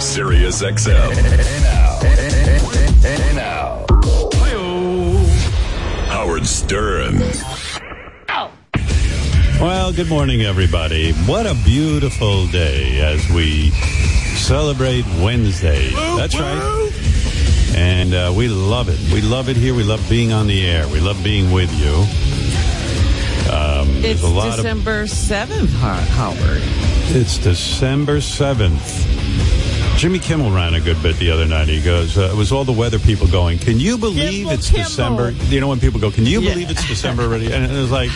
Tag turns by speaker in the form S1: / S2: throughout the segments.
S1: Sirius XM.
S2: Hey now. Now.
S1: Howard Stern.
S3: Well, good morning, everybody. What a beautiful day as we celebrate Wednesday. That's right. And uh, we love it. We love it here. We love being on the air. We love being with you. Um,
S4: It's
S3: there's a lot
S4: December 7th, Howard.
S3: It's December 7th. Jimmy Kimmel ran a good bit the other night. He goes, uh, it was all the weather people going, can you believe
S4: Kimmel,
S3: it's
S4: Kimmel."
S3: December? You know, when people go, can you
S4: Yeah.
S3: believe it's December already? And it was like,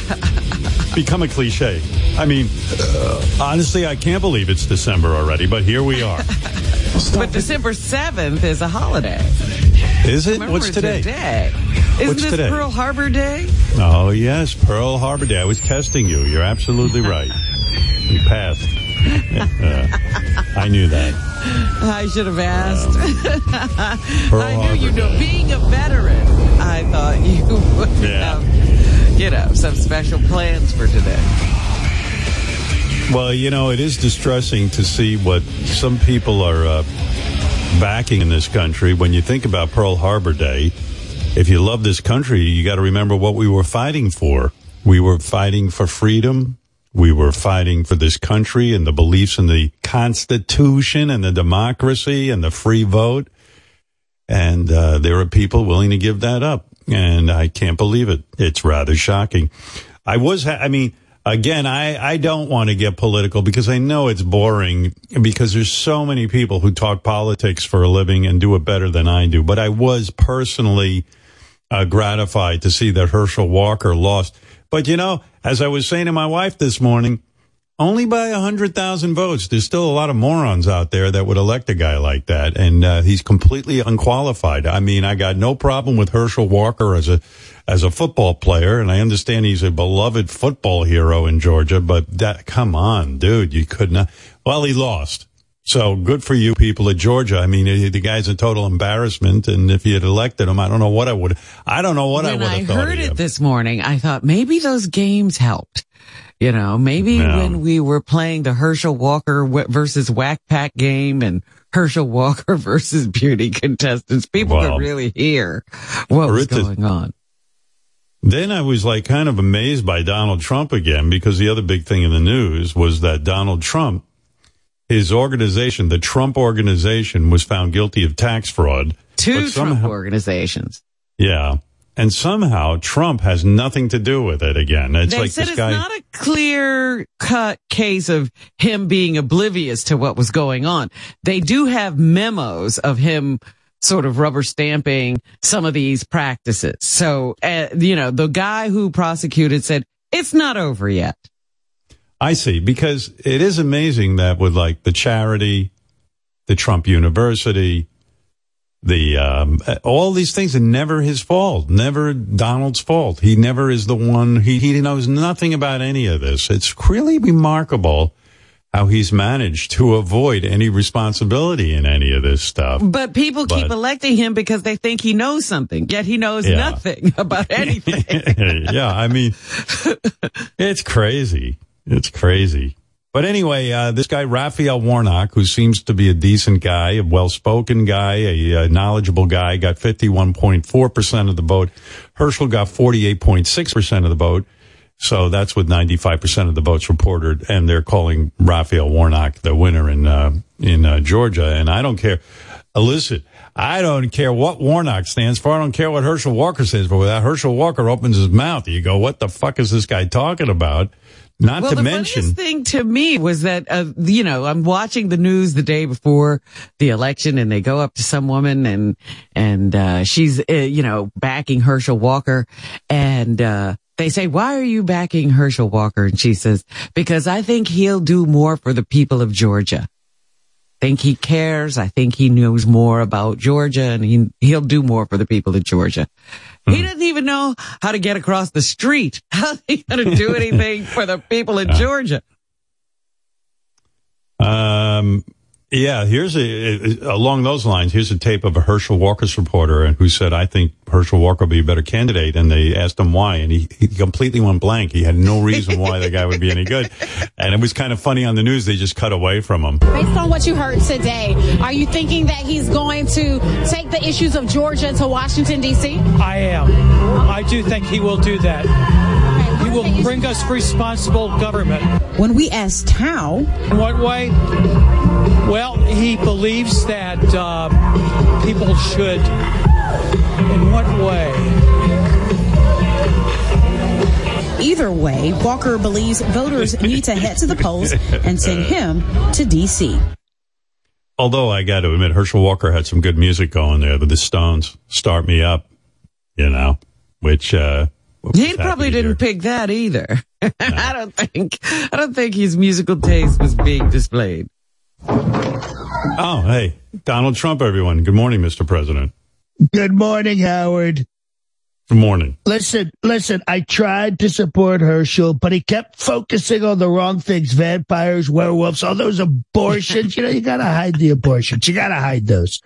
S3: become a cliche. I mean, uh, honestly, I can't believe it's December already, but here we are.
S4: But December 7th is a holiday.
S3: Is it?
S4: Remember
S3: What's today?
S4: Isn't
S3: What's
S4: this
S3: today?
S4: Pearl Harbor Day?
S3: Oh, yes, Pearl Harbor Day. I was testing you. You're absolutely right. You passed. Uh, I knew that.
S4: I should have asked.
S3: Pearl
S4: I
S3: Harbor
S4: knew you know,
S3: Day.
S4: being a veteran, I thought you would
S3: Yeah.
S4: have, you know, some special plans for today.
S3: Well, you know, it is distressing to see what some people are uh, backing in this country. When you think about Pearl Harbor Day, if you love this country, you got to remember what we were fighting for. We were fighting for freedom. We were fighting for this country and the beliefs in the Constitution and the democracy and the free vote. And uh, there are people willing to give that up. And I can't believe it. It's rather shocking. I was, ha- I mean, again, I, I don't want to get political because I know it's boring because there's so many people who talk politics for a living and do it better than I do. But I was personally uh, gratified to see that Herschel Walker lost. But you know, as I was saying to my wife this morning, only by a hundred thousand votes. There's still a lot of morons out there that would elect a guy like that, and uh, he's completely unqualified. I mean, I got no problem with Herschel Walker as a as a football player, and I understand he's a beloved football hero in Georgia. But that, come on, dude, you could not. Well, he lost. So good for you people at Georgia. I mean, the guy's a total embarrassment, and if you had elected him, I don't know what I would. I don't know what I
S4: when
S3: would
S4: I
S3: have thought.
S4: heard
S3: of
S4: it this morning, I thought maybe those games helped. You know, maybe
S3: No.
S4: when we were playing the Herschel Walker versus Whack Pack game and Herschel Walker versus beauty contestants, people
S3: Wow.
S4: could really hear what was going on.
S3: Then I was like kind of amazed by Donald Trump again because the other big thing in the news was that Donald Trump, his organization, the Trump organization, was found guilty of tax fraud.
S4: Two
S3: But
S4: Trump organizations.
S3: Yeah. And somehow Trump has nothing to do with it again. It's
S4: they
S3: like
S4: said
S3: this
S4: it's
S3: guy.
S4: not a clear cut case of him being oblivious to what was going on. They do have memos of him sort of rubber stamping some of these practices. So, uh, you know, the guy who prosecuted said it's not over yet.
S3: I see, because it is amazing that with like the charity, the Trump University, the um, all these things are never his fault, never Donald's fault. He never is the one. He he knows nothing about any of this. It's really remarkable how he's managed to avoid any responsibility in any of this stuff.
S4: But people keep electing him because they think he knows something, yet he knows
S3: Yeah.
S4: nothing about anything.
S3: yeah, I mean, it's crazy. It's crazy. But anyway, uh, this guy, Raphael Warnock, who seems to be a decent guy, a well-spoken guy, a, uh knowledgeable guy, got 51.4% of the vote. Herschel got 48.6% of the vote. So that's with 95% of the votes reported. And they're calling Raphael Warnock the winner in, uh, in, uh, Georgia. And I don't care. Uh, listen, I don't care what Warnock stands for. I don't care what Herschel Walker stands for. Without Herschel Walker opens his mouth, you go, what the fuck is this guy talking about? Not
S4: Well,
S3: to
S4: the
S3: mention.
S4: funniest thing to me was that, uh, you know, I'm watching the news the day before the election and they go up to some woman and, and, uh, she's, uh, you know, backing Herschel Walker and, uh, they say, why are you backing Herschel Walker? And she says, because I think he'll do more for the people of Georgia. Think he cares. I think he knows more about Georgia and he, he'll do more for the people of Georgia. He doesn't even know how to get across the street. How's he going to do anything for the people in Georgia?
S3: Um, Yeah, here's a, along those lines. Here's a tape of a Herschel Walker's reporter who said, "I think Herschel Walker will be a better candidate." And they asked him why, and he, he completely went blank. He had no reason why the guy would be any good, and it was kind of funny on the news. They just cut away from him.
S5: Based on what you heard today, are you thinking that he's going to take the issues of Georgia to Washington D.C.?
S6: I am. I do think he will do that. He will bring us responsible government.
S5: When we asked how,
S6: In what way? Well, he believes that uh, people should. In what way?
S5: either way, Walker believes voters need to head to the polls and send him to D.C.
S3: Although I got to admit, Herschel Walker had some good music going there with the Stones. Start me up, you know, which uh,
S4: He probably didn't pick that either. I don't think. I don't think his musical taste was being displayed.
S3: Oh, hey, Donald Trump, everyone. Good morning, Mr. President.
S7: Good morning, Howard.
S3: Good morning.
S7: Listen, listen, I tried to support Herschel, but he kept focusing on the wrong things vampires, werewolves, all those abortions. you know, you gotta hide the abortions. You gotta hide those.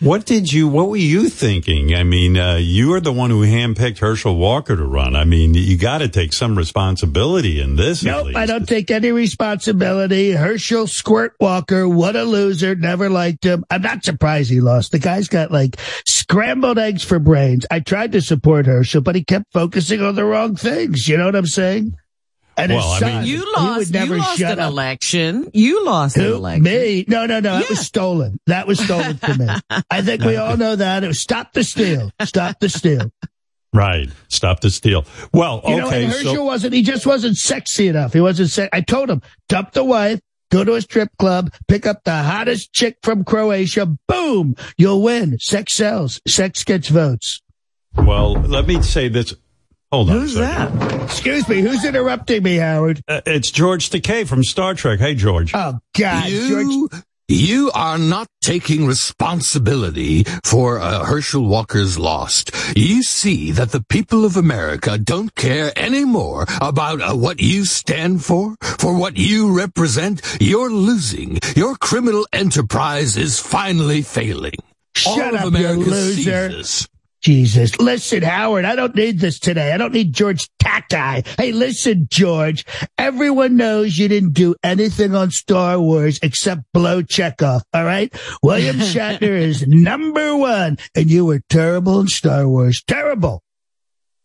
S3: What did you, what were you thinking? I mean, uh, you are the one who handpicked Herschel Walker to run. I mean, you got to take some responsibility in this.
S7: Nope. I don't take any responsibility. Herschel Squirt Walker, what a loser. Never liked him. I'm not surprised he lost. The guy's got like scrambled eggs for brains. I tried to support Herschel, but he kept focusing on the wrong things. You know what I'm saying? And his
S3: Well, I mean-
S4: You
S7: he
S4: lost.
S7: would never
S4: you lost
S7: shut
S4: an
S7: up.
S4: election. You lost an election.
S7: Me? No, no, no. That was stolen. That was stolen from me. I think we all know that. It was stop the steal. Stop the steal.
S3: Right. Stop the steal. Well,
S7: You know,
S3: okay.
S7: and Herschel
S3: so,
S7: wasn't, he just wasn't sexy enough. He wasn't se- I told him, dump the wife, go to a strip club, pick up the hottest chick from Croatia. Boom! You'll win. Sex sells. Sex gets votes.
S3: well, let me say this. Hold on.
S4: Who's that?
S7: Excuse me. Who's interrupting me, Howard?
S3: Uh, it's George Takei from Star Trek. Hey, George.
S7: Oh, God. George.
S2: You, you are not taking responsibility for uh, Herschel Walker's loss. You see that the people of America don't care anymore about uh, what you stand for, for what you represent. You're losing. Your criminal enterprise is finally failing.
S7: Shut
S2: All
S7: up,
S2: of
S7: you
S2: America
S7: loser. Jesus. Listen, Howard, I don't need this today. I don't need George Takai. Hey, listen, George. Everyone knows you didn't do anything on Star Wars except blow Chekhov. All right? William Shatner is number one, and you were terrible in Star Wars. Terrible.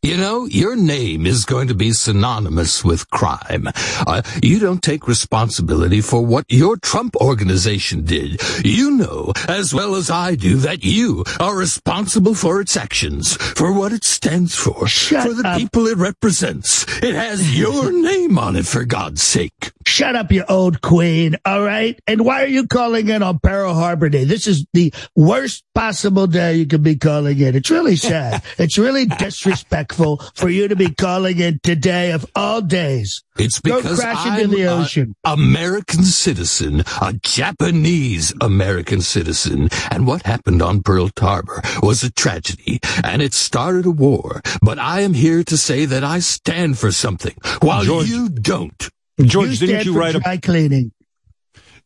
S2: You know, your name is going to be synonymous with crime. Uh, you don't take responsibility for what your Trump organization did. You know, as well as I do, that you are responsible for its actions, for what it stands for,
S7: Shut
S2: for the
S7: up.
S2: people it represents. It has your name on it, for God's sake.
S7: Shut up, you old queen. All right? And why are you calling in on Pearl Harbor Day? This is the worst possible day you could be calling in. It's really sad. it's really disrespectful for you to be calling in today of all days.
S2: It's
S7: Go
S2: because
S7: crash
S2: I'm
S7: into the
S2: a
S7: ocean.
S2: American citizen, a Japanese American citizen, and what happened on Pearl Harbor was a tragedy, and it started a war. But I am here to say that I stand for something, while
S3: George-
S2: you don't.
S3: George,
S7: you
S3: didn't
S7: stand
S3: you
S7: for
S3: write a
S7: dry cleaning?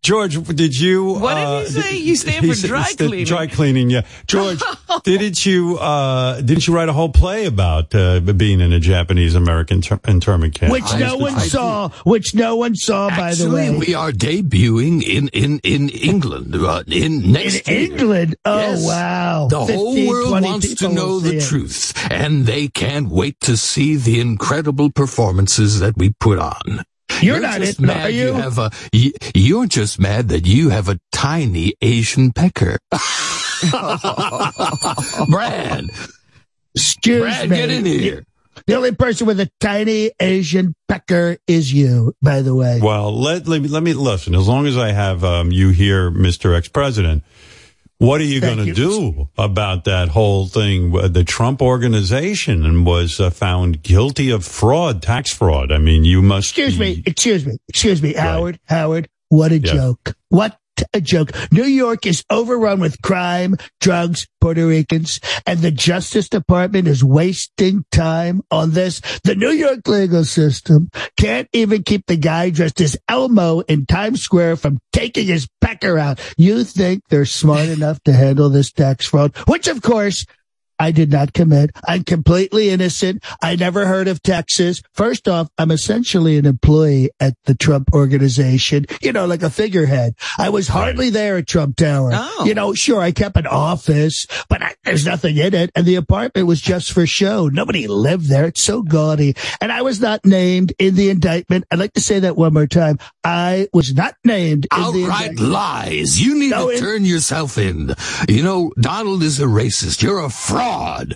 S3: George, did you?
S4: What did
S3: uh,
S4: he say? You stand for dry cleaning.
S3: Dry cleaning, yeah. George, didn't you? Uh, didn't you write a whole play about uh, being in a Japanese American ter- internment camp?
S7: Which no one
S2: I-
S7: saw. Which no one saw, by the way.
S2: we are debuting in in in England uh, in
S7: in
S2: next year.
S7: England. Oh
S2: Yes.
S7: wow!
S2: The whole world wants to know the
S7: it.
S2: truth, and they can't wait to see the incredible performances that we put on.
S7: You're not
S2: just
S7: it,
S2: mad
S7: are you?
S2: have a. y- You're just mad that you have a tiny Asian pecker. Brad,
S7: Excuse
S2: Brad,
S7: me.
S2: get in here.
S7: The only person with a tiny Asian pecker is you, by the way.
S3: Well, let, let me let me listen. As long as I have um, you here, Mister Ex President, what are you going to do about that whole thing? Uh, The Trump organization was uh, found guilty of fraud, tax fraud. I mean, you must
S7: Excuse
S3: be-
S7: me, excuse me, excuse me, Howard, Howard. What a
S3: Yeah.
S7: joke! What a joke. New York is overrun with crime, drugs, Puerto Ricans, and the Justice Department is wasting time on this. The New York legal system can't even keep the guy dressed as Elmo in Times Square from taking his pecker out. You think they're smart enough to handle this tax fraud, which of course I did not commit. I'm completely innocent. I never heard of Texas. First off, I'm essentially an employee at the Trump organization, you know, like a figurehead. I was hardly there at Trump Tower.
S4: Oh.
S7: You know, sure, I kept an office, but I, there's nothing in it. And the apartment was just for show. Nobody lived there. It's so gaudy. And I was not named in the indictment. I'd like to say that one more time. I was not named
S2: Outright lies. You need
S7: No,
S2: to turn yourself in. You know, Donald is a racist. You're a fraud.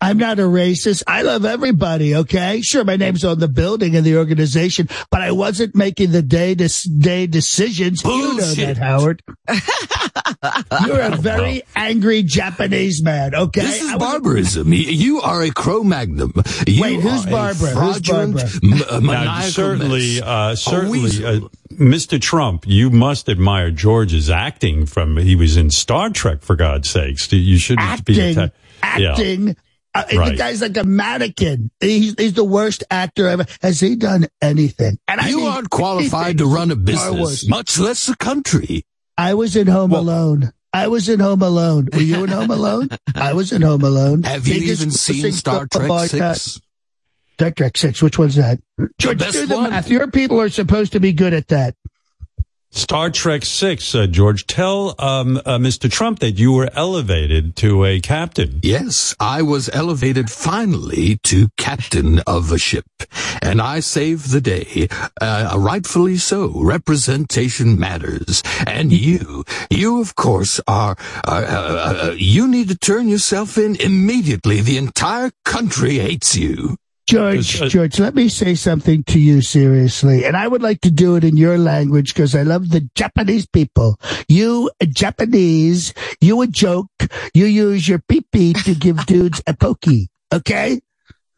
S7: I'm not a racist. I love everybody. Okay. Sure. My name's on the building and the organization, but I wasn't making the day to day decisions. You know that, Howard. You're a very angry Japanese man. Okay.
S2: This is barbarism. You are a Cro-Magnon. You
S7: Wait, who's
S2: are a
S7: Barbara? Who's Barbara?
S2: m- uh,
S3: Now, certainly, uh, certainly, uh. Mr. Trump, you must admire George's acting from, he was in Star Trek, for God's sakes. You shouldn't be
S7: acting,
S3: atta- Yeah.
S7: Uh, The guy's like a mannequin. He's, he's the worst actor ever. Has he done anything? And I
S2: you
S7: mean,
S2: aren't qualified to run a business, much less a country.
S7: I was in Home
S3: Well-
S7: Alone. I was in Home Alone. Were you in Home Alone? I was in Home Alone.
S2: Have you
S7: Biggest
S2: even seen Star Trek
S7: of all time.
S2: 6?
S7: Star Trek Six. Which one's that? George, do the
S2: one.
S7: math. Your people are supposed to be good at that.
S3: Star Trek Six, uh, George. Tell um, uh, Mr. Trump that you were elevated to a captain.
S2: Yes, I was elevated finally to captain of a ship, and I saved the day. Uh, rightfully so. Representation matters, and you, you of course are. Uh, uh, uh, you need to turn yourself in immediately. The entire country hates you.
S7: George,
S3: uh,
S7: George, let me say something to you seriously, and I would like to do it in your language because I love the Japanese people. You uh, Japanese, you a joke. You use your pee pee to give dudes a pokey. Okay?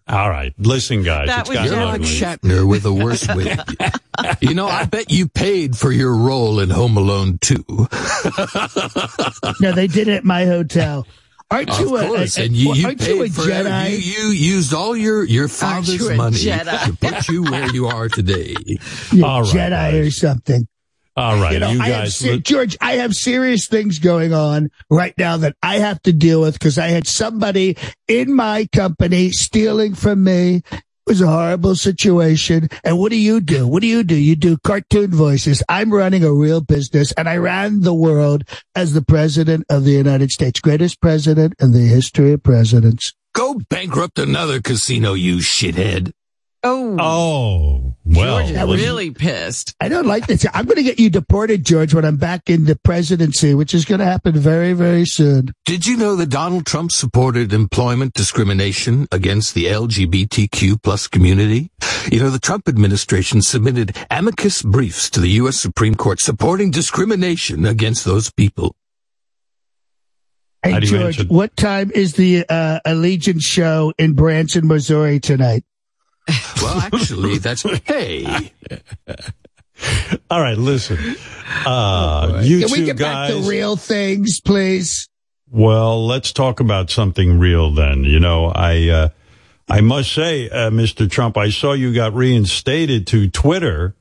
S3: All right, listen, guys.
S4: That
S3: it's
S4: was
S3: gotten
S2: You're like
S3: ugly.
S2: Shatner with a worse wig. you know, I bet you paid for your role in Home Alone 2.
S7: No, they did it at my hotel. Aren't
S2: Of
S7: you a,
S2: course,
S7: a-
S2: and you, you
S7: aren't you a
S2: for
S7: Jedi?
S2: You, you used all your your father's money
S4: Jedi?
S2: to put you where you are today.
S7: You're
S3: All right,
S7: Jedi or something.
S3: All right,
S7: You know,
S3: you
S7: I
S3: guys.
S7: George, I have serious things going on right now that I have to deal with because I had somebody in my company stealing from me. It was a horrible situation. And what do you do? What do you do? You do cartoon voices. I'm running a real business and I ran the world as the president of the United States, greatest president in the history of presidents.
S2: Go bankrupt another casino, you shithead.
S4: Oh,
S3: oh, well.
S4: George is
S7: was-
S4: really pissed.
S7: I don't like this. I'm going to get you deported, George, when I'm back in the presidency, which is going to happen very, very soon.
S2: Did you know that Donald Trump supported employment discrimination against the LGBTQ plus community? You know, the Trump administration submitted amicus briefs to the U.S. Supreme Court supporting discrimination against those people.
S7: Hey,
S3: How do you
S7: George,
S3: answer-
S7: what time is the uh, Allegiance show in Branson, Missouri tonight?
S2: Well, actually, that's, hey,
S3: All right, listen. Uh, you
S7: Can we get back
S3: guys.
S7: to real things, please?
S3: Well, let's talk about something real then. You know, I uh, I must say, uh, Mr. Trump, I saw you got reinstated to Twitter,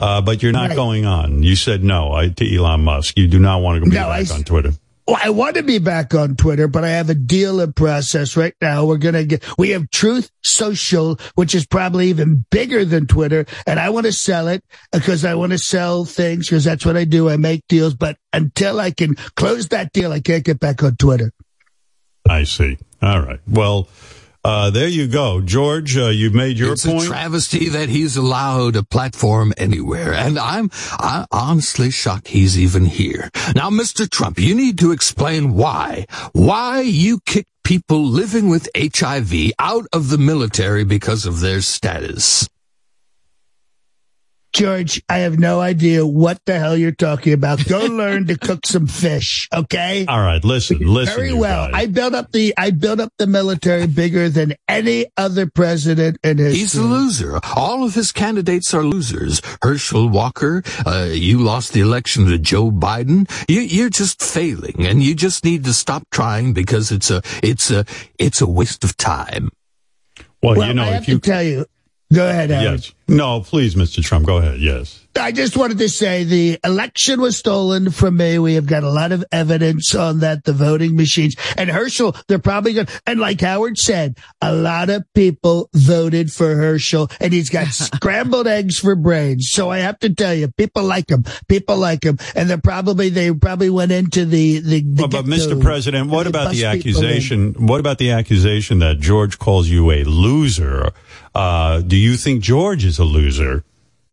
S3: uh, but you're not
S7: Right.
S3: going on. You said no I, to Elon Musk. You do not want to be
S7: No,
S3: back
S7: s-
S3: on Twitter.
S7: Well, I want to be back on Twitter, but I have a deal in process right now. We're going to get, we have Truth Social, which is probably even bigger than Twitter. And I want to sell it because I want to sell things because that's what I do. I make deals. But until I can close that deal, I can't get back on Twitter.
S3: I see. All right. Well, uh, there you go, George. Uh, you've made your
S2: it's
S3: point.
S2: a travesty that he's allowed a platform anywhere, and I'm I honestly shocked he's even here. Now, Mr. Trump, you need to explain why. Why you kicked people living with HIV out of the military because of their status.
S7: George, I have no idea what the hell you're talking about. Go learn to cook some fish, okay?
S3: All right, listen, listen.
S7: Very well.
S3: guys.
S7: I built up the I built up the military bigger than any other president in history.
S2: He's a loser. All of his candidates are losers. Herschel Walker, uh, you lost the election to Joe Biden. You, you're just failing, and you just need to stop trying because it's a, it's a, it's a waste of time.
S3: well,
S7: well,
S3: you know,
S7: I have
S3: if you
S7: to tell you. Go ahead, Howard.
S3: yes, no, please, Mr. Trump, go ahead. Yes.
S7: I just wanted to say the election was stolen from me. We have got a lot of evidence on that, the voting machines. And Herschel, they're probably going to, and like Howard said, a lot of people voted for Herschel and he's got scrambled eggs for brains. So I have to tell you, people like him. People like him. And they're probably, they probably went into the, the, the
S3: Well, but
S7: ghetto
S3: Mr. President, what about the
S7: bust people in.
S3: accusation? What about the accusation that George calls you a loser? Uh, do you think George is a loser?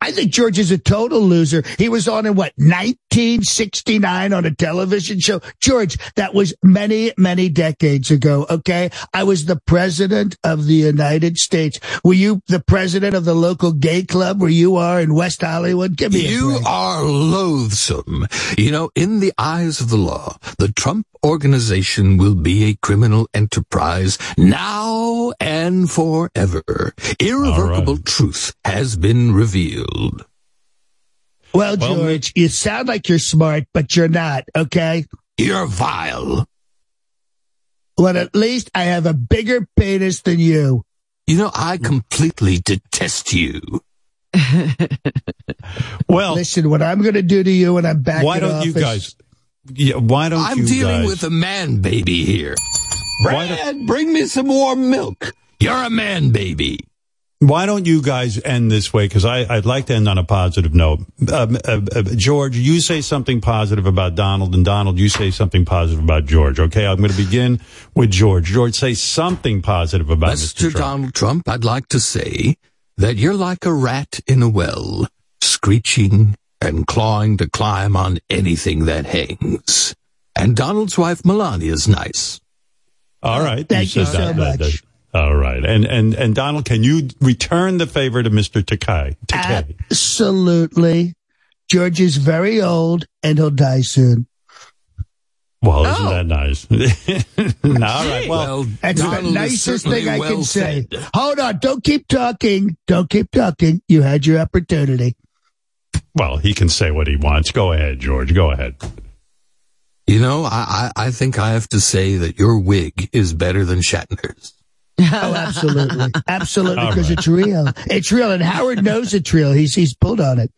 S7: I think George is a total loser. He was on in what, 1969 on a television show? George, that was many, many decades ago. Okay. I was the president of the United States. Were you the president of the local gay club where you are in West Hollywood? Give me
S2: You
S7: break.
S2: are loathsome. You know, in the eyes of the law, the Trump organization will be a criminal enterprise now and forever. Irrevocable truth has been revealed.
S7: Well,
S3: Well,
S7: George, you sound like you're smart, but you're not. Okay.
S2: You're vile.
S7: Well, at least I have a bigger penis than you.
S2: You know, I completely detest you.
S3: Well,
S7: Listen, what I'm going to do to you when I'm back
S3: why
S7: in
S3: don't you guys? Yeah, why don't you?
S2: I'm
S3: you
S2: dealing
S3: guys?
S2: with a man baby here.
S3: Why don't-
S2: Brad, bring me some more milk. You're a man baby.
S3: Why don't you guys end this way? Because I'd like to end on a positive note. Um, uh, uh, George, you say something positive about Donald, and Donald, you say something positive about George. Okay, I'm going to begin with George. George, say something positive about Mr.
S2: Mr.
S3: Trump.
S2: Donald Trump, I'd like to say that you're like a rat in a well, screeching and clawing to climb on anything that hangs. And Donald's wife Melania's nice.
S3: All right,
S7: Thank you
S3: said
S7: so
S3: that- that-
S7: much.
S3: that- all right, and and and Donald, can you return the favor to Mr. Takai? Takei.
S7: Absolutely. George is very old and he'll die soon.
S3: Well, isn't
S4: Oh.
S3: that nice? all right. Well,
S7: That's
S2: Donald
S7: the nicest thing I
S2: well
S7: can say. Hold on. Don't keep talking. Don't keep talking. You had your opportunity.
S3: well, he can say what he wants. Go ahead, George. Go ahead.
S2: You know, I, I, I think I have to say that your wig is better than Shatner's.
S7: Oh, absolutely. Absolutely. Because
S3: right.
S7: it's real. It's real. And Howard knows it's real. He's, he's pulled on it.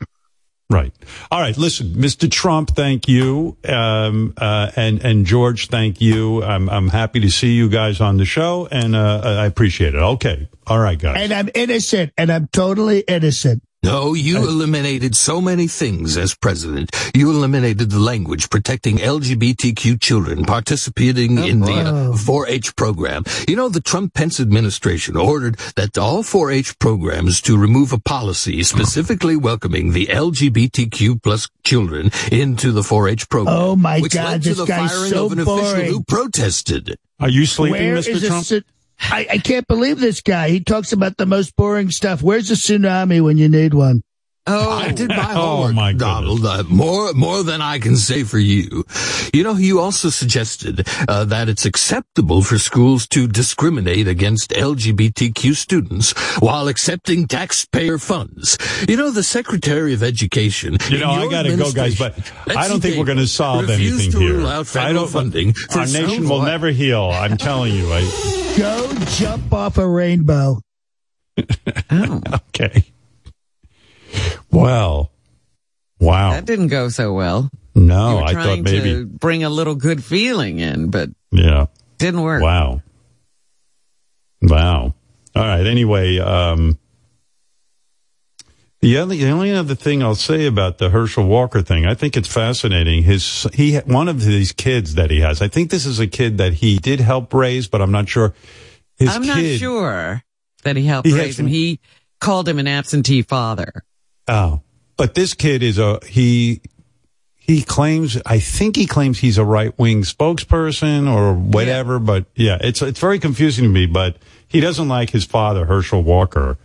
S3: Right. All right. Listen, Mr. Trump, thank you, um, uh, and and George, thank you. I'm I'm happy to see you guys on the show, and uh, I appreciate it. Okay. All right, guys.
S7: And I'm innocent and I'm totally innocent.
S2: No, you eliminated so many things as president. You eliminated the language protecting LGBTQ children participating in the uh, 4-H program. You know, the Trump-Pence administration ordered that all 4-H programs to remove a policy specifically welcoming the LGBTQ plus children into the 4-H program.
S7: Oh, my
S2: which
S7: God,
S2: led to the
S7: guy's
S2: firing
S7: so
S2: of an official who protested.
S3: Are you sleeping,
S7: Where
S3: Mr.
S7: is
S3: Trump?
S7: This? I, I can't believe this guy. He talks about the most boring stuff. Where's the tsunami when you need one?
S4: Oh,
S2: I did my homework,
S3: Oh,
S2: homework,
S3: my goodness.
S2: Donald. Uh, more, more than I can say for you. You know, you also suggested uh, that it's acceptable for schools to discriminate against LGBTQ students while accepting taxpayer funds. You know, the Secretary of Education.
S3: You know, I gotta go, guys, but I don't think we're going to solve anything
S2: to
S3: here.
S2: Rule out
S3: I don't.
S2: funding
S3: our nation will
S2: self-
S3: never heal. I'm telling you. I,
S7: Go jump off a rainbow.
S4: oh,
S3: okay. Well. Wow.
S4: that didn't go so well.
S3: no,
S4: you were
S3: I
S4: trying
S3: thought maybe.
S4: to bring a little good feeling in, but
S3: Yeah.
S4: didn't work.
S3: Wow. Wow. All right. Anyway, um, the only, the only other thing I'll say about the Herschel Walker thing, I think it's fascinating. His, he, one of these kids that he has, I think this is a kid that he did help raise, but I'm not sure. His
S4: I'm not sure that he helped
S3: He
S4: raise him. He called him an absentee father.
S3: Oh, but this kid is a, he, he claims, I think he claims he's a right wing spokesperson or whatever, but yeah, it's, it's very confusing to me, but he doesn't like his father, Herschel Walker.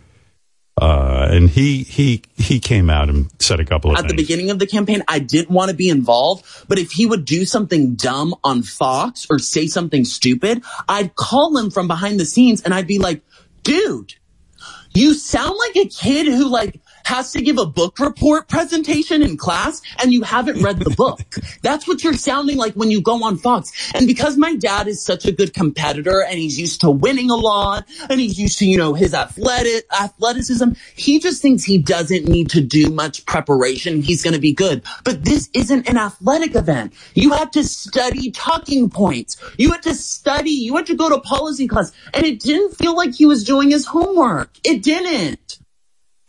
S3: Uh, and he he he came out and said a couple of
S8: at
S3: things.
S8: the beginning of the campaign, I didn't want to be involved, but if he would do something dumb on Fox or say something stupid, I'd call him from behind the scenes and I'd be like, dude, you sound like a kid who like has to give a book report presentation in class and you haven't read the book. That's what you're sounding like when you go on Fox. And because my dad is such a good competitor and he's used to winning a lot and he's used to, you know, his athletic athleticism, he just thinks he doesn't need to do much preparation. He's going to be good. But this isn't an athletic event. You had to study talking points. You had to study. You had to go to policy class and it didn't feel like he was doing his homework. It didn't.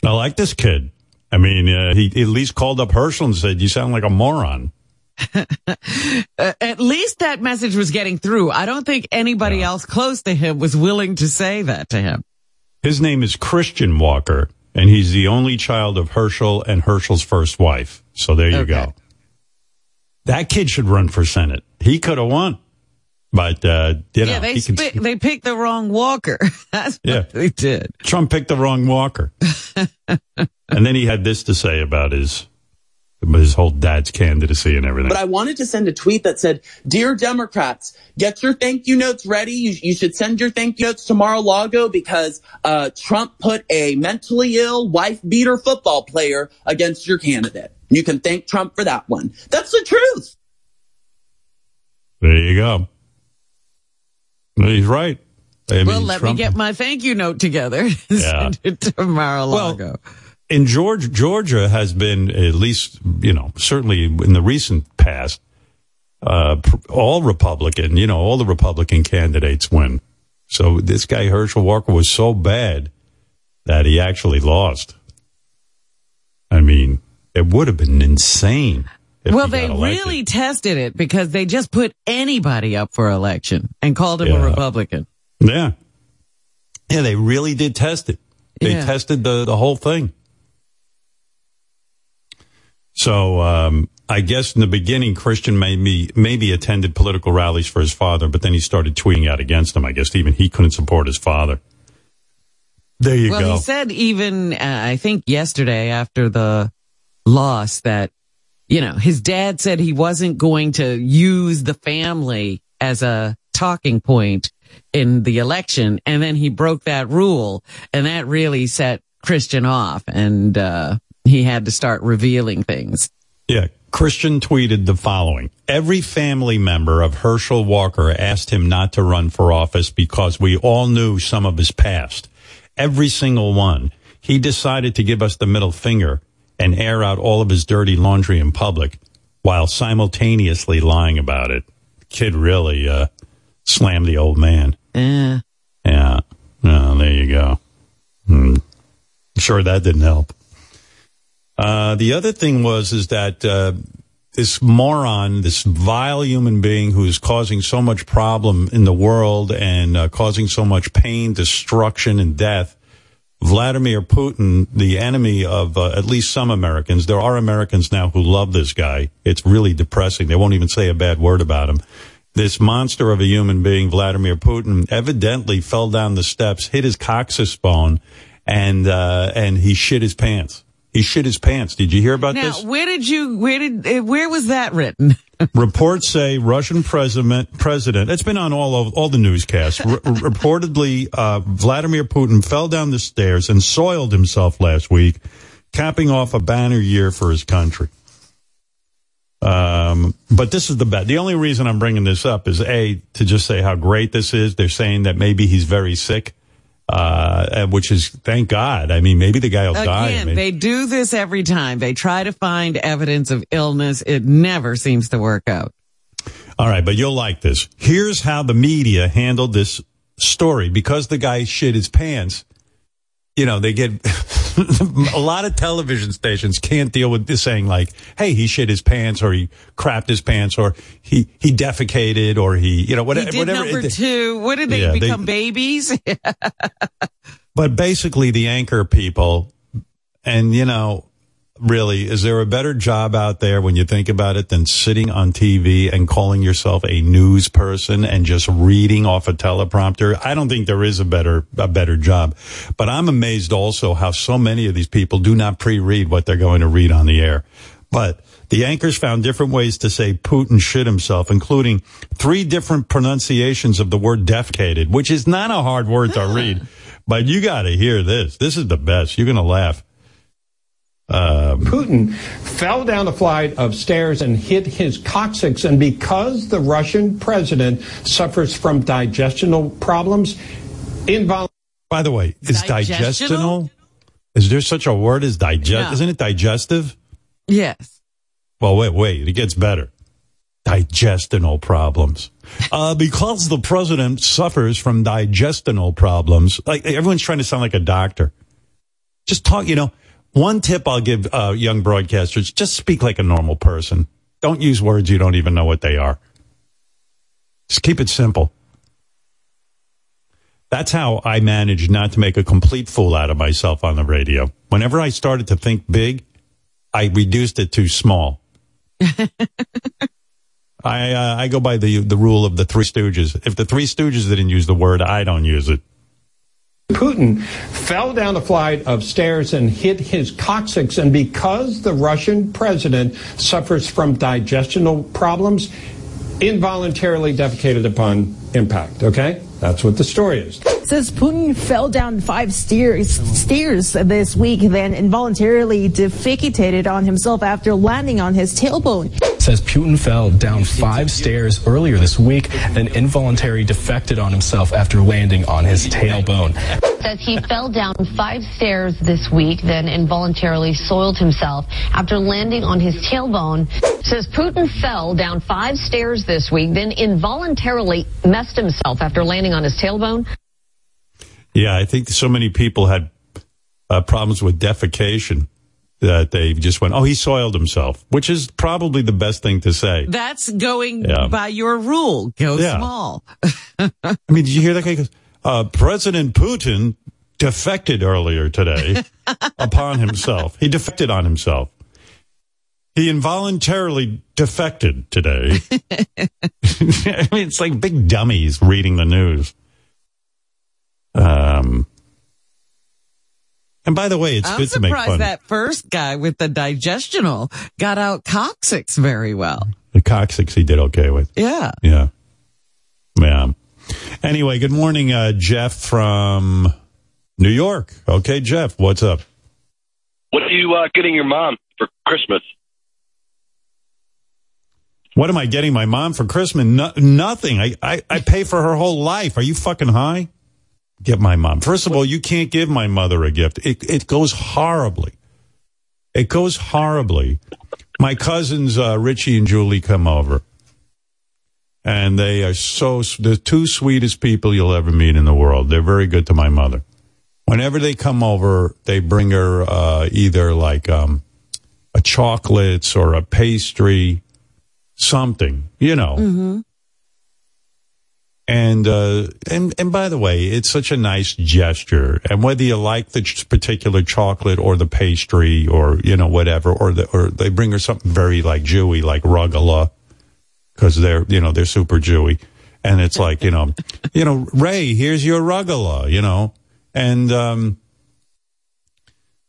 S3: I like this kid. I mean, uh, he at least called up Herschel and said, "You sound like a moron."
S4: Uh, at least that message was getting through. I don't think anybody else close to him was willing to say that to him.
S3: His name is Christian Walker, and he's the only child of Herschel and Herschel's first wife. So there you
S4: Okay.
S3: go. That kid should run for Senate. He could have won, but uh, you know,
S4: yeah, they
S3: he can-
S4: spi- they picked the wrong Walker. That's what
S3: Yeah.
S4: they did.
S3: Trump picked the wrong Walker. and then he had this to say about his his whole dad's candidacy and everything.
S8: But I wanted to send a tweet that said, Dear Democrats, get your thank you notes ready. You, you should send your thank you notes to Mar-a-Lago because uh, Trump put a mentally ill wife beater football player against your candidate. You can thank Trump for that one. That's the truth.
S3: there you go. He's right. I
S4: well, let
S3: Trump-
S4: me get my thank you note together
S3: Yeah.
S4: to Mar-a-Lago.
S3: in Georgia, Georgia has been at least, you know, certainly in the recent past, uh, all Republican, you know, all the Republican candidates win. So this guy Herschel Walker was so bad that he actually lost. I mean, it would have been insane.
S4: Well, they really tested it because they just put anybody up for election and called him a Republican.
S3: yeah, yeah, they really did test it. They
S4: Yeah.
S3: tested the the whole thing. So um, I guess in the beginning, Christian maybe maybe attended political rallies for his father, but then he started tweeting out against him. I guess even he couldn't support his father. There you
S4: well,
S3: go.
S4: he said even uh, I think yesterday after the loss that you know his dad said he wasn't going to use the family as a talking point in the election, and then he broke that rule, and that really set Christian off, and uh, he had to start revealing things.
S3: Yeah. Christian tweeted the following. Every family member of Herschel Walker asked him not to run for office because we all knew some of his past. Every single one. He decided to give us the middle finger and air out all of his dirty laundry in public while simultaneously lying about it. Kid really, uh, slammed the old man.
S4: Eh.
S3: Yeah. No, there you go. Hmm. I'm sure that didn't help. Uh, the other thing was is that uh, this moron, this vile human being who is causing so much problem in the world and uh, causing so much pain, destruction, and death, Vladimir Putin, the enemy of uh, at least some Americans. There are Americans now who love this guy. It's really depressing. They won't even say a bad word about him. This monster of a human being, Vladimir Putin, evidently fell down the steps, hit his coccyx bone, and uh, and he shit his pants. He shit his pants. Did you hear about
S4: Now,
S3: this?
S4: where did you? Where did? uh, Where was that written?
S3: Reports say Russian president president. It's been on all of all the newscasts. R- reportedly, uh, Vladimir Putin fell down the stairs and soiled himself last week, capping off a banner year for his country. Um, but this is the bad. The only reason I'm bringing this up is a to just say how great this is. They're saying that maybe he's very sick, uh, which is thank God. I mean, maybe the guy will die. I
S4: Again,
S3: mean,
S4: they do this every time. They try to find evidence of illness. It never seems to work out.
S3: All right, but you'll like this. Here's how the media handled this story because the guy shit his pants. You know, they get a lot of television stations can't deal with this saying like, "Hey, he shit his pants," or "He crapped his pants," or "He he defecated," or "He you know
S4: He
S3: whatever."
S4: did
S3: whatever
S4: number two. What did they
S3: Yeah, they-
S4: become babies?
S3: But basically, the anchor people, and you know, really, is there a better job out there when you think about it than sitting on TV and calling yourself a news person and just reading off a teleprompter? I don't think there is a better, a better job. But I'm amazed also how so many of these people do not pre-read what they're going to read on the air. But the anchors found different ways to say Putin shit himself, including three different pronunciations of the word defecated, which is not a hard word to read. But you got to hear this. This is the best. You're going to laugh.
S9: Putin fell down a flight of stairs and hit his coccyx. And because the Russian president suffers from digestional problems, involuntary.
S3: By the way, is
S4: Digestional?
S3: digestional? Is there such a word as digest?
S4: Yeah.
S3: Isn't it digestive?
S4: Yes.
S3: Well, wait, wait. It gets better. Digestional problems. Uh, because the president suffers from digestional problems, like everyone's trying to sound like a doctor. Just talk, you know, one tip I'll give uh, young broadcasters, just speak like a normal person. Don't use words you don't even know what they are. Just keep it simple. That's how I managed not to make a complete fool out of myself on the radio. Whenever I started to think big, I reduced it to small. I uh, I go by the the rule of the Three Stooges. If the Three Stooges didn't use the word, I don't use it.
S9: Putin fell down a flight of stairs and hit his coccyx. And because the Russian president suffers from digestional problems, involuntarily defecated upon impact. Okay? That's what the story is.
S10: Says Putin fell down five stairs, stairs this week, then involuntarily defecated on himself after landing on his tailbone.
S11: says Putin fell down five stairs earlier this week, then involuntarily defected on himself after landing on his tailbone.
S12: says he fell down five stairs this week, then involuntarily soiled himself after landing on his tailbone. Says Putin fell down five stairs this week, then involuntarily messed himself after landing on his tailbone.
S3: Yeah, I think so many people had uh, problems with defecation that they just went, "Oh, he soiled himself," which is probably the best thing to say.
S4: That's going
S3: Yeah.
S4: by your rule. Go
S3: Yeah.
S4: small.
S3: I mean, did you hear that guy? Goes, Uh, President Putin defected earlier today upon himself. He defected on himself. He involuntarily defected today. I mean, it's like big dummies reading the news. Um, and by the way, it's
S4: I'm
S3: good to make fun.
S4: that first guy with the digestional got out coccyx very well.
S3: the coccyx he did okay with.
S4: Yeah.
S3: Yeah. Yeah. Anyway, good morning, uh, Jeff from New York. Okay, Jeff, what's up?
S13: What are you uh, getting your mom for Christmas?
S3: What am I getting my mom for Christmas? No, nothing. I, I, I pay for her whole life. Are you fucking high? Get my mom. First of all, you can't give my mother a gift. It, it goes horribly. It goes horribly. My cousins, uh, Richie and Julie come over and they are so, the two sweetest people you'll ever meet in the world. They're very good to my mother. Whenever they come over, they bring her, uh, either like, um, a chocolates or a pastry, something, you know.
S4: Mm-hmm.
S3: And uh, and and by the way, it's such a nice gesture. And whether you like the ch- particular chocolate or the pastry or you know whatever, or the or they bring her something very like Jewy, like rugala, because they're you know they're super Jewy, and it's like you know, you know Ray, here's your rugala, you know, and um,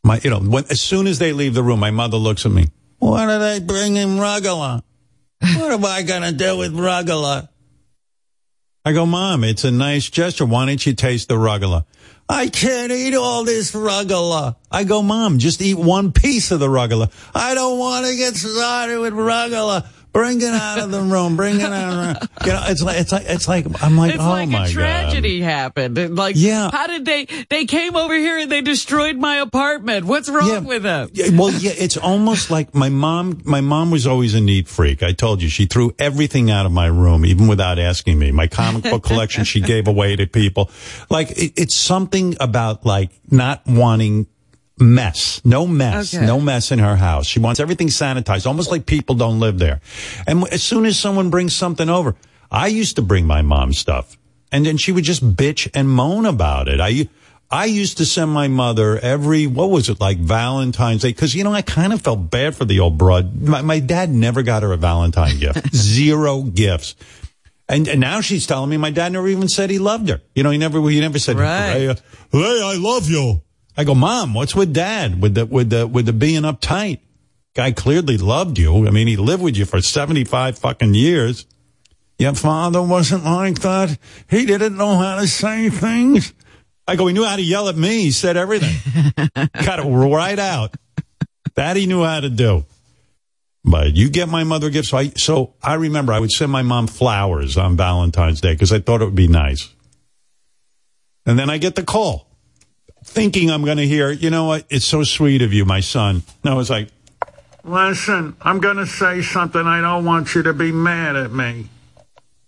S3: my you know when as soon as they leave the room, my mother looks at me. Why did they bring him rugala? What am I gonna do with rugala? I go, Mom, it's a nice gesture. Why don't you taste the rugala? I can't eat all this rugala. I go, Mom, just eat one piece of the rugala. I don't want to get started with rugala. Bring it out of the room. Bring it out. Of the room. You know, it's like it's like it's like I'm like,
S4: It's
S3: oh
S4: like
S3: my
S4: a
S3: god.
S4: tragedy happened. And Like,
S3: Yeah.
S4: how did they, they came over here and they destroyed my apartment. What's wrong with them?
S3: Yeah, well, yeah, it's almost like my mom. My mom was always a neat freak. I told you, she threw everything out of my room, even without asking me. My comic book collection, she gave away to people. Like it, it's something about like not wanting mess, no mess,
S14: Okay.
S3: no mess in her house. She wants everything sanitized, almost like people don't live there. And as soon as someone brings something over, I used to bring my mom stuff, and then she would just bitch and moan about it. I I used to send my mother every, what was it, like Valentine's Day? Cause you know, I kind of felt bad for the old broad. My, my dad never got her a Valentine gift. Zero gifts. And, and now she's telling me my dad never even said he loved her. You know, he never, he never said,
S4: Right.
S3: hey, uh, hey, I love you. I go, mom, what's with dad? With the, with the, with the being uptight? Guy clearly loved you. I mean, he lived with you for 75 fucking years. Your father wasn't like that. He didn't know how to say things. I go, he knew how to yell at me. He said everything. Cut it right out. That he knew how to do. But you get my mother gifts. So I, so I remember I would send my mom flowers on Valentine's Day because I thought it would be nice. And then I get the call thinking I'm going to hear, you know what? It's so sweet of you, my son. No, it's like, listen, I'm going to say something. I don't want you to be mad at me.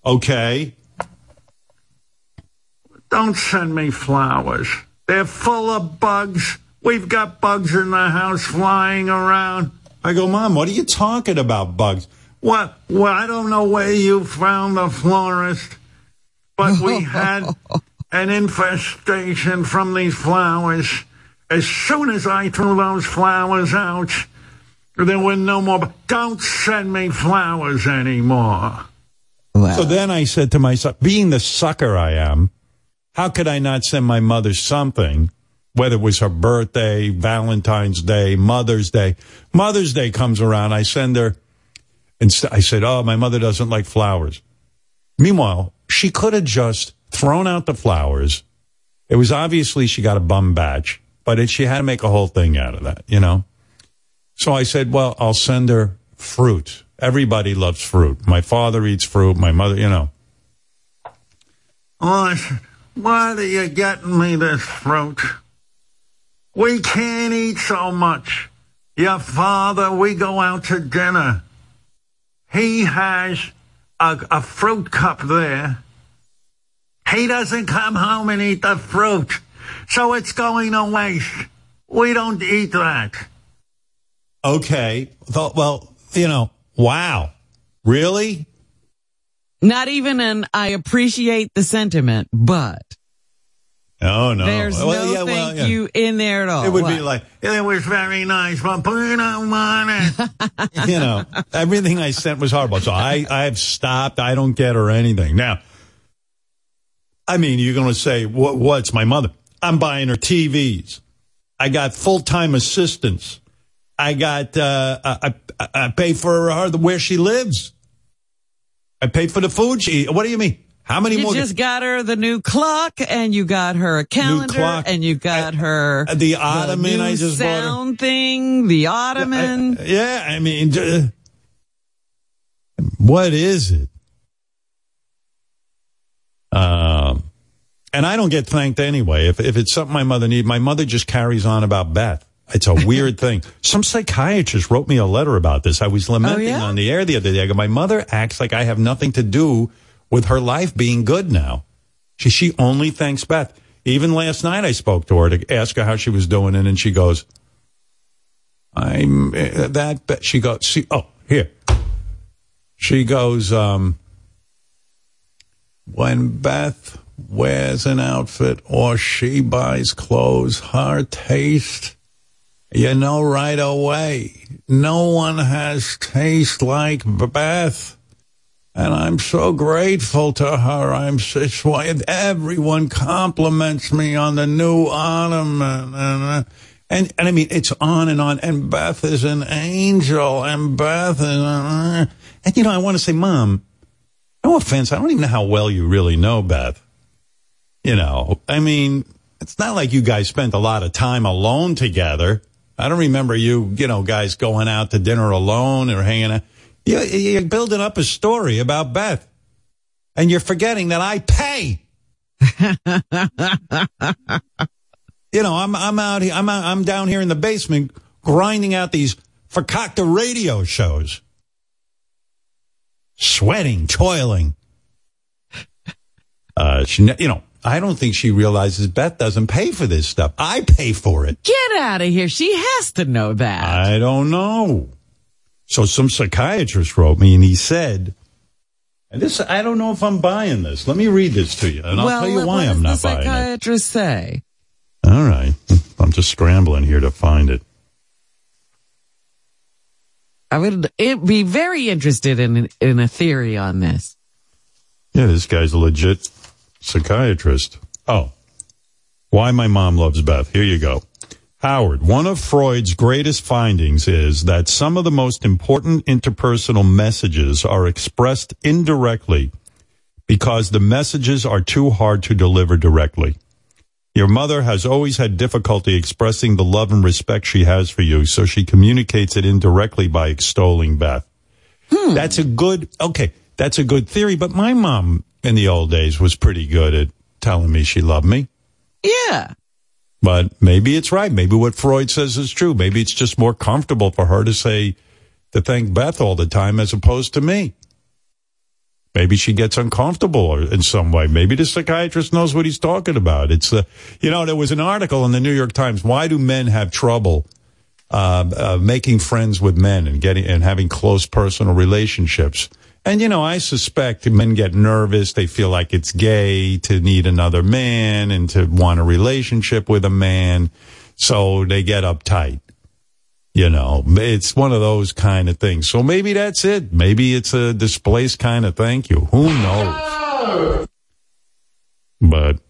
S3: Okay. Don't send me flowers. They're full of bugs. We've got bugs in the house flying around. I go, Mom, what are you talking about, bugs? What? Well, I don't know where you found the florist, but we had an infestation from these flowers. As soon as I threw those flowers out, there were no more. Don't send me flowers anymore. So then I said to myself, being the sucker I am, how could I not send my mother something, whether it was her birthday, Valentine's Day, Mother's Day? Mother's Day comes around, I send her, and st- I said, oh, my mother doesn't like flowers. Meanwhile, she could have just thrown out the flowers. It was obviously she got a bum batch, but it, she had to make a whole thing out of that, you know? So I said, well, I'll send her fruit. Everybody loves fruit. My father eats fruit. My mother, you know. Oh, why are you getting me this fruit? We can't eat so much. Your father, we go out to dinner. He has a, a fruit cup there. He doesn't come home and eat the fruit. So it's going to waste. We don't eat that. Okay. Well, well, you know, wow. Really?
S4: Not even an I appreciate the sentiment, but
S3: Oh, no.
S4: there's
S3: Well,
S4: no
S3: yeah, well,
S4: thank
S3: yeah.
S4: you in there at all.
S3: It would be like, it was very nice, but put it on it. you know, everything I sent was horrible. So I, I've stopped. I don't get her anything. Now, I mean, you're going to say, what, what's my mother? I'm buying her TVs. I got full-time assistants. I got, uh, I, I, I pay for her, where she lives. I pay for the food she, what do you mean? How many
S4: you
S3: more?
S4: just got her the new clock, and you got her a calendar,
S3: clock.
S4: and you got her
S3: the ottoman
S4: new
S3: I just
S4: sound thing, the ottoman.
S3: Yeah, I mean, uh, what is it? Um, and I don't get thanked anyway. If if it's something my mother needs, my mother just carries on about Beth. It's a weird thing. Some psychiatrist wrote me a letter about this. I was lamenting
S4: yeah?
S3: on the air the other day. I go, my mother acts like I have nothing to do with her life being good now. She she only thanks Beth. Even last night, I spoke to her to ask her how she was doing, and then she goes, "I'm uh, that." She goes, "See, oh, here." She goes, um, "When Beth wears an outfit or she buys clothes, her taste, you know right away. No one has taste like Beth." And I'm so grateful to her. I'm so, and everyone compliments me on the new ottoman. And, uh, and, and I mean, it's on and on. And Beth is an angel. And Beth is, uh, and you know, I want to say, Mom, no offense. I don't even know how well you really know Beth. You know, I mean, it's not like you guys spent a lot of time alone together. I don't remember you, you know, guys going out to dinner alone or hanging out. You- You're building up a story about Beth, and you're forgetting that I pay. you know, I'm I'm out here. I'm out, I'm down here in the basement grinding out these fakakta radio shows, sweating, toiling. Uh, she, you know, I don't think she realizes Beth doesn't pay for this stuff. I pay for it.
S4: Get out of here! She has to know that.
S3: I don't know. So some psychiatrist wrote me and he said, and this, I don't know if I'm buying this. Let me read this to you and I'll tell you why I'm not buying it.
S4: What does the psychiatrist say?
S3: All right. I'm just scrambling here to find it.
S4: I would be very interested in in a theory on this.
S3: Yeah, this guy's a legit psychiatrist. Oh, why my mom loves Beth. Here you go. Howard, one of Freud's greatest findings is that some of the most important interpersonal messages are expressed indirectly because the messages are too hard to deliver directly. Your mother has always had difficulty expressing the love and respect she has for you, so she communicates it indirectly by extolling Beth. Hmm. That's a good, okay, that's a good theory, but my mom in the old days was pretty good at telling me she loved me.
S4: Yeah.
S3: But maybe it's right. Maybe what Freud says is true. Maybe it's just more comfortable for her to say, to thank Beth all the time as opposed to me. Maybe she gets uncomfortable or in some way. Maybe the psychiatrist knows what he's talking about. It's, uh, you know, there was an article in the New York Times. Why do men have trouble, uh, uh, making friends with men and getting, and having close personal relationships? And, you know, I suspect men get nervous. They feel like it's gay to need another man and to want a relationship with a man. So they get uptight. You know, it's one of those kind of things. So maybe that's it. Maybe it's a displaced kind of thank you. Who knows? But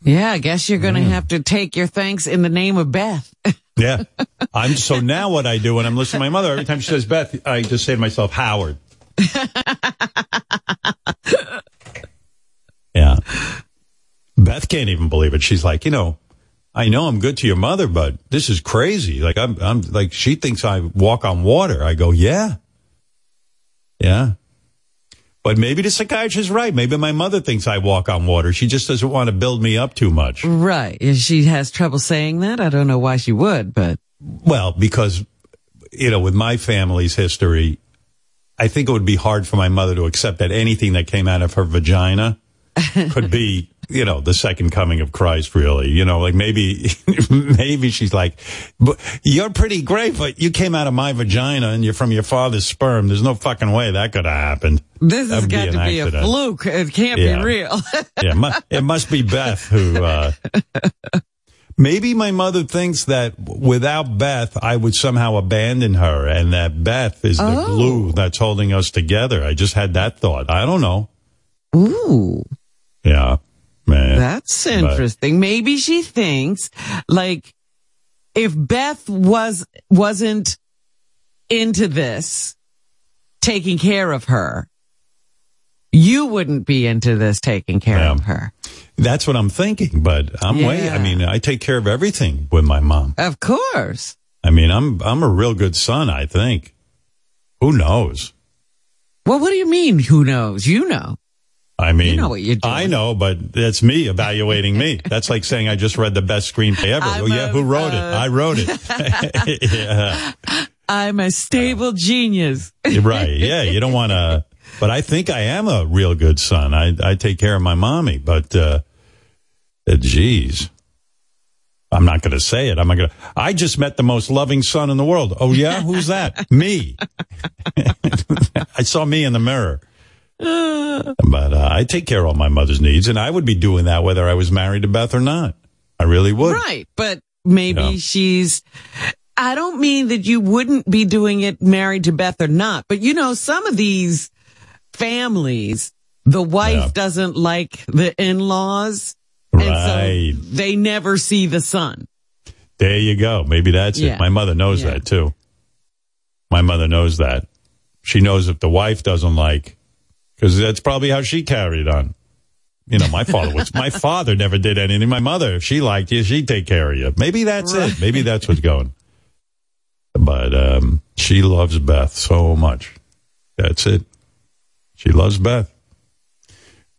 S4: Yeah, I guess you're going to mm. have to take your thanks in the name of Beth.
S3: yeah, I'm so now what I do when I'm listening to my mother, every time she says Beth, I just say to myself, Howard. yeah. Beth can't even believe it. She's like, you know, I know I'm good to your mother, but this is crazy. Like I'm, I'm like, she thinks I walk on water. I go, yeah. Yeah. But maybe the psychiatrist is right. Maybe my mother thinks I walk on water. She just doesn't want to build me up too much.
S4: Right. If she has trouble saying that, I don't know why she would, but
S3: Well, because, you know, with my family's history, I think it would be hard for my mother to accept that anything that came out of her vagina could be, you know, the second coming of Christ, really. You know, like maybe, maybe she's like, "But you're pretty great, but you came out of my vagina and you're from your father's sperm. There's no fucking way that could have happened.
S4: this has got
S3: an
S4: to be a
S3: accident.
S4: fluke. It can't
S3: Yeah.
S4: be real.
S3: yeah, it it must be Beth who. Uh, maybe my mother thinks that without Beth, I would somehow abandon her, and that Beth is the
S4: Oh.
S3: glue that's holding us together. I just had that thought. I don't know.
S4: Ooh.
S3: Yeah,
S4: That's
S3: But-
S4: interesting. Maybe she thinks like if Beth was wasn't into this taking care of her, you wouldn't be into this taking care of her.
S3: That's what I'm thinking. But I'm way. I mean, I take care of everything with my mom.
S4: Of course.
S3: I mean, I'm I'm a real good son. I think. Who knows?
S4: Well, what do you mean? Who knows? You know.
S3: I mean,
S4: know what you're doing.
S3: I know, but that's me evaluating me. That's like saying I just read the best screenplay ever.
S4: I'm
S3: oh yeah,
S4: a-
S3: who wrote it?
S4: uh,
S3: I wrote it. yeah.
S4: I'm a stable genius.
S3: right. Yeah. You don't want to, but I think I am a real good son. I, I take care of my mommy, but, uh, uh, geez, I'm not going to say it. I'm not going to, I just met the most loving son in the world. Oh yeah. Who's that? me. I saw me in the mirror. But uh, I take care of all my mother's needs, and I would be doing that whether I was married to Beth or not. I really would.
S4: Right. But maybe
S3: Yeah.
S4: she's, I don't mean that you wouldn't be doing it married to Beth or not, but you know, some of these families, the wife
S3: Yeah.
S4: doesn't like the in-laws.
S3: Right.
S4: And so they never see the son.
S3: There you go. Maybe that's
S4: Yeah.
S3: it. My mother knows that too. My mother knows that. She knows if the wife doesn't like, because that's probably how she carried on. You know, my father was, my father never did anything. My mother, if she liked you, she'd take care of you. Maybe that's it. Maybe that's what's going. But, um, she loves Beth so much. That's it. She loves Beth.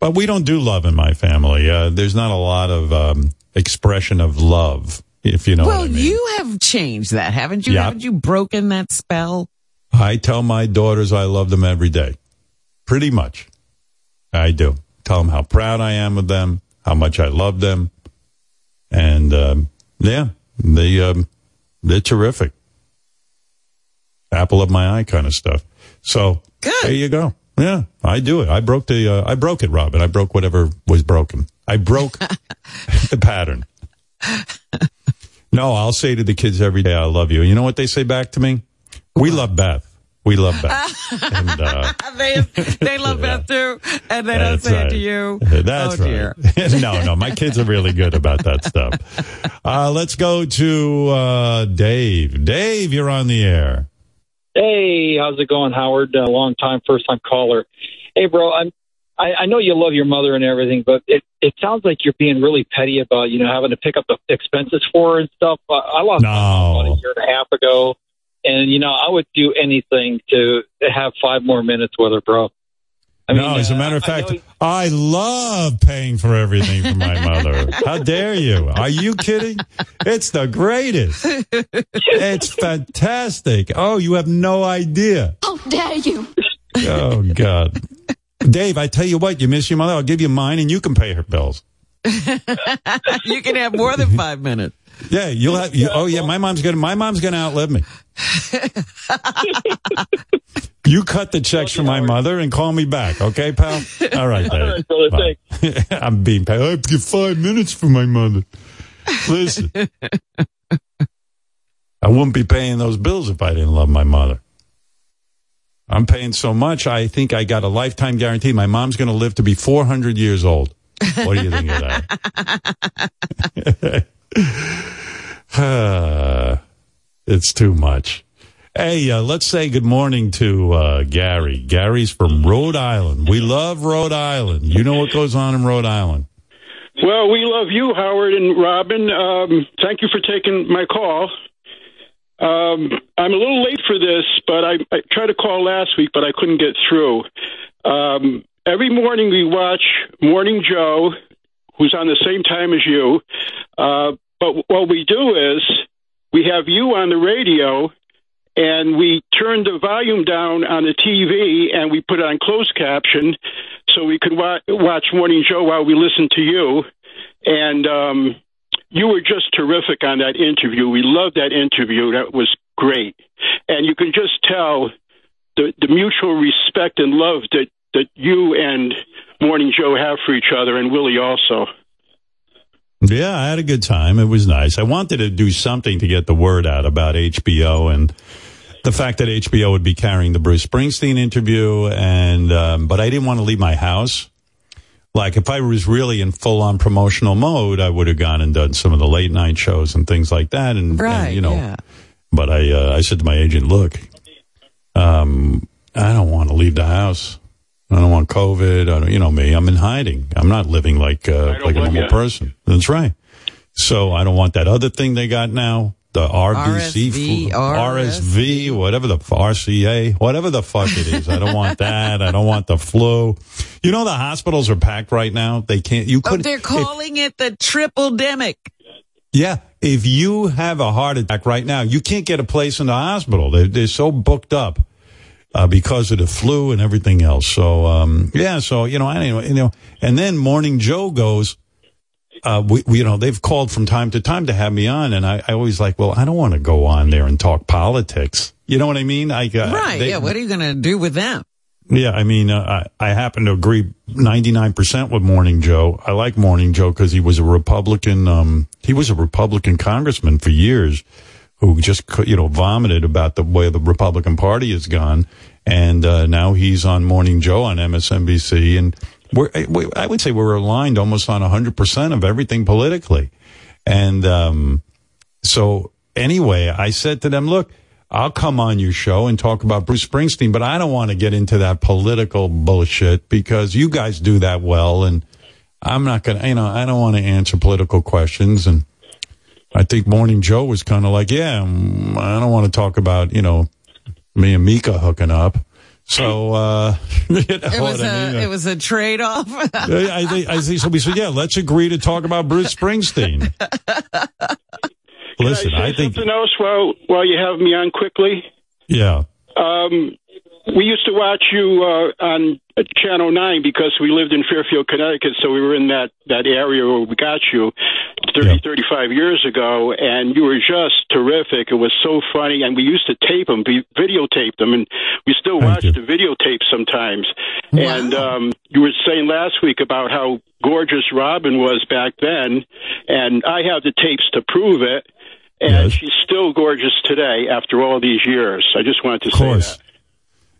S3: But we don't do love in my family. Uh, there's not a lot of, um, expression of love, if you know
S4: well,
S3: what I mean.
S4: you have changed that, haven't you?
S3: Yeah.
S4: Haven't you broken that spell?
S3: I tell my daughters I love them every day. Pretty much. I do. Tell them how proud I am of them, how much I love them. And, um, yeah, they, um, they're terrific. Apple of my eye kind of stuff. So there you go. Yeah, I do it. I broke the, uh, I broke it, Robin. I broke whatever was broken. I broke the pattern. No, I'll say to the kids every day, I love you. You know what they say back to me? We love Beth. We love Beth. and, uh,
S4: they they love Beth too, and they don't
S3: That's
S4: say it to you.
S3: That's
S4: oh, dear.
S3: right. no, no, my kids are really good about that stuff. Uh, let's go to uh, Dave. Dave, you're on the air.
S14: Hey, how's it going, Howard? Uh, long time, first time caller. Hey, bro, I'm. I, I know you love your mother and everything, but it it sounds like you're being really petty about you know having to pick up the expenses for her and stuff. I, I lost my mom about a year and a half ago, and you know I would do anything to have five more minutes with her, bro. I
S3: no,
S14: mean,
S3: as a
S14: uh,
S3: matter of
S14: I
S3: fact, I, love paying for everything for my mother. How dare you? Are you kidding? It's the greatest. It's fantastic. Oh, you have no idea.
S15: How dare you?
S3: Oh, God. Dave, I tell you what, you miss your mother. I'll give you mine and you can pay her bills.
S4: you can have more than five minutes.
S3: Yeah, you'll have. You, oh, yeah, my mom's gonna. My mom's gonna outlive me. you cut the checks for my mother and call me back, okay, pal? All right,
S14: All right, brother,
S3: I'm being paid. I have to give five minutes for my mother. Listen, I wouldn't be paying those bills if I didn't love my mother. I'm paying so much. I think I got a lifetime guarantee. My mom's going to live to be 400 years old. What do you think of that? it's too much. Hey, uh, let's say good morning to uh, Gary. Gary's from Rhode Island. We love Rhode Island. You know what goes on in Rhode Island.
S16: Well, we love you, Howard and Robin. Um, thank you for taking my call. Um, I'm a little late for this, but I, I tried to call last week, but I couldn't get through. Um, every morning we watch Morning Joe, who's on the same time as you. Uh, but what we do is we have you on the radio, and we turn the volume down on the TV, and we put on closed caption, so we could wa- watch Morning Joe while we listen to you. And um, you were just terrific on that interview. We loved that interview. That was great. And you can just tell the, the mutual respect and love that, that you and Morning Joe have for each other, and Willie also.
S3: Yeah, I had a good time. It was nice. I wanted to do something to get the word out about HBO and the fact that HBO would be carrying the Bruce Springsteen interview, and um, but I didn't want to leave my house. Like if I was really in full on promotional mode, I would have gone and done some of the late night shows and things like that. And, and, you know,
S4: yeah.
S3: but I uh, I said to my agent, look, um, I don't want to leave the house. I don't want COVID. I don't, you know me. I'm in hiding. I'm not living like uh, like a normal
S16: ya.
S3: person. That's right. So I don't want that other thing they got now. The RBC,
S4: RSV,
S3: RSV, whatever the RCA, whatever the fuck it is. I don't want that. I don't want the flu. You know the hospitals are packed right now. They can't. You
S4: Oh,
S3: could.
S4: they're calling it the triple demic.
S3: Yeah. If you have a heart attack right now, you can't get a place in the hospital. They're, they're so booked up uh, because of the flu and everything else. So, um, yeah. So, you know, anyway, you know, and then Morning Joe goes, uh, we, we, you know, they've called from time to time to have me on. And I, I always like, well, I don't want to go on there and talk politics. You know what I mean? I, uh,
S4: right.
S3: they-
S4: yeah. What are you going to do with them?
S3: yeah, I mean, uh, I, I happen to agree 99% with Morning Joe. I like Morning Joe because he was a Republican, um, he was a Republican congressman for years who just, you know, vomited about the way the Republican Party has gone. And, uh, now he's on Morning Joe on MSNBC. And we're, we- I would say we're aligned almost on 100% of everything politically. And, um, so anyway, I said to them, look, I'll come on your show and talk about Bruce Springsteen, but I don't want to get into that political bullshit because you guys do that well. And I'm not going to, you know, I don't want to answer political questions. And I think Morning Joe was kind of like, yeah, mm, I don't want to talk about, you know, me and Mika hooking up. So, uh, you know
S4: It was
S3: what I
S4: a
S3: mean?
S4: it was a trade off.
S3: I I think, I think so. We said, yeah, let's agree to talk about Bruce Springsteen. Listen,
S16: Can I,
S3: I
S16: say
S3: think,
S16: something else while while you have me on quickly.
S3: yeah.
S16: Um, we used to watch you uh, on Channel 9 because we lived in Fairfield, Connecticut, so we were in that, that area where we got you 30, 35 years ago, and you were just terrific. It was so funny, and we used to tape them, we videotape them, and we still watch the videotape sometimes. And um, you were saying last week about how gorgeous Robin was back then, and I have the tapes to prove it. And she's still gorgeous today after all these years. I just wanted to
S3: Of
S16: say
S3: course.
S16: that.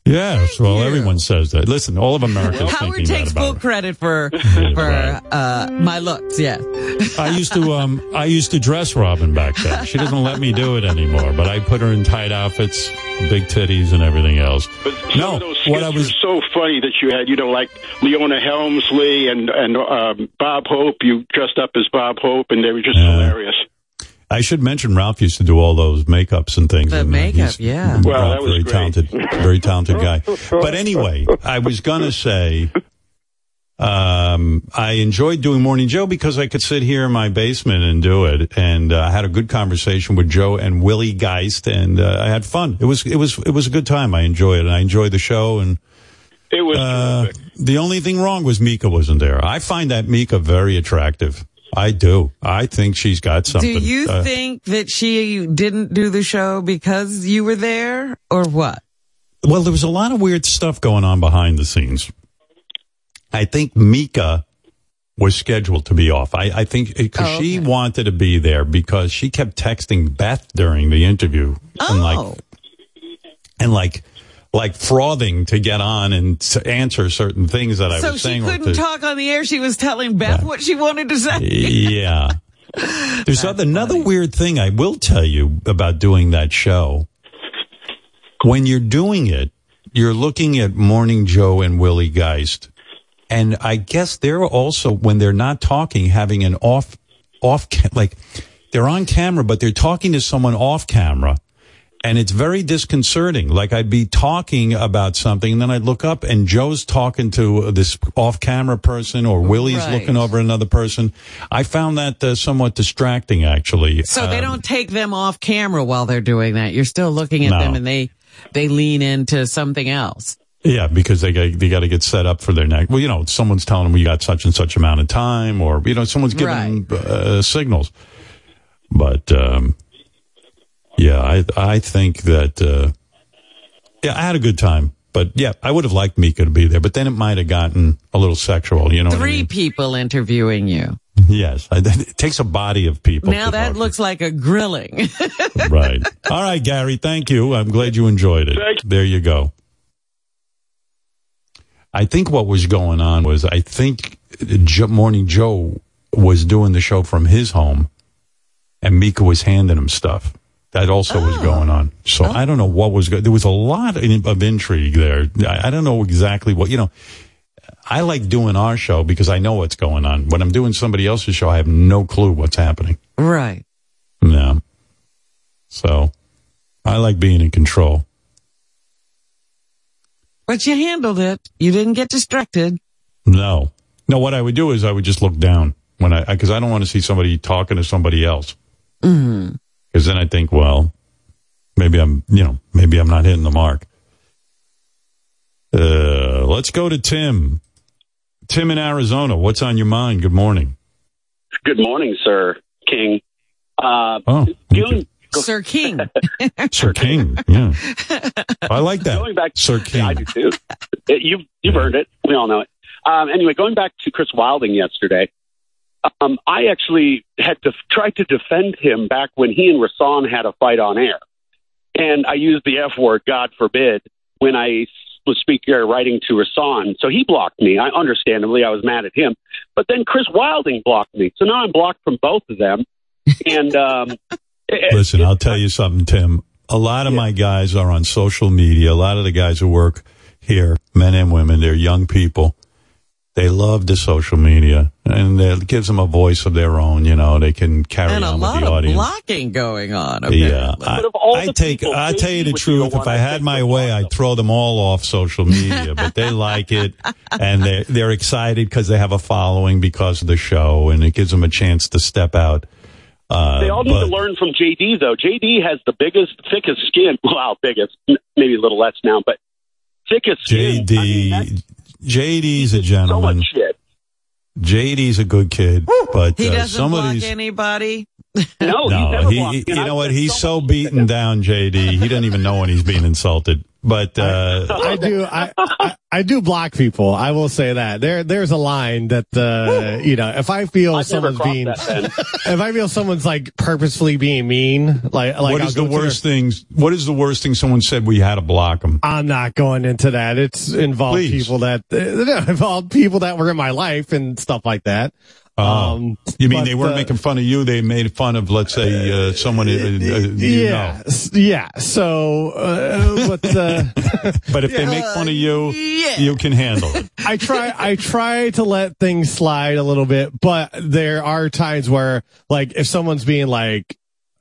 S3: Yes, well, everyone says that. Listen, all of America.
S4: Howard
S3: thinking
S4: takes
S3: that about
S4: full credit for for uh, my looks. Yes.
S3: I used to, um, I used to dress Robin back then. She doesn't let me do it anymore, but I put her in tight outfits, big titties, and everything else.
S16: Some
S3: No,
S16: of those
S3: what I was
S16: so funny that you had, you know, like Leona Helmsley and and um, Bob Hope. You dressed up as Bob Hope, and they were just hilarious.
S3: I should mention Ralph used to do all those makeups and things.
S4: The
S3: and, uh,
S4: makeup,
S3: he's-
S4: yeah.
S16: Well,
S3: Ralph,
S16: that was
S3: very
S16: great.
S3: talented, very talented guy. But anyway, I was gonna say, um, I enjoyed doing Morning Joe because I could sit here in my basement and do it, and uh, I had a good conversation with Joe and Willie Geist, and uh, I had fun. It was it was it was a good time. I enjoyed it. and I enjoyed the show, and
S16: It was
S3: uh, the only thing wrong was Mika wasn't there. I find that Mika very attractive. I do. I think she's got something.
S4: Do you
S3: Uh,
S4: think that she didn't do the show because you were there, or what?
S3: Well, there was a lot of weird stuff going on behind the scenes. I think Mika was scheduled to be off. I, I think because
S4: Oh,
S3: she wanted to be there because she kept texting Beth during the interview and like
S4: Oh.
S3: and like like frothing to get on and to answer certain things that I
S4: so
S3: was saying. she
S4: couldn't talk on the air. She was telling Beth what she wanted to say.
S3: yeah. There's other, another weird thing I will tell you about doing that show. When you're doing it, you're looking at Morning Joe and Willie Geist. And I guess they're also, when they're not talking, having an off, off, like they're on camera, but they're talking to someone off camera. And it's very disconcerting. Like I'd be talking about something and then I'd look up and Joe's talking to this off camera person or Willie's
S4: Right.
S3: looking over another person. I found that uh, somewhat distracting actually.
S4: So they
S3: Um,
S4: don't take them off camera while they're doing that. You're still looking at
S3: No.
S4: them and they, they lean into something else.
S3: Yeah, because they got, they got to get set up for their next. Well, you know, someone's telling them you got such and such amount of time, or you know, someone's giving them uh, signals. But um, yeah, I I think that uh, yeah, I had a good time. But yeah, I would have liked Mika to be there, but then it might have gotten a little sexual. You know, what I
S4: Three
S3: mean?
S4: people interviewing you.
S3: Yes, I, it takes a body of people.
S4: now that
S3: talk
S4: looks like a grilling.
S3: right. All right, Gary. Thank you. I'm glad you enjoyed it. There you go. I think what was going on was I think Morning Joe was doing the show from his home, and Mika was handing him stuff. That also was going on. So I don't know what was going. There was a lot of intrigue there. I, I don't know exactly what you know. I like doing our show because I know what's going on. When I'm doing somebody else's show, I have no clue what's happening.
S4: right.
S3: No. So I like being in control.
S4: But you handled it. You didn't get distracted.
S3: No. No, what I would do is I would just look down when I, because I don't want to see somebody talking to somebody else.
S4: Mm.
S3: Because then I think, well, maybe I'm, you know, maybe I'm not hitting the mark. Uh, let's go to Tim. Tim in Arizona. What's on your mind? Good morning.
S15: Good morning, sir King. Uh,
S3: Oh,
S15: going,
S4: Sir King.
S3: Sir King. Yeah. I like that.
S15: Going back,
S3: Sir King.
S15: I do too. It- you've you've earned it. We all know it. Um, anyway, going back to Chris Wilding yesterday, um, I actually had to try to defend him back when he and Rasan had a fight on air, and I used the F word, God forbid, when I was speaking or writing to Rasan. So he blocked me. I understandably I was mad at him, but then Chris Wilding blocked me. So now I'm blocked from both of them, and um,
S3: Listen, I'll tell you something, Tim. A lot of my guys are on social media. A lot of the guys who work here, men and women, they're young people. They love the social media and it gives them a voice of their own. You know, they can carry
S4: and a
S3: on with
S4: lot
S3: the
S4: of
S3: audience.
S4: blocking going on.
S3: Yeah,
S4: apparently.
S3: I, I take. I tell you the truth. If I had my way, I'd throw them all off social media. but they like it, and they're they're excited because they have a following because of the show, and it gives them a chance to step out. Uh,
S15: They all need
S3: but-
S15: to learn from JD though. JD has the biggest, thickest skin. Well, biggest, maybe a little less now, but thickest as skin. I mean,
S3: JD,
S15: that's
S3: JD's a gentleman.
S15: much shit.
S3: JD's a good kid, but
S4: He
S3: uh,
S4: doesn't
S3: some of
S4: block
S3: these.
S4: anybody.
S15: No, he's
S3: No,
S15: never
S3: he, he- you know what? He's
S15: so
S3: so beaten down, JD. He doesn't even know when he's being insulted. But uh,
S17: I do. I, I I do block people. I will say that there there's a line that uh you know if I feel
S15: I've
S17: someone's being if I feel someone's like purposefully being mean like like
S3: what
S17: I'll
S3: the
S17: to their-
S3: worst things? What is the worst thing someone said? We had to block them.
S17: I'm not going into that. It's involved
S3: Please.
S17: people that uh, involved people that were in my life and stuff like that.
S3: Oh.
S17: Um,
S3: you mean
S17: but,
S3: they weren't
S17: uh,
S3: making fun of you? They made fun of, let's say, uh, someone. Uh, uh, you
S17: yeah,
S3: know.
S17: s- yeah. So, uh, but uh,
S3: But if they make fun of you, you can handle it.
S17: I try I try to let things slide a little bit, but there are times where like if someone's being like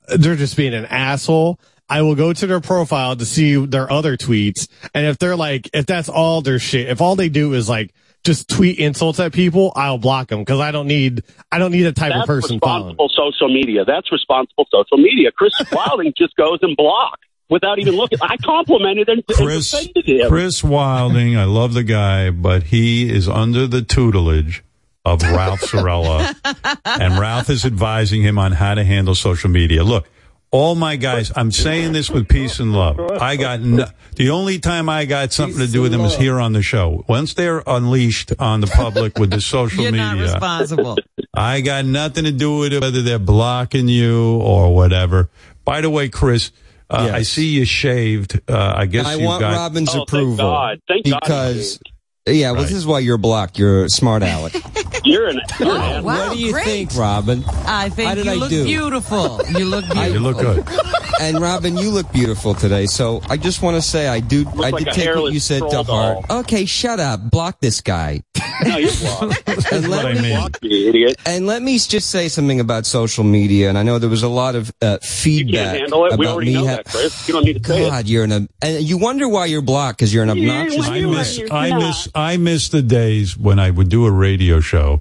S17: they're just being an asshole, I will go to their profile to see their other tweets and if they're like if that's all their shit, if all they do is like just tweet insults at people, I'll block them because I don't need I don't need a type
S15: That's
S17: of person following.
S15: social media. That's responsible social media. Chris Wilding just goes and blocks without even looking. I complimented and, and
S3: Chris,
S15: defended him.
S3: Chris Wilding, I love the guy, but he is under the tutelage of Ralph Cirella, and Ralph is advising him on how to handle social media. Look, all my guys, I'm saying this with peace and love. I got no, the only time I got something to do with them is here on the show. Once they're unleashed on the public with the social
S4: You're
S3: media,
S4: not responsible.
S3: I got nothing to do with it, whether they're blocking you or whatever. By the way, Chris, uh, I see you shaved. Uh, I guess
S18: I
S3: you
S18: want
S3: got
S18: Robin's
S15: Oh, thank
S18: approval
S15: God. Thank God he
S18: because yeah, well, this is why you're blocked. You're a smart aleck.
S15: You're an, you're an
S4: Oh, wow,
S18: what do you
S4: great.
S18: think, Robin?
S4: I think
S18: How did
S4: you
S18: I
S4: look
S18: do?
S4: beautiful. You look beautiful.
S3: you look good.
S18: And Robin, you look beautiful today. So I just want to say I do. I
S15: like
S18: did
S15: a
S18: take what
S15: hairless
S18: you said to
S15: troll
S18: heart. Okay, shut up. Block this guy.
S15: No, you're blocked.
S18: And
S3: That's what I
S18: let, me,
S3: mean.
S15: Block me, idiot.
S18: and let me just say something about social media. And I know there was a lot of uh,
S15: You
S18: feedback
S15: can't handle it. We
S18: about
S15: already
S18: me.
S15: know
S18: ha-
S15: that, Chris. You don't need to say it.
S18: God, you're an ob- and you wonder why you're blocked because you're an obnoxious.
S3: I miss. I miss, I miss the days when I would do a radio show,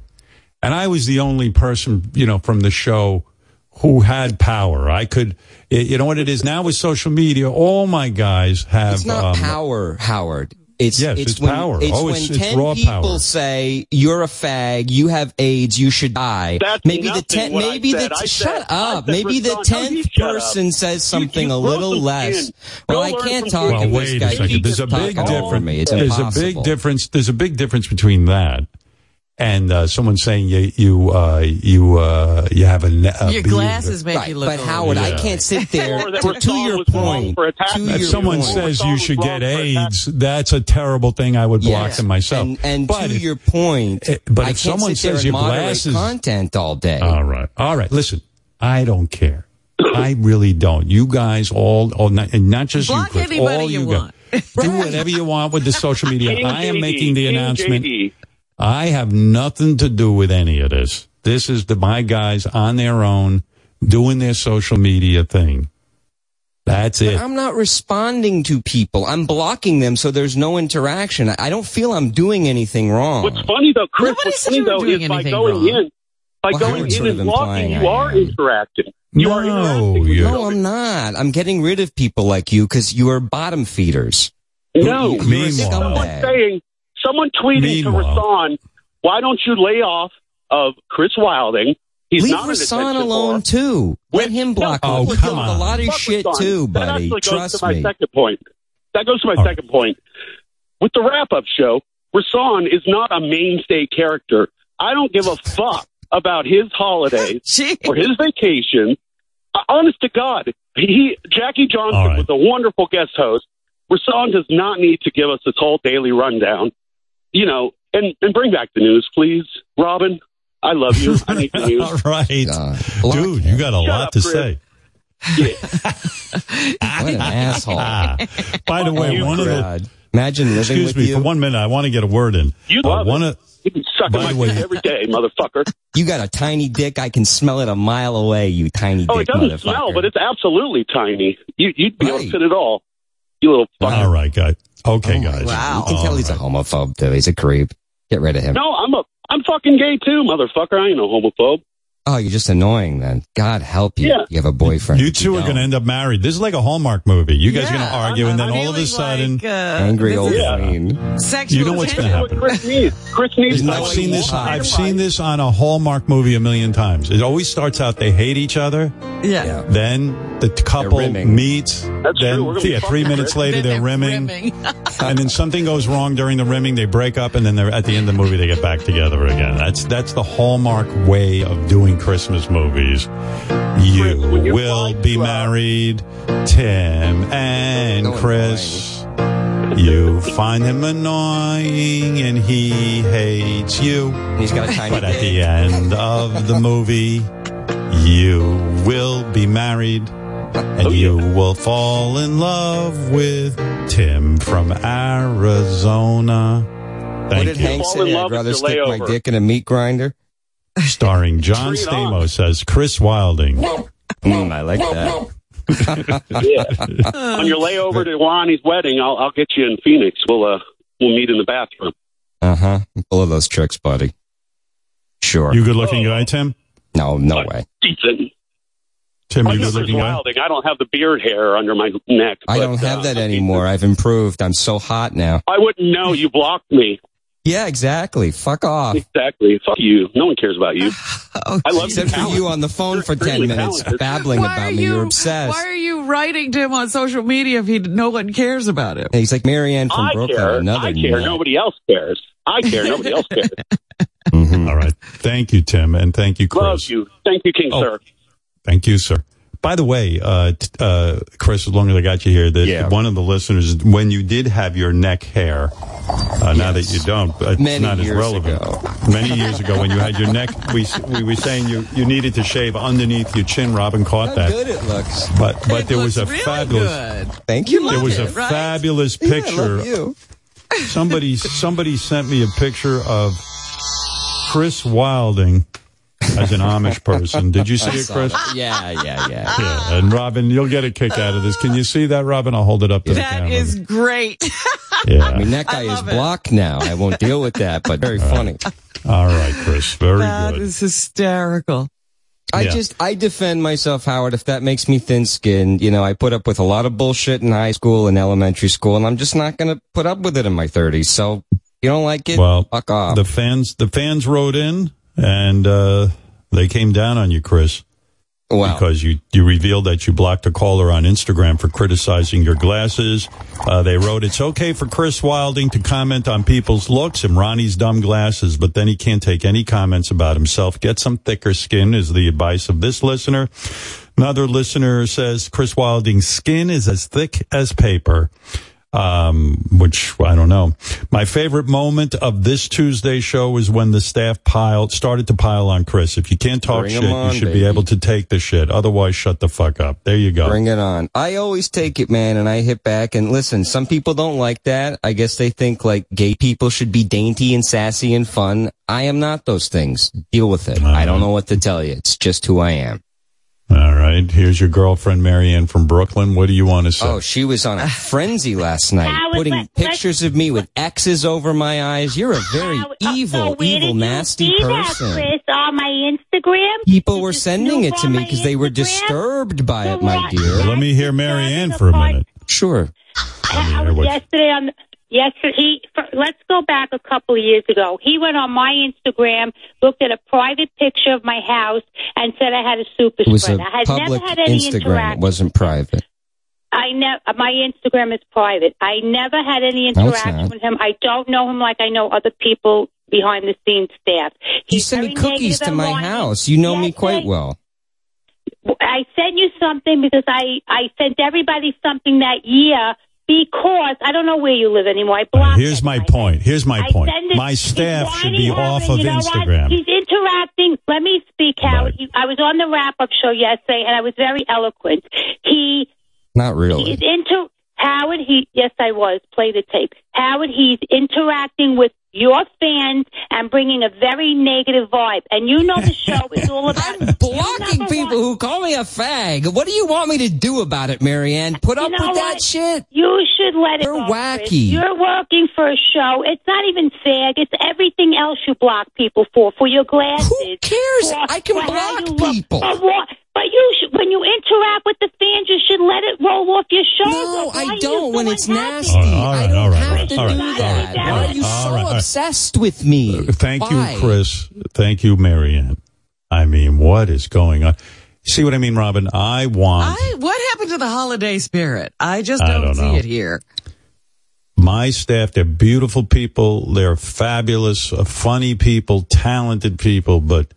S3: and I was the only person, you know, from the show who had power. I could, you know what it is now with social media. All my guys have.
S18: It's not
S3: um,
S18: power, Howard. It's
S3: Yes,
S18: it's,
S3: it's
S18: when,
S3: power.
S18: It's
S3: Oh,
S18: when
S3: it's- it's
S18: ten
S3: raw
S18: people
S3: power.
S18: say you're a fag, you have AIDS, you should die.
S15: That's
S18: maybe the ten, maybe the
S15: said. I
S18: shut
S15: said-
S18: up.
S15: said
S18: Maybe the
S15: respond- No, you
S18: tenth
S15: up.
S18: person says something
S15: you
S18: a little less. Well, I can't talk
S15: Jim.
S3: Well,
S18: to this
S3: wait
S18: guy.
S3: a second. There's a big difference.
S18: me. It's
S3: There's a big difference. There's a big difference between that and uh, someone saying you you uh, you uh, you have a, ne- a
S4: Your
S3: beard.
S4: glasses make
S18: Right,
S4: you look
S18: but
S4: old.
S18: Howard, I can't sit there
S15: Or that
S18: to, to your point.
S15: for attacking
S18: To
S3: If
S18: your
S3: someone
S18: point.
S3: says you should get AIDS, that's a terrible thing. I would block
S18: Yes.
S3: them myself.
S18: And, and
S3: but
S18: to
S3: if-
S18: your point,
S3: Eh, but
S18: I
S3: if
S18: can't
S3: someone
S18: sit there
S3: says
S18: and
S3: your
S18: moderate
S3: glasses-
S18: content all day.
S3: All right. All right. Listen, I don't care. I really don't. You guys all, all not, and not just
S4: Block
S3: you, Chris,
S4: anybody
S3: all
S4: you
S3: you
S4: want.
S3: guys. Do whatever you want with the social media.
S15: King
S3: I am
S15: JD,
S3: making the
S15: King
S3: announcement.
S15: JD.
S3: I have nothing to do with any of this. This is the my guys on their own doing their social media thing. That's
S18: But
S3: it.
S18: I'm not responding to people. I'm blocking them so there's no interaction. I- I don't feel I'm doing anything wrong.
S15: What's funny though, Chris,
S4: Nobody
S15: what's
S4: said
S15: funny though is by going
S4: wrong.
S15: in, by
S18: Well,
S15: going in and
S18: of
S15: blocking, you are
S18: am.
S15: interacting. You are
S3: No,
S15: interacting
S18: No. I'm not. I'm getting rid of people like you because you are bottom feeders.
S15: No,
S18: You're a
S3: Meanwhile-
S15: someone saying, someone tweeting to Rasan, why don't you lay off of Chris Wilding? He's
S18: Leave
S15: not
S18: Rasan alone
S15: whore.
S18: too. Let him block.
S3: Oh,
S18: him. He's
S3: come
S18: doing a lot of
S15: Fuck
S18: shit
S15: Rasan.
S18: too,
S15: That
S18: buddy.
S15: actually goes
S18: Trust
S15: to my
S18: me.
S15: second point. That goes to my
S3: All right.
S15: second point. With the wrap-up show, Rasan is not a mainstay character. I don't give a fuck about his holidays or his vacation. Uh, honest to God, he Jackie Johnson
S3: All right.
S15: was a wonderful guest host. Rasan does not need to give us this whole daily rundown. You know, and and bring back the news, please, Robin. I love you. I need the news.
S3: All right.
S18: Uh,
S3: Dude,
S18: him.
S3: you got a
S15: Shut
S3: lot
S15: up,
S3: to
S15: Chris.
S3: say.
S18: What an asshole.
S3: Ah. By the way,
S15: you,
S3: one of the
S18: Imagine living
S3: excuse
S18: with
S3: me
S18: you.
S3: for one minute. I want to get a word in.
S15: You
S3: Uh,
S15: love
S3: one
S15: it.
S3: of
S15: You can suck on my
S3: way-
S15: dick every day, motherfucker.
S18: You got a tiny dick. I can smell it a mile away. You tiny
S15: Oh, it doesn't
S18: motherfucker.
S15: smell, but it's absolutely tiny. You, you'd be able to fit it all. You little fucker.
S3: all right, guys. Okay,
S18: Oh
S3: guys.
S18: God. You can tell he's a homophobe too. He's a creep. Get rid of him.
S15: No, I'm a, I'm fucking gay too, motherfucker. I ain't no homophobe.
S18: Oh, you're just annoying then. God help you.
S15: Yeah.
S18: You have a boyfriend.
S3: You two are going to end up married. This is like a Hallmark movie. You guys are going to
S4: Yeah,
S3: argue, and then
S4: I'm
S3: all of a sudden,
S4: like, uh,
S18: Angry old
S4: is
S18: queen.
S4: Sexual
S3: you know what's going to happen.
S15: Chris needs. Chris needs.
S3: I've seen this. I've seen this on a Hallmark movie a million times. It always starts out they hate each other.
S4: Yeah.
S3: Then the couple meets.
S15: That's
S3: then
S15: true. We're gonna be
S3: yeah, three minutes later they're, rimming, and then something goes wrong during the rimming. They break up, and then they're at the end of the movie they get back together again. That's that's the Hallmark way of doing Christmas movies. You
S15: when
S3: will be
S15: to,
S3: married, Tim and
S18: No
S3: Chris. You find him annoying and he hates you.
S18: He's got a tiny
S3: But at the end of the movie, you will be married and oh, you will fall in love with Tim from Arizona.
S18: What did
S3: you.
S18: Hank
S15: Fall
S18: say?
S15: in
S18: I'd
S15: love
S18: rather
S15: your
S18: stick my dick in a meat grinder.
S3: Starring John
S15: Bring it on.
S3: Stamos as Chris Wilding.
S18: Mm, I like that.
S15: Yeah. On your layover to Lonnie's wedding, I'll I'll get you in Phoenix. We'll uh we'll meet in the bathroom.
S18: Uh huh. Full of those tricks, buddy. Sure.
S3: You good looking guy, Tim?
S18: no, no way.
S15: Decent.
S3: Tim,
S15: I'm
S3: you
S15: no
S3: good
S15: Chris
S3: looking guy?
S15: Wilding. I don't have the beard hair under my neck.
S18: I
S15: but,
S18: don't have
S15: uh,
S18: that anymore. I've improved. I'm so hot now.
S15: I wouldn't know. You blocked me.
S18: Yeah, exactly. Fuck off.
S15: Exactly. Fuck you. No one cares about you.
S4: Oh,
S15: I love
S18: Except
S15: your
S18: for you on the phone for
S15: Extremely
S18: 10 minutes
S15: talented.
S18: babbling
S4: why
S18: about
S4: are
S18: me.
S4: you,
S18: You're obsessed.
S4: Why are you writing to him on social media if he no one cares about him?
S18: Hey, He's like Marianne from
S15: I
S18: Brooklyn.
S15: care.
S18: Another
S15: I care.
S18: nut.
S15: Nobody else cares. I care. Nobody else cares.
S18: Mhm.
S3: All right. Thank you, Tim, and thank you, Chris.
S15: Love you. Thank you, King
S3: Oh.
S15: Sir.
S3: Thank you, sir. By the way, uh, t- uh, Chris, as long as I got you here, that
S18: Yeah.
S3: one of the listeners, when you did have your neck hair, uh, now that you don't, it's
S18: Many
S3: not as relevant.
S18: ago.
S3: Many years ago, when you had your neck, we we were saying you you needed to shave underneath your chin. Robin caught
S18: How
S3: that,
S18: good it looks.
S3: but but
S4: It
S3: there was a
S4: really
S3: fabulous
S4: good.
S18: Thank you.
S3: there
S4: love
S3: was a
S4: right?
S3: fabulous
S18: Yeah, I
S3: picture.
S18: love you.
S3: somebody somebody sent me a picture of Chris Wilding as an Amish person. Did you see it, Chris?
S18: Yeah, yeah, yeah.
S3: Yeah, and Robin, you'll get a kick out of this. Can you see that, Robin? I'll hold it up to the camera.
S4: is great.
S3: yeah.
S18: I mean, that guy is
S4: love it.
S18: blocked now. I won't deal with that, but very funny.
S3: All right, Chris. Very
S4: That
S3: good.
S4: is hysterical.
S18: I
S3: Yeah.
S18: just, I defend myself, Howard, if that makes me thin skinned. You know, I put up with a lot of bullshit in high school and elementary school, and I'm just not going to put up with it in my 30s. So, you don't like it?
S3: well,
S18: fuck off.
S3: the fans, the fans wrote in and uh, they came down on you, Chris,
S18: wow.
S3: because you you revealed that you blocked a caller on Instagram for criticizing your glasses. Uh, they wrote, "It's okay for Chris Wilding to comment on people's looks and Ronnie's dumb glasses, but then he can't take any comments about himself. Get some thicker skin," is the advice of this listener. Another listener says Chris Wilding's skin is as thick as paper. Um, which I don't know. My favorite moment of this Tuesday show was when the staff piled, started to pile on Chris. If you can't talk
S18: Bring
S3: shit,
S18: on,
S3: you should be able to take the shit. Otherwise, shut the fuck up. There you go.
S18: Bring it on. I always take it, man, and I hit back. And listen, some people don't like that. I guess they think like gay people should be dainty and sassy and fun. I am not those things. Deal with it. I don't know what to tell you. It's just who I am.
S3: All right. Here's your girlfriend, Marianne from Brooklyn. What do you want to say?
S18: Oh, she was on a frenzy last night, putting
S19: let-
S18: pictures of me with X's over my eyes. You're a very
S19: Howard, uh,
S18: evil,
S19: so
S18: evil, nasty
S19: see that,
S18: person.
S19: Chris, on my Instagram?
S18: People were sending it to me because they were disturbed by
S19: So
S18: it, my dear.
S3: Let me hear Marianne for a minute.
S18: Sure.
S19: I
S3: hear
S19: was yesterday on yesterday. He let's go back a couple of years ago. He went on my Instagram, looked at a private picture of my house, and said I had a super
S18: It was a
S19: spread. I had
S18: public
S19: never had any
S18: Instagram. It wasn't private.
S19: I never. My Instagram is private. I never had any interaction
S18: not.
S19: with him. I don't know him like I know other people behind the scenes staff.
S18: You
S19: He's
S18: sent me cookies to my house. You know me quite
S19: I-
S18: well.
S19: I sent you something because I I sent everybody something that year because I don't know where you live anymore. I blocked.
S3: Here's my point. Here's my
S19: I
S3: point. My staff should be off of
S19: you know what?
S3: Instagram.
S19: He's interacting. Let me speak, Howard. He- I was on the wrap up show yesterday, and I was very eloquent. He
S18: Not really.
S19: He's into Howard Heat, yes, I was. Play the tape. Howard He's interacting with your fans and bringing a very negative vibe. And you know the show is all about
S18: Blocking people who call me a fag. What do you want me to do about it, Marianne? Put up
S19: You know
S18: with that shit?
S19: You should let it
S18: You're wacky.
S19: You're working for a show. It's not even fag. It's everything else you block people for. For your glasses. Who
S18: cares? I can block people.
S19: But, you should, when you interact with the fans, you should let it roll off your shoulders.
S18: No,
S19: Why
S18: I
S19: are you
S18: don't when it's
S19: unhappy?
S18: nasty.
S3: All right, all right, all right,
S18: to
S3: all right,
S18: do that.
S3: Right,
S18: Why are you
S3: all
S18: so
S3: right, all right.
S18: obsessed with me?
S3: Thank
S18: Why?
S3: you, Chris. Thank you, Marianne. I mean, what is going on? See what I mean, Robin? I want
S4: I, what happened to the holiday spirit? I just don't,
S3: don't
S4: see
S3: know.
S4: it here.
S3: my staff. They're beautiful people. They're fabulous, uh, funny people, talented people. But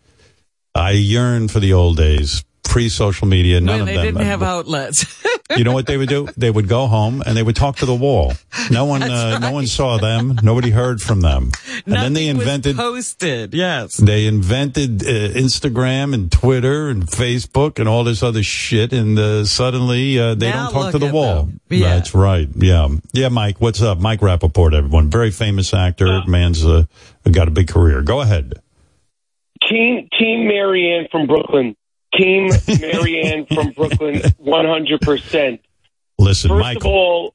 S3: I yearn for the old days, pre-social media. None
S4: when
S3: of
S4: they
S3: them.
S4: didn't have outlets.
S3: you know what they would do? They would go home and they would talk to the wall. No one, uh, no one saw them. Nobody heard from them. And then they
S4: Nothing was
S3: invented.
S4: posted. Yes.
S3: They invented uh, Instagram and Twitter and Facebook and all this other shit, and uh, suddenly uh, they
S4: Now
S3: don't talk to the wall.
S4: Yeah.
S3: That's right. Yeah, yeah. Mike, what's up? Mike Rapaport, everyone, very famous actor. Man's uh, got a big career. Go ahead.
S20: Team Team Marianne from Brooklyn. Team Marianne from Brooklyn, one hundred percent.
S3: Listen,
S20: First
S3: Michael.
S20: of all,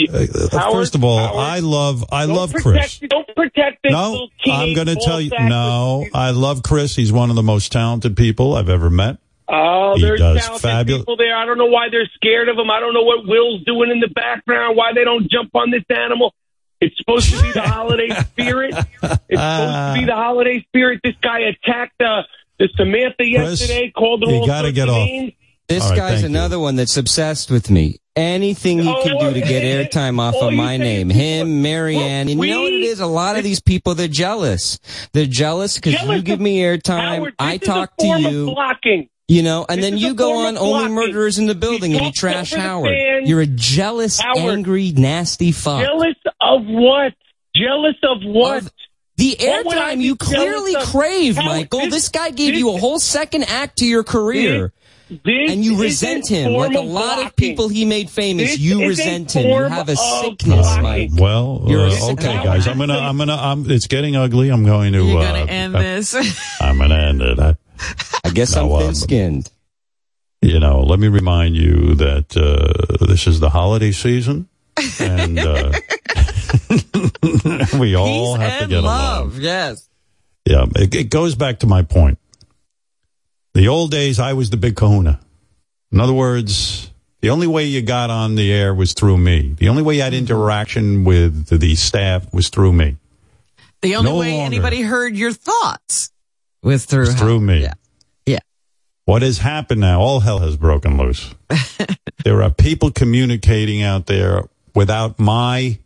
S3: uh,
S20: Howard-
S3: first of all,
S20: Howard,
S3: I love I love
S20: protect,
S3: Chris.
S20: Don't protect this
S3: No, I'm going to tell you. No, I love Chris. He's one of the most talented people I've ever met.
S20: Oh,
S3: He
S20: there's talented
S3: fabulous-
S20: people there. I don't know why they're scared of him. I don't know what Will's doing in the background. Why they don't jump on this animal? It's supposed to be the holiday spirit. It's supposed to be the holiday spirit. This guy attacked uh, the Samantha yesterday. Called her
S18: you
S20: all
S18: gotta get
S20: of
S18: off. This
S3: All right,
S18: guy's
S3: thank you.
S18: another one that's obsessed with me. Anything he
S20: Oh,
S18: can do to get airtime off
S20: all
S18: of my name. Him, Marianne. And you know what it is? A lot of these people, they're jealous. They're jealous because you give me airtime. I
S20: this is a
S18: talk to you.
S20: blocking.
S18: You know, and
S20: This
S18: then you go on
S20: of
S18: only murderers in the building and you trash Howard.
S20: fans.
S18: You're a jealous,
S20: Howard.
S18: angry, nasty fuck.
S20: Jealous of what? Jealous of what?
S18: The
S20: What would I
S18: airtime you clearly crave, Michael.
S20: this-
S18: This, guy gave
S20: this-
S18: you a whole second act to your career.
S20: This
S18: and you resent him like a
S20: of
S18: lot of people he made famous.
S20: This
S18: you resent him. You have a sickness,
S20: blocking.
S18: Mike.
S3: Well,
S18: You're
S3: uh,
S18: a sick
S3: okay,
S18: guy.
S3: guys. I'm gonna, I'm gonna, I'm, it's getting ugly. I'm going to.
S4: You're
S3: uh,
S4: going to end
S3: uh,
S4: this.
S3: I'm gonna end it. I,
S18: I guess
S3: No,
S18: I'm
S3: um,
S18: thin skinned.
S3: you know, let me remind you that uh, this is the holiday season, and uh, we all
S4: Peace
S3: have to get
S4: love.
S3: along.
S4: Yes.
S3: Yeah, it, it goes back to my point. The old days, I was the big Kahuna. In other words, the only way you got on the air was through me. The only way you had mm-hmm. interaction with the staff was through me.
S4: The only
S3: No
S4: way
S3: longer.
S4: anybody heard your thoughts was through
S3: was through me.
S4: Yeah. Yeah.
S3: What has happened now? All hell has broken loose. there are people communicating out there without my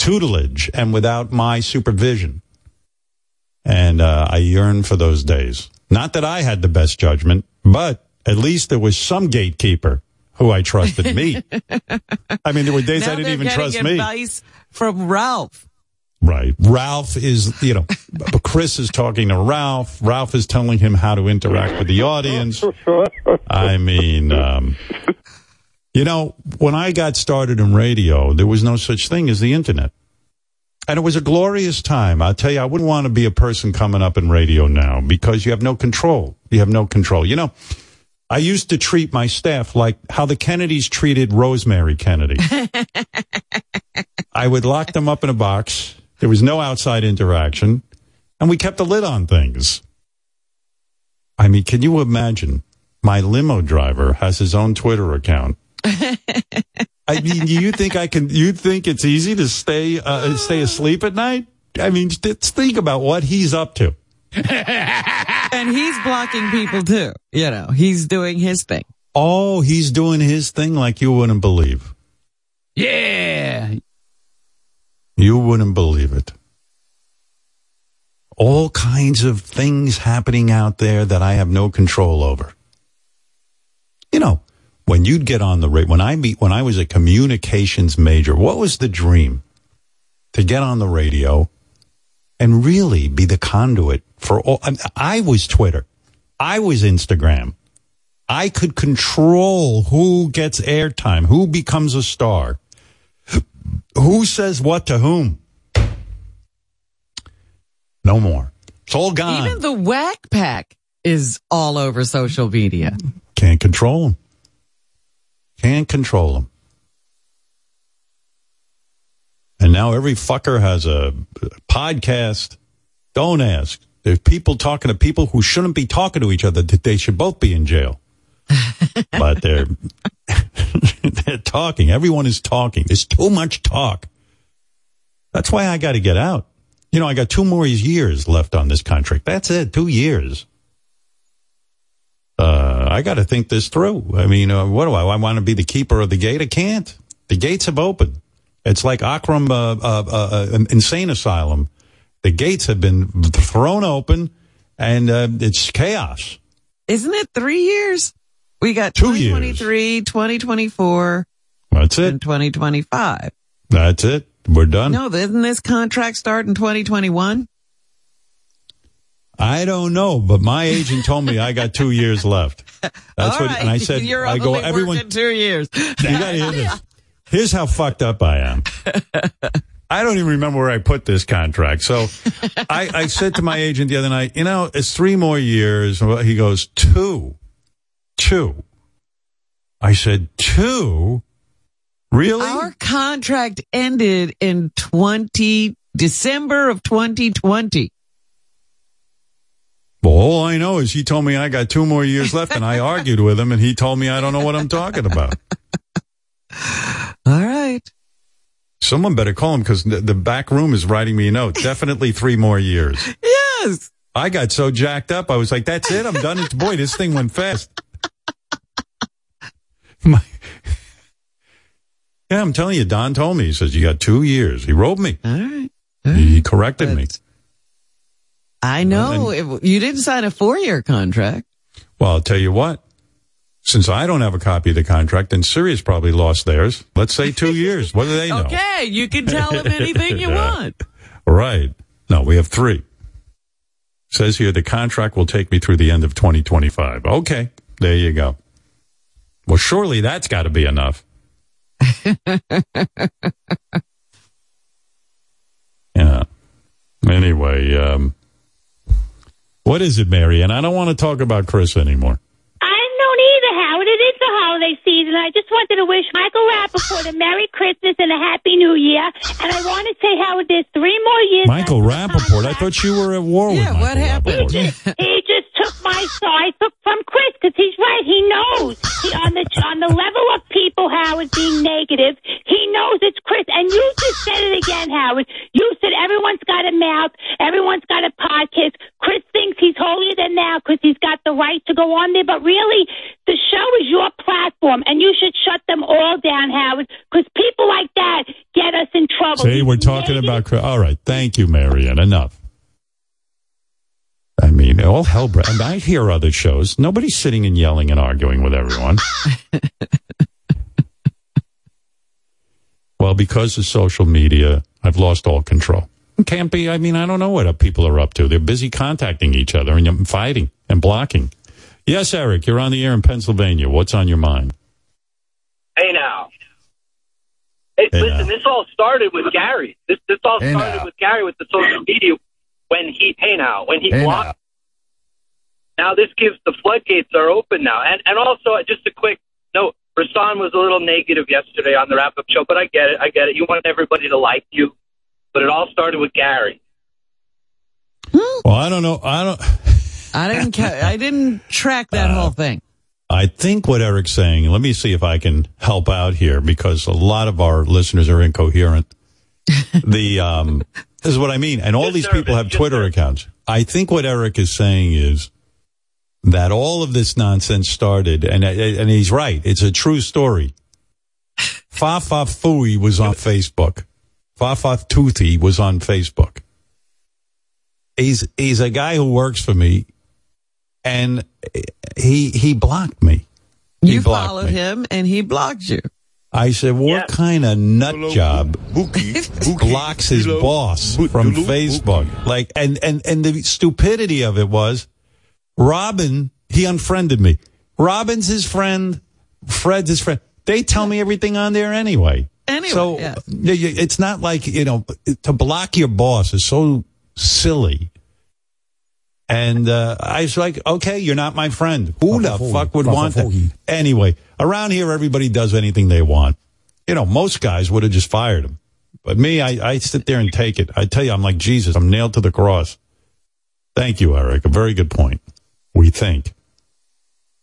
S3: tutelage and without my supervision. And uh, I yearn for those days. Not that I had the best judgment, but at least there was some gatekeeper who I trusted me. I mean, there were days
S4: now
S3: I didn't even
S4: getting
S3: trust me.
S4: advice from Ralph.
S3: Right. Ralph is, you know, but Chris is talking to Ralph. Ralph is telling him how to interact with the audience. I mean, um, you know, when I got started in radio, there was no such thing as the internet. And it was a glorious time. I'll tell you, I wouldn't want to be a person coming up in radio now because you have no control. You have no control. You know, I used to treat my staff like how the Kennedys treated Rosemary Kennedy. I would lock them up in a box. There was no outside interaction, and we kept a lid on things. I mean, can you imagine? My limo driver has his own Twitter account. I mean, you think I can? You think it's easy to stay uh, stay asleep at night? I mean, just think about what he's up to.
S4: and he's blocking people too. You know, he's doing his thing.
S3: Oh, he's doing his thing like you wouldn't believe.
S21: Yeah.
S3: You wouldn't believe it. All kinds of things happening out there that I have no control over. You know, when you'd get on the radio, when I meet, when I was a communications major, what was the dream? To get on the radio and really be the conduit for all. I, I was Twitter. I was Instagram. I could control who gets airtime, who becomes a star. who says what to whom? No more. It's all gone.
S4: Even the whack pack is all over social media.
S3: Can't control them. Can't control them. And now every fucker has a podcast. Don't ask. There's people talking to people who shouldn't be talking to each other. They should both be in jail. but they're they're talking. Everyone is talking. There's too much talk. That's why I got to get out. You know, I got two more years left on this contract. That's it. Two years. Uh, I got to think this through. I mean, uh, what do I? I want to be the keeper of the gate. I can't. The gates have opened. It's like Arkham uh, uh, uh, Insane Asylum. The gates have been thrown open, and uh, it's chaos.
S4: Isn't it three years? We got
S3: Two
S4: 2023, 2024,
S3: That's it.
S4: and 2025.
S3: That's it. We're done.
S4: No, doesn't this contract start in 2021?
S3: I don't know, but my agent told me I got two years left. That's
S4: All
S3: what,
S4: right.
S3: and I said,
S4: You're
S3: I go, everyone,
S4: two years.
S3: you got to hear this. Here's how fucked up I am. I don't even remember where I put this contract. So I, I said to my agent the other night, you know, it's three more years. He goes, two, two. I said, two? Really?
S4: Our contract ended in 20, December of 2020.
S3: Well, all I know is he told me I got two more years left and I argued with him and he told me I don't know what I'm talking about.
S4: All right.
S3: Someone better call him because the, the back room is writing me a note. Definitely three more years.
S4: Yes.
S3: I got so jacked up. I was like, that's it. I'm done. It's, boy, this thing went fast. My- yeah, I'm telling you, Don told me. He says, you got two years. He wrote me.
S4: All right.
S3: He corrected me.
S4: I know it- you didn't sign a four year contract.
S3: Well, I'll tell you what. Since I don't have a copy of the contract, and Sirius probably lost theirs. Let's say two years. What do they know?
S4: Okay. You can tell them anything you want.
S3: Right. No, we have three. Says here the contract will take me through the end of 2025. Okay. There you go. Well, surely that's got to be enough. yeah. Anyway, um, what is it, Mary? And I don't want to talk about Chris anymore.
S19: I don't either, Howard. It is the holiday season. I just wanted to wish Michael Rapaport a Merry Christmas and a Happy New Year. And I want to say, Howard, there's three more years.
S3: Michael Rapaport. I thought you were at war with Michael
S4: what happened?
S3: Rapaport.
S19: He just took my side took from Chris because he's right. He knows he, on the on the level of people, Howard being negative. He knows it's Chris, and you just said it again, Howard. You said everyone's got a mouth, everyone's got a podcast. Chris thinks he's holier than thou because he's got the right to go on there, but really, the show is your platform, and you should shut them all down, Howard, because people like that get us in trouble.
S3: See, we're talking about Chris. All right. Thank you, Marianne. Enough. I mean, all hell. Bre- and I hear other shows. Nobody's sitting and yelling and arguing with everyone. well, because of social media, I've lost all control. Can't be. I mean, I don't know what people are up to. They're busy contacting each other and um, fighting and blocking. Yes, Eric, you're on the air in Pennsylvania. What's on your mind?
S22: Hey now. Hey,
S3: Hey,
S22: listen,
S3: now.
S22: this all started with Gary. This this all
S3: Hey,
S22: started
S3: now.
S22: with Gary with the social media when he hey now when he
S3: Hey,
S22: blocked. Now. this gives the floodgates are open now, and and also just a quick note. Rasan was a little negative yesterday on the wrap up show, but I get it. I get it. You want everybody to like you, but it all started with Gary.
S3: Well, I don't know. I don't.
S4: I didn't. Ca- I didn't track that whole thing.
S3: I think what Eric's saying, let me see if I can help out here because a lot of our listeners are incoherent. the um this is what I mean. And all these people have Twitter accounts. I think what Eric is saying is that all of this nonsense started and and he's right. It's a true story. Fafa Fooey was on Facebook. Fafa Toothy was on Facebook. He's he's a guy who works for me and he he blocked me. He
S4: You
S3: blocked
S4: followed
S3: me.
S4: him, and he blocked you.
S3: I said, what kind of nut job blocks his boss from Facebook? Like, and, and, and the stupidity of it was Robin, he unfriended me. Robin's his friend. Fred's his friend. They tell me everything on there anyway.
S4: Anyway,
S3: so
S4: yeah.
S3: y- y- it's not like you know to block your boss is so silly. And uh, I was like, okay, you're not my friend. Who the fuck would want that? Anyway, around here, everybody does anything they want. You know, most guys would have just fired him. But me, I, I sit there and take it. I tell you, I'm like Jesus. I'm nailed to the cross. Thank you, Eric. A very good point. We think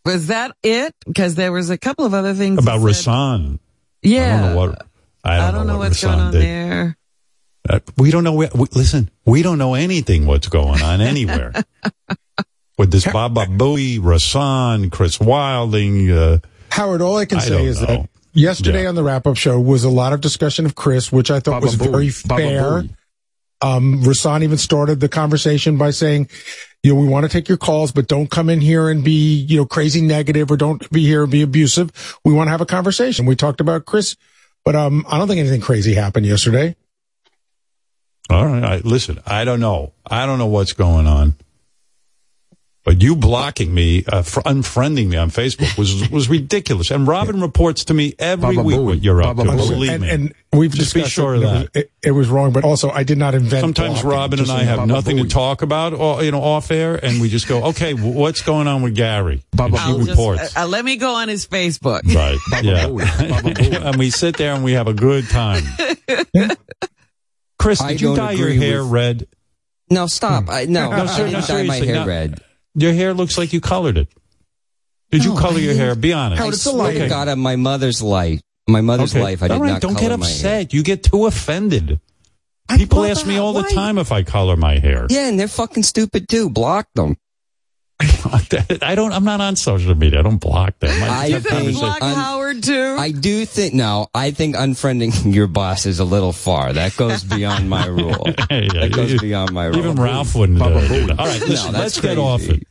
S4: Was that it? Because there was a couple of other things
S3: about. Rasan.
S4: Yeah.
S3: I don't know what. I don't,
S4: I don't know,
S3: what
S4: what's
S3: Rasan
S4: going on
S3: did.
S4: there.
S3: Uh, we don't know. Where, we, listen, we don't know anything what's going on anywhere with this Baba Booey, Rasan, Chris Wilding. Uh,
S23: Howard, all I can
S3: I
S23: say is
S3: know.
S23: that yesterday on the wrap up show was a lot of discussion of Chris, which I thought
S3: Baba
S23: was very
S3: Booey.
S23: Fair. Um, Rasan even started the conversation by saying, you know, we want to take your calls, but don't come in here and be, you know, crazy negative or don't be here and be abusive. We want to have a conversation. We talked about Chris, but, um, I don't think anything crazy happened yesterday.
S3: All right, I, listen, I don't know. I don't know what's going on. But you blocking me, uh, fr- unfriending me on Facebook was was ridiculous. And Robin reports to me every
S23: Baba
S3: week
S23: Booey.
S3: what you're up to.
S23: Baba Booey.
S3: Believe
S23: and,
S3: me.
S23: and we've
S3: Just be sure
S23: it,
S3: of that.
S23: It was, it, it was wrong, but also I did not invent.
S3: Sometimes
S23: blocking,
S3: Robin and I have
S23: Baba
S3: nothing to talk about, or, you know, off air, and we just go, okay, what's going on with Gary? And she
S4: I'll just-
S3: reports.
S4: uh, let me go on his Facebook.
S3: Right. yeah. and we sit there and we have a good time. Chris,
S18: I
S3: did you dye your hair
S18: with-
S3: red?
S18: No, stop. I, no, I
S3: sir,
S18: didn't dye my hair
S3: no.
S18: red.
S3: Your hair looks like you colored it. Did you color
S18: I
S3: your
S18: didn't.
S3: hair? Be honest.
S18: I swear to God, on my mother's life, my mother's
S3: Okay.
S18: life, I did
S3: All right,
S18: not
S3: don't get upset. You get too offended. People ask me all the time if I color my hair.
S18: Yeah, and they're fucking stupid too. Block them.
S3: I don't. I'm not on social media. I don't block them. I,
S18: I
S3: have
S18: think- Block Un-
S4: Howard too.
S18: I do think no. I think unfriending your boss is a little far. That goes beyond my rule.
S3: Yeah,
S18: that goes
S3: you-
S18: beyond my rule.
S3: Even Ralph wouldn't. Do that. All right, listen.
S18: that's
S3: let's get off it.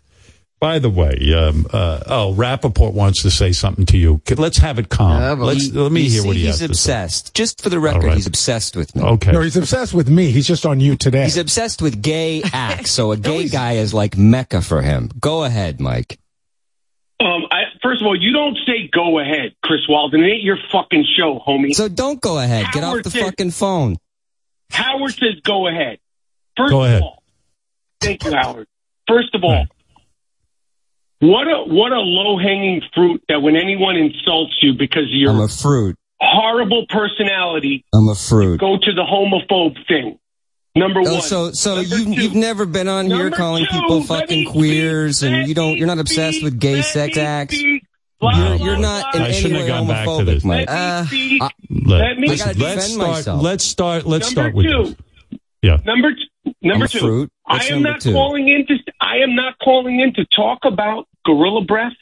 S3: By the way, um, uh, oh, Rapaport wants to say something to you. Let's have it calm. let's let me hear
S18: see,
S3: what he
S18: he's
S3: has to say.
S18: obsessed. Just for the record,
S3: All right.
S18: he's obsessed with me.
S3: Okay.
S23: No, he's obsessed with me. He's just on you today.
S18: He's obsessed with gay acts. So a gay guy is like Mecca for him. Go ahead, Mike.
S20: Um, I, first of all, you don't say go ahead, Chris Wilding. It ain't your fucking show, homie.
S18: So don't go ahead. Get off the
S20: says-
S18: fucking phone.
S20: Howard says go ahead. First
S3: Go
S20: of all, thank you, Howard. First of all, what a what a low hanging fruit that when anyone insults you because of your
S18: I'm a fruit.
S20: horrible personality,
S18: I'm a fruit.
S20: go to the homophobe thing. Number
S18: Oh,
S20: one.
S18: so so you you've never been on here calling
S20: two,
S18: people fucking
S20: me
S18: queers and you don't you're not obsessed with gay sex acts. You're, you're not in
S3: I
S18: any
S3: shouldn't
S18: way
S3: have gone back to
S18: homophobic,
S3: this.
S18: Mike.
S20: Let me speak.
S18: I-
S3: Let,
S20: Let me-
S3: listen,
S18: I gotta
S3: let's start.
S18: myself.
S3: Let's start. Let's
S20: Number
S3: start with
S20: two.
S3: this. Yeah.
S20: Number t- number two.
S18: fruit.
S20: I am
S18: number
S20: not
S18: two?
S20: calling in to. I am not calling in to talk about gorilla breath.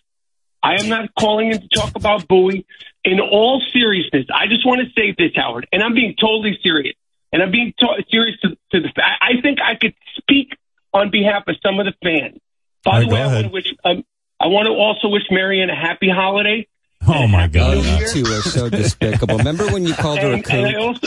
S20: I am not calling in to talk about Bowie. In all seriousness, I just want to say this, Howard, and I'm being totally serious. And I'm being to- serious to, to the. fa- I think I could speak on behalf of some of the fans. By
S3: All
S20: the way, I want to wish. Um, I want to also wish Marianne a happy holiday.
S3: Oh my God.
S18: you two are so despicable. Remember when you called her a
S20: And,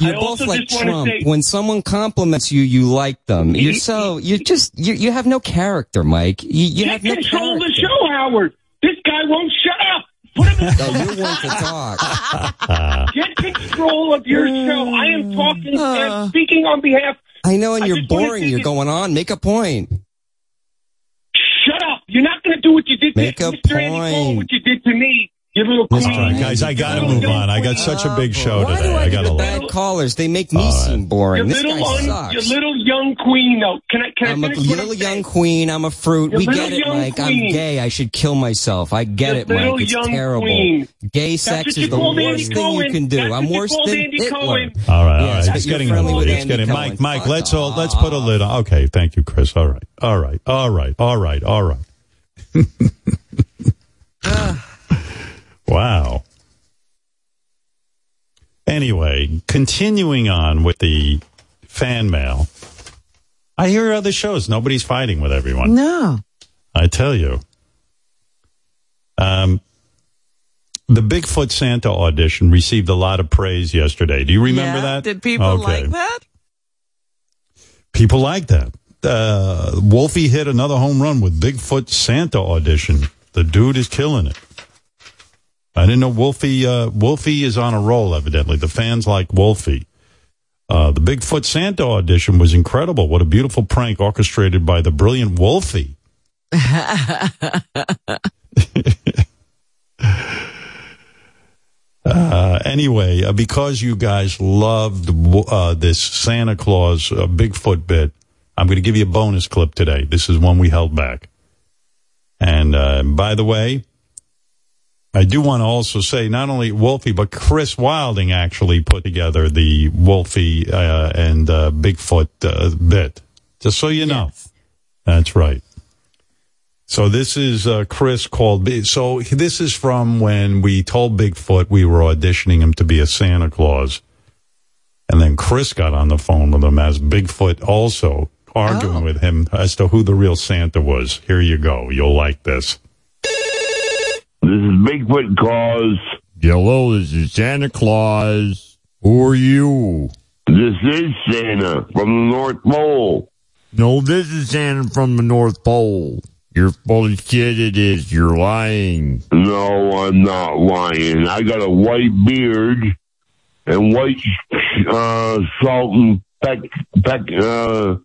S20: and I also,
S18: You're
S20: I
S18: both like Trump.
S20: say-
S18: when someone compliments you, you like them. You're so you're just you you have no character, Mike. You, you have no
S20: control of the show, Howard. This guy won't shut up. Put him in
S18: Oh, you're one to talk.
S20: Get control of your show. I am talking, mm. I'm speaking on behalf.
S18: I know, and you're boring. You're going on. Make a point.
S20: Shut up. You're not going to do what you did
S18: Make
S20: to Mr. Andy
S18: Cohen,
S20: what you did to me. You little
S3: All
S20: queen.
S3: right, guys, I got to move on. I got such a big show
S18: Why
S3: today.
S18: do I,
S3: I
S18: get
S3: got
S18: the
S3: to.
S18: bad callers? They make me
S3: All right.
S18: seem boring.
S20: Your
S18: This
S20: little,
S18: guy
S20: un,
S18: sucks.
S20: your little young queen, though. Can I, can
S18: I'm
S20: I
S18: a little
S20: I'm
S18: young
S20: saying?
S18: queen. I'm a fruit.
S20: Your
S18: we get it,
S20: young
S18: Mike. I'm gay. I should kill myself. I get
S20: Your
S18: it, Mike.
S20: little
S18: It's
S20: young
S18: terrible.
S20: queen.
S18: Gay sex is the
S20: called Andy
S18: worst thing you can do.
S20: That's
S18: I'm worse than
S20: Andy
S18: Hitler.
S20: Cohen.
S3: All right, all
S18: Yes,
S3: right.
S18: but
S3: It's getting
S18: friendly with
S3: it's getting Mike. Mike, let's all, let's put a lid on. Okay, thank you, Chris. All right, all right, all right, all right, all right. wow. Anyway, continuing on with the fan mail. I hear other shows. Nobody's fighting with everyone.
S4: No.
S3: I tell you. Um, the Bigfoot Santa audition received a lot of praise yesterday. Do you remember
S4: Yeah?
S3: that?
S4: Did people
S3: Okay.
S4: like that?
S3: People like that. Uh, Wolfie hit another home run with Bigfoot Santa audition. The dude is killing it. I didn't know Wolfie. Uh, Wolfie is on a roll. Evidently, the fans like Wolfie. Uh, the Bigfoot Santa audition was incredible. What a beautiful prank orchestrated by the brilliant Wolfie. Uh, anyway, uh, because you guys loved uh, this Santa Claus uh, Bigfoot bit, I'm going to give you a bonus clip today. This is one we held back. And uh, by the way, I do want to also say not only Wolfie, but Chris Wilding actually put together the Wolfie uh, and uh, Bigfoot uh, bit. Just so you know. That's right. So this is uh, Chris called. Bi- So this is from when we told Bigfoot we were auditioning him to be a Santa Claus, and then Chris got on the phone with him as Bigfoot also arguing with him as to who the real Santa was. Here you go. You'll like this.
S24: This is Bigfoot Claus. Hello, this is Santa Claus. Who are you? This is Santa from the North Pole. No, this is Santa from the North Pole. You're full of shit, it is. You're lying. No, I'm not lying. I got a white beard and white uh, salt and peck, peck uh,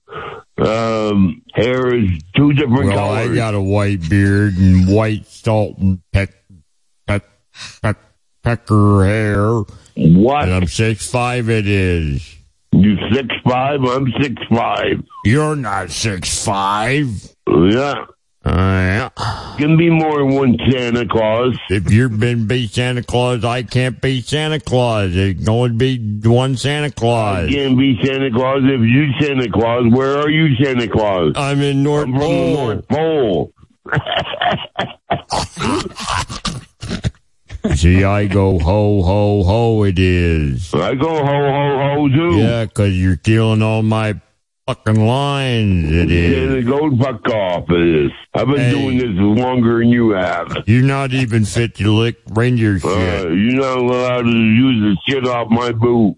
S24: um, hair is two different
S25: Well,
S24: colors.
S25: I got a white beard and white salt and peck, peck, peck, pecker hair.
S24: What?
S25: And I'm six five. It is.
S24: You six five? I'm six five.
S25: You're not six five.
S24: Yeah.
S25: Uh,
S24: Can be more than one Santa Claus.
S25: If you've been be Santa Claus, I can't be Santa Claus. It can only be one Santa Claus.
S24: I can't be Santa Claus if you Santa Claus. Where are you Santa Claus?
S25: I'm in North
S24: I'm
S25: Pole.
S24: North Pole.
S25: See, I go ho ho ho. It is.
S24: I go ho ho ho too.
S25: Yeah, 'cause you're stealing all my fucking lines. It is.
S24: Santa, go fuck off it is. I've been
S25: Hey.
S24: doing this longer than you have.
S25: You're not even fit to lick reindeer shit.
S24: Uh, you're not allowed to use the shit off my boot.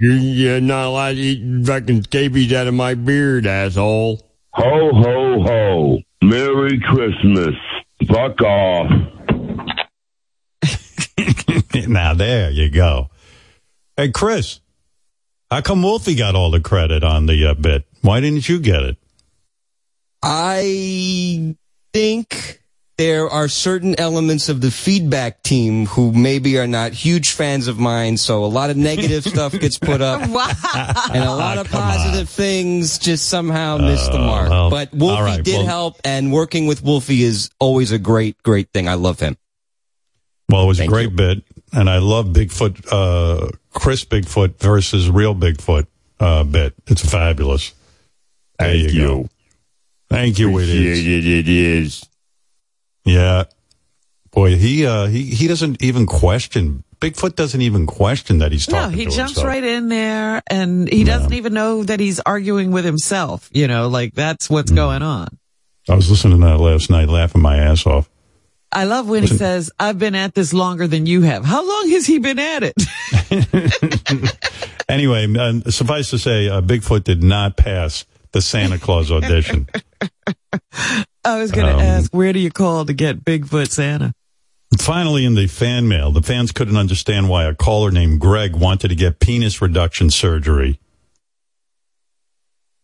S25: You're, you're not allowed to eat fucking scabies out of my beard, asshole.
S24: Ho ho ho. Merry Christmas. Fuck off.
S3: now there you go. Hey, Chris, how come Wolfie got all the credit on the uh, bit? Why didn't you get it?
S18: I think there are certain elements of the feedback team who maybe are not huge fans of mine, so a lot of negative stuff gets put up. And a lot of
S3: Come
S18: positive things just somehow miss the
S3: Uh,
S18: mark.
S3: well,
S18: but Wolfie
S3: all right,
S18: did
S3: well-
S18: help, and working with Wolfie is always a great, great thing. I love him.
S3: Well, it was a great bit, and I love Bigfoot, uh, Chris Bigfoot versus real Bigfoot uh, bit. It's fabulous. There
S25: Thank
S3: you, go.
S25: you.
S3: Thank you. It is.
S25: It, it is.
S3: Yeah. Boy, he uh, he he doesn't even question. Bigfoot doesn't even question that he's talking.
S4: No, he
S3: to
S4: jumps
S3: himself.
S4: right in there and he doesn't even know that he's arguing with himself. You know, like that's what's
S3: Hmm.
S4: going on.
S3: I was listening to that last night, laughing my ass off.
S4: I love when he says, I've been at this longer than you have. How long has he been at it?
S3: Anyway, uh, suffice to say, uh, Bigfoot did not pass the Santa Claus audition.
S4: I was going to
S3: Um,
S4: ask, where do you call to get Bigfoot Santa?
S3: Finally, in the fan mail, the fans couldn't understand why a caller named Greg wanted to get penis reduction surgery.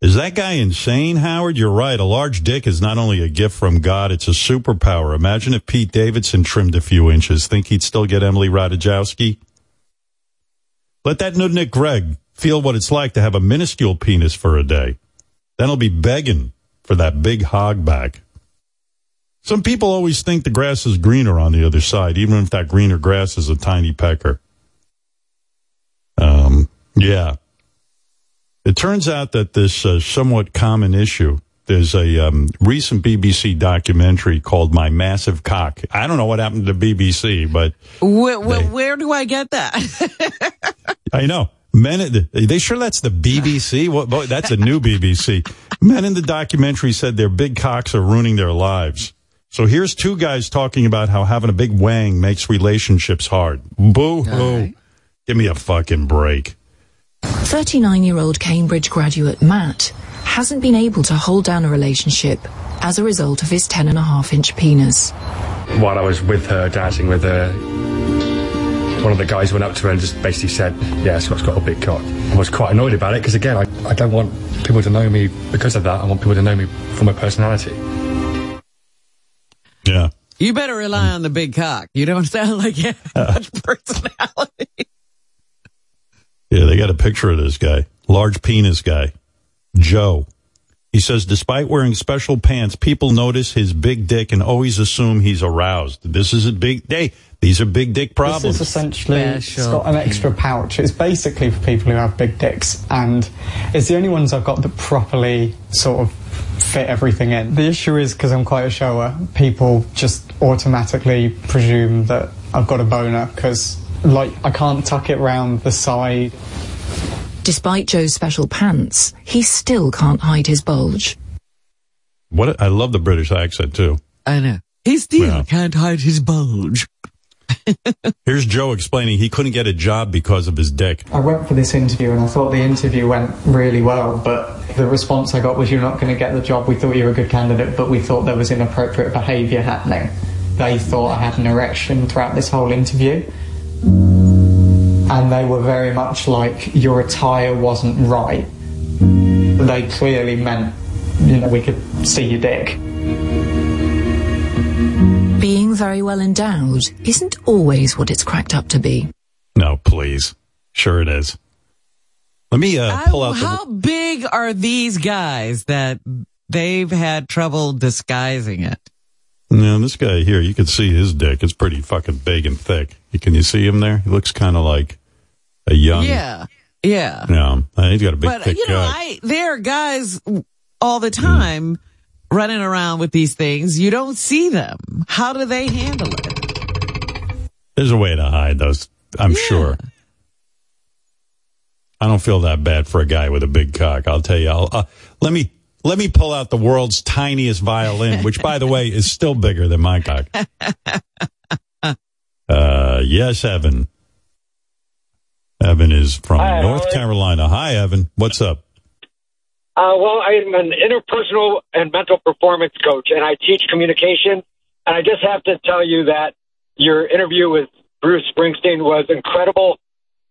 S3: Is that guy insane, Howard? You're right. A large dick is not only a gift from God, it's a superpower. Imagine if Pete Davidson trimmed a few inches. Think he'd still get Emily Ratajkowski? Let that nudnik Greg feel what it's like to have a minuscule penis for a day. Then he'll be begging for that big hog back. Some people always think the grass is greener on the other side, even if that greener grass is a tiny pecker. Um, yeah. It turns out that this uh, somewhat common issue. There's a um, recent BBC documentary called "My Massive Cock." I don't know what happened to BBC, but
S4: Where, where, where do I get that?
S3: I know. Men, they sure that's the BBC? What, boy, that's a new BBC. Men in the documentary said their big cocks are ruining their lives. So here's two guys talking about how having a big wang makes relationships hard. Boo hoo. Give me a fucking break.
S26: 39 year old Cambridge graduate Matt hasn't been able to hold down a relationship as a result of his 10 and a half inch penis.
S27: while I was with her, dancing with her,
S28: one of the guys went up to her and just basically said, "Yeah, Scott's got a big cock." I was quite annoyed about it because again, I, I don't want people to know me because of that. I want people to know me for my personality.
S3: Yeah.
S4: You better rely on the big cock. You don't sound like you have much personality.
S3: Yeah, they got a picture of this guy, large penis guy, Joe. He says, despite wearing special pants, people notice his big dick and always assume he's aroused. This is a big day. These are big dick problems.
S29: This is essentially it's got an extra pouch. It's basically for people who have big dicks, and it's the only ones I've got that properly sort of fit everything in. The issue is because I'm quite a shower, people just automatically presume that I've got a boner because, like, I can't tuck it round the side.
S26: Despite Joe's special pants, he still can't hide his bulge.
S3: What a- I love the British accent too.
S4: I know. He still can't hide his bulge.
S3: Here's Joe explaining he couldn't get a job because of his dick.
S29: I went for this interview and I thought the interview went really well, but the response I got was, You're not going to get the job. We thought you were a good candidate, but we thought there was inappropriate behaviour happening. They thought I had an erection throughout this whole interview. And they were very much like, Your attire wasn't right. They clearly meant, you know, we could see your dick.
S26: Being very well endowed isn't always what it's cracked up to be.
S3: No, please. Sure it is. Let me uh, pull out the.
S4: How big are these guys that they've had trouble disguising it?
S3: No, this guy here, you can see his dick. It's pretty fucking big and thick. Can you see him there? He looks kind of like a young.
S4: Yeah. Yeah.
S3: Yeah, he's got a big,
S4: but
S3: thick
S4: you know. I there are guys all the time running around with these things. You don't see them. How do they handle it?
S3: There's a way to hide those, I'm sure. I don't feel that bad for a guy with a big cock. I'll tell you. I'll, uh, let me let me pull out the world's tiniest violin, which, by the way, is still bigger than my cock. Uh, yes, Evan. Evan is from
S30: Hi,
S3: North
S30: Howard.
S3: Carolina. Hi, Evan. What's up?
S30: Uh, well, I'm an interpersonal and mental performance coach, and I teach communication. And I just have to tell you that your interview with Bruce Springsteen was incredible.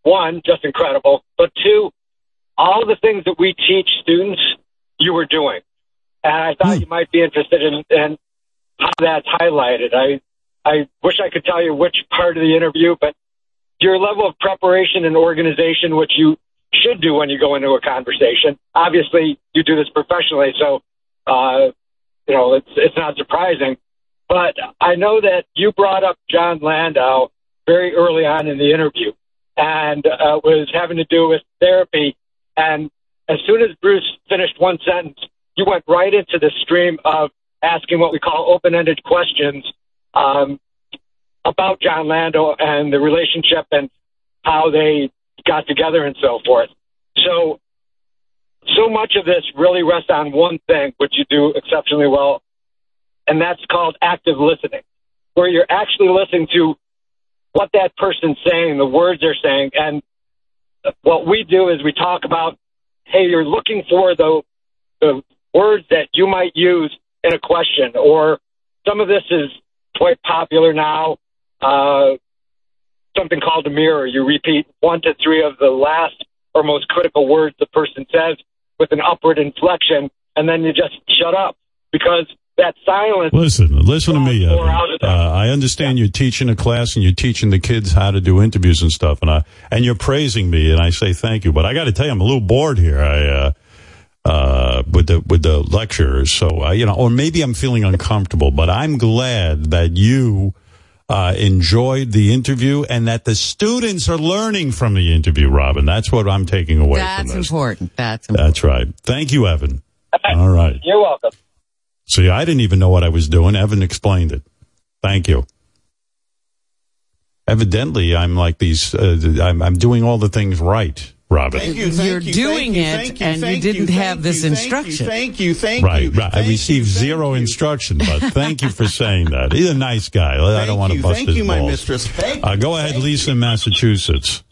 S30: One, just incredible. But two, all the things that we teach students, you were doing. And I thought you might be interested in, in how that's highlighted. I, I wish I could tell you which part of the interview, but your level of preparation and organization, which you should do when you go into a conversation. Obviously, you do this professionally, so uh, you know it's it's not surprising. But I know that you brought up Jon Landau very early on in the interview, and uh, was having to do with therapy. And as soon as Bruce finished one sentence, you went right into the stream of asking what we call open-ended questions um, about Jon Landau and the relationship and how they got together and so forth. So, so much of this really rests on one thing, which you do exceptionally well, and that's called active listening, where you're actually listening to what that person's saying, the words they're saying, and what we do is we talk about, hey, you're looking for the the words that you might use in a question, or some of this is quite popular now. Uh, something called a mirror. You repeat one to three of the last or most critical words the person says with an upward inflection, and then you just shut up because that silence.
S3: Listen, listen to me. Uh, I understand you're teaching a class and you're teaching the kids how to do interviews and stuff, and I and you're praising me, and I say thank you. But I got to tell you, I'm a little bored here. I. Uh, uh, with the with the lectures, so you know, or maybe I'm feeling uncomfortable, but I'm glad that you uh, enjoyed the interview and that the students are learning from the interview. Robin, that's what I'm taking away
S4: That's
S3: from this.
S4: important. That's important.
S3: That's right. Thank you, Evan. All right.
S30: You're welcome.
S3: See, I didn't even know what I was doing. Evan explained it. Thank you. Evidently, I'm like these. Uh, I'm, I'm doing all the things right, Robin.
S27: Thank you, thank
S4: You're
S27: you,
S4: doing
S27: thank you,
S4: it,
S27: thank you,
S4: and you
S27: thank
S4: didn't
S27: you,
S4: have
S27: thank
S4: this
S27: you,
S4: instruction.
S27: Thank you, thank you,
S3: right, right. I received zero instruction, but thank you for saying that. He's a nice guy. I don't want to
S27: you,
S3: bust
S27: thank you, my mistress. Thank
S3: Uh, go ahead, Lisa, in Massachusetts.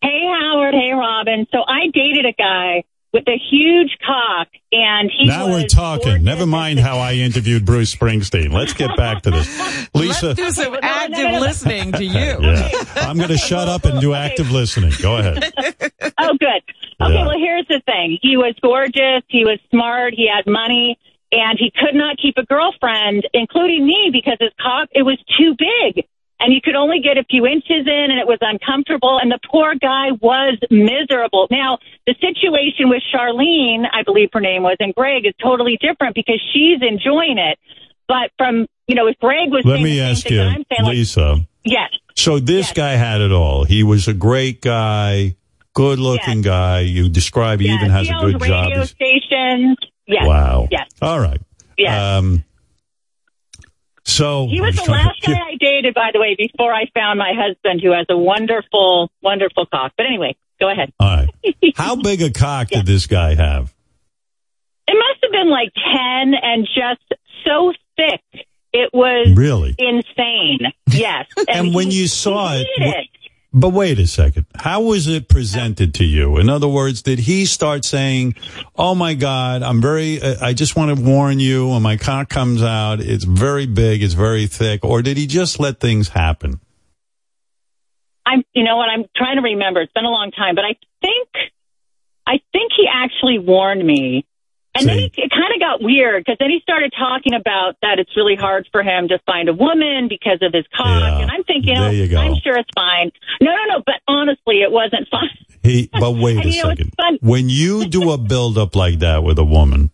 S31: Hey, Howard. Hey, Robin. So I dated a guy
S32: with a huge cock, and he
S3: now
S32: was
S3: we're talking. Never mind how I interviewed Bruce Springsteen. Let's get back to this. Lisa.
S4: Let's do some active listening to you.
S3: Yeah. I'm going to shut up and do active listening. Go ahead.
S32: oh, good. Okay,
S3: Yeah.
S32: well, here's the thing. He was gorgeous. He was smart. He had money. And he could not keep a girlfriend, including me, because his cock, it was too big. And you could only get a few inches in, and it was uncomfortable. And the poor guy was miserable. Now, the situation with Charlene, I believe her name was, and Greg is totally different because she's enjoying it. But from, you know, if Greg was
S3: Let
S32: saying
S3: me ask you,
S32: that I'm like,
S3: Lisa.
S32: yes.
S3: So this guy had it all. He was a great guy, good looking guy. You describe he even has
S32: he
S3: a good job.
S32: radio
S3: He's-
S32: stations. Yes.
S3: Wow.
S32: Yes.
S3: All right.
S32: Yes.
S3: Um, so
S32: He was the last guy I dated, by the way, before I found my husband, who has a wonderful, wonderful cock. But anyway, go ahead.
S3: All right. How big a cock did this guy have?
S32: It must have been like 10 and just so thick. It was
S3: Really?
S32: insane. Yes.
S3: And when
S32: he-
S3: you saw it,
S32: it.
S3: But wait a second. How was it presented to you? In other words, did he start saying, "Oh my God, I'm very. Uh, I just want to warn you. When my cock comes out, it's very big. It's very thick." Or did he just let things happen?
S32: I'm, you know what? I'm trying to remember. It's been a long time, but I think, I think he actually warned me. And then he, it kind of got weird because then he started talking about that it's really hard for him to find a woman because of his cock. And I'm thinking, oh. I'm sure it's fine. No, no, no. But honestly, it wasn't fine.
S3: He. But wait
S32: And
S3: a
S32: you know,
S3: second. When you do a build up like that with a woman,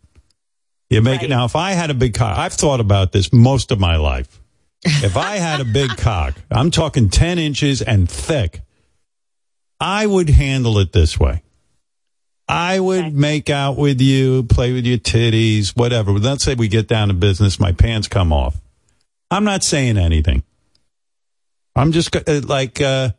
S3: you make it. Now, if I had a big cock, I've thought about this most of my life. If I had a big cock, I'm talking 10 inches and thick, I would handle it this way. I would make out with you, play with your titties, whatever. Let's say we get down to business, my pants come off. I'm not saying anything. I'm just uh, like uh,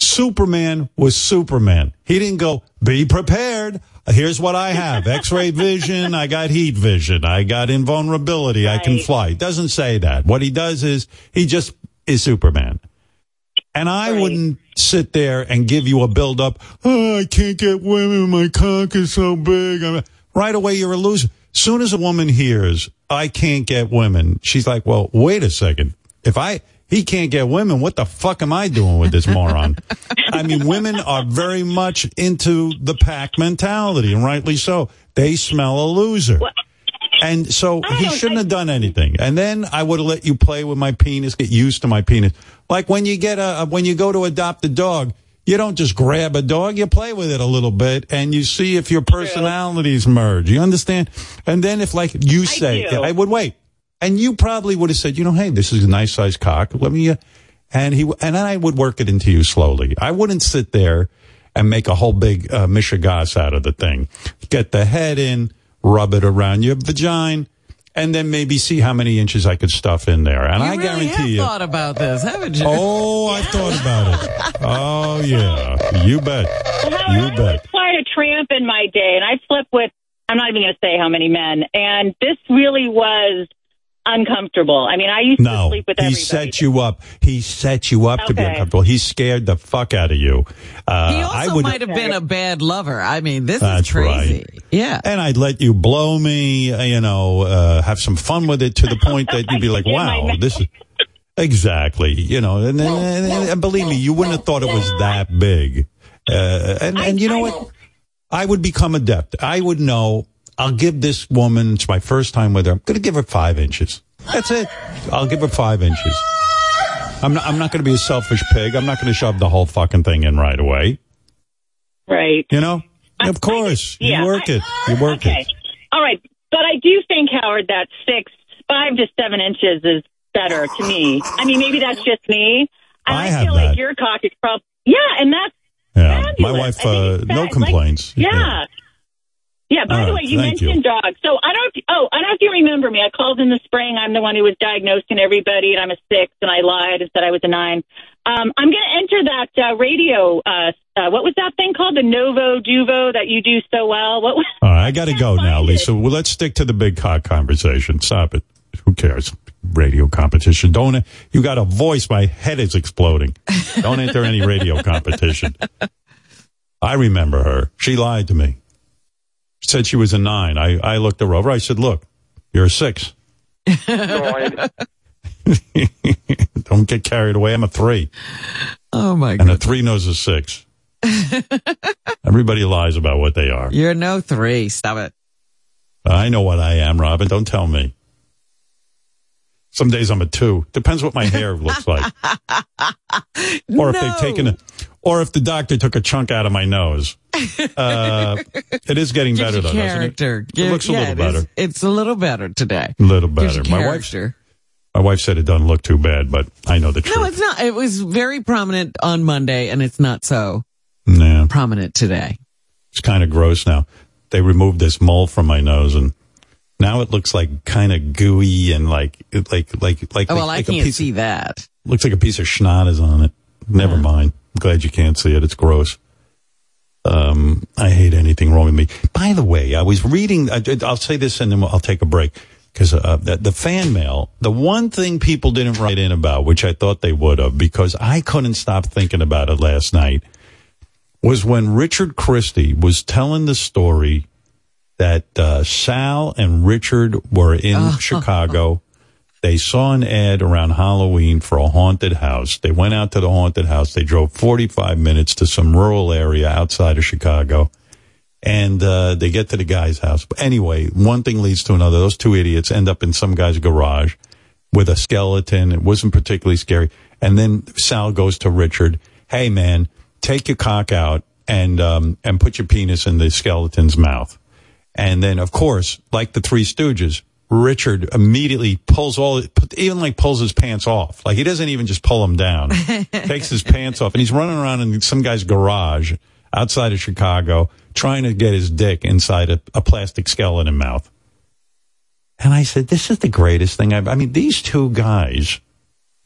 S3: Superman was Superman. He didn't go, be prepared. Here's what I have X ray vision. I got heat vision. I got invulnerability. I can fly. He doesn't say that. What he does is he just is Superman. And I wouldn't sit there and give you a build up. Oh, I can't get women. My cock is so big. I'm-" Right away, you're a loser. Soon as a woman hears, I can't get women, she's like, well, wait a second. If I, he can't get women, what the fuck am I doing with this moron? I mean, women are very much into the pack mentality, and rightly so. They smell a loser. And so he shouldn't have done anything. And then I would have let you play with my penis, get used to my penis. Like when you get a, when you go to adopt a dog, you don't just grab a dog, you play with it a little bit and you see if your personalities merge. You understand? And then if like you say,
S32: do.
S3: I would wait. And you probably would have said, you know, hey, this is a nice sized cock. Let me, uh, and he, and then I would work it into you slowly. I wouldn't sit there and make a whole big, uh, mishigas out of the thing. Get the head in, rub it around your vagina, and then maybe see how many inches I could stuff in there. And
S4: you
S3: I
S4: really
S3: guarantee
S4: have
S3: you.
S4: thought about this, haven't you?
S3: Oh, I thought about it. Oh yeah, you bet. You
S32: I was
S3: bet.
S32: quite a tramp in my day, and I slept with, I'm not even going to say how many men, and this really was uncomfortable. I mean, I used to sleep with
S3: that.
S32: he
S3: set you up. He set you up to be uncomfortable. He scared the fuck out of you. Uh,
S4: he also
S3: I would.
S4: might have been a bad lover. I mean, this
S3: That's
S4: is crazy.
S3: right.
S4: Yeah.
S3: And I'd let you blow me, uh, you know, uh, have some fun with it to the point that you'd be like, wow, this is exactly, you know, and, then and, and believe me, you wouldn't have thought it was that big. Uh, and, and you know what? I would become adept. I would know I'll give this woman, it's my first time with her, I'm going to give her five inches. That's it. I'll give her five inches. I'm not, I'm not going to be a selfish pig. I'm not going to shove the whole fucking thing in right away.
S32: Right.
S3: You know? Of course.
S32: yeah,
S3: you work
S32: I-
S3: it. You work
S32: Okay.
S3: it.
S32: All right. But I do think, Howard, that six, five to seven inches is better to me. I mean, maybe that's just me. And
S3: I
S32: I,
S3: have
S32: feel
S3: that.
S32: like your cock is probably, yeah, and that's
S3: Yeah. My wife, uh, no
S32: fab- like-
S3: complaints.
S32: yeah. Yeah, by
S3: All
S32: the
S3: right,
S32: way, you
S3: thank you.
S32: mentioned dogs. So I don't, oh, I don't know if you remember me. I called in the spring. I'm the one who was diagnosing everybody, and I'm a six, and I lied and said I was a nine. Um, I'm going to enter that uh, radio, uh, uh, what was that thing called? The Novo Duvo that you do so well. What was
S3: All right, I got to go now, Lisa. Well, let's stick to the big cock conversation. Stop it. Who cares? Radio competition. Don't. You got a voice. My head is exploding. Don't enter any radio competition. I remember her. She lied to me. Said she was a nine. I, I looked her over. I said, look, you're a six. Don't get carried away. I'm a three.
S4: Oh my god.
S3: And a three knows a six. Everybody lies about what they are.
S4: You're no three. Stop it.
S3: I know what I am, Robin. Don't tell me. Some days I'm a two. Depends what my hair looks like. Or if they've taken a, or if the doctor took a chunk out of my nose. Uh, it is getting better though,
S4: character.
S3: doesn't it? It looks a little
S4: it is.
S3: better.
S4: It's a little better today.
S3: A little better. My wife, my wife said it doesn't look too bad, but I know the truth.
S4: No, it's not. It was very prominent on Monday, and it's not so
S3: Yeah.
S4: prominent today.
S3: It's kind of gross now. They removed this mole from my nose and now it looks like kind of gooey and like, like, like, like,
S4: Oh, well,
S3: like
S4: I
S3: a
S4: can't see that.
S3: Looks like a piece of schnot is on it. Never mind. I'm glad you can't see it. It's gross. Um, I hate anything wrong with me. By the way, I was reading, I, I'll say this and then I'll take a break. Cause, uh, the, the fan mail, the one thing people didn't write in about, which I thought they would have, because I couldn't stop thinking about it last night, was when Richard Christie was telling the story that uh, Sal and Richard were in Chicago. They saw an ad around Halloween for a haunted house. They went out to the haunted house. They drove 45 minutes to some rural area outside of Chicago. And uh, they get to the guy's house. But anyway, one thing leads to another. Those two idiots end up in some guy's garage with a skeleton. It wasn't particularly scary. And then Sal goes to Richard, "Hey man, take your cock out and um, and put your penis in the skeleton's mouth." And then, of course, like the Three Stooges, Richard immediately pulls all, even like pulls his pants off. Like he doesn't even just pull them down. takes his pants off and he's running around in some guy's garage outside of Chicago trying to get his dick inside a, a plastic skeleton mouth. And I said, this is the greatest thing I've, I mean, these two guys,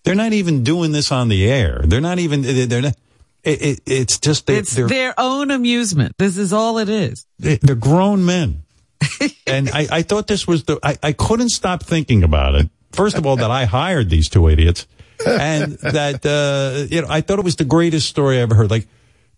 S3: they're not even doing this on the air. They're not even, they're not, it, it, it's just, they,
S4: It's their own amusement. This is all it is.
S3: they- they're grown men. and I, I thought this was the, I, I couldn't stop thinking about it. First of all, that I hired these two idiots and that, uh, you know, I thought it was the greatest story I ever heard. Like,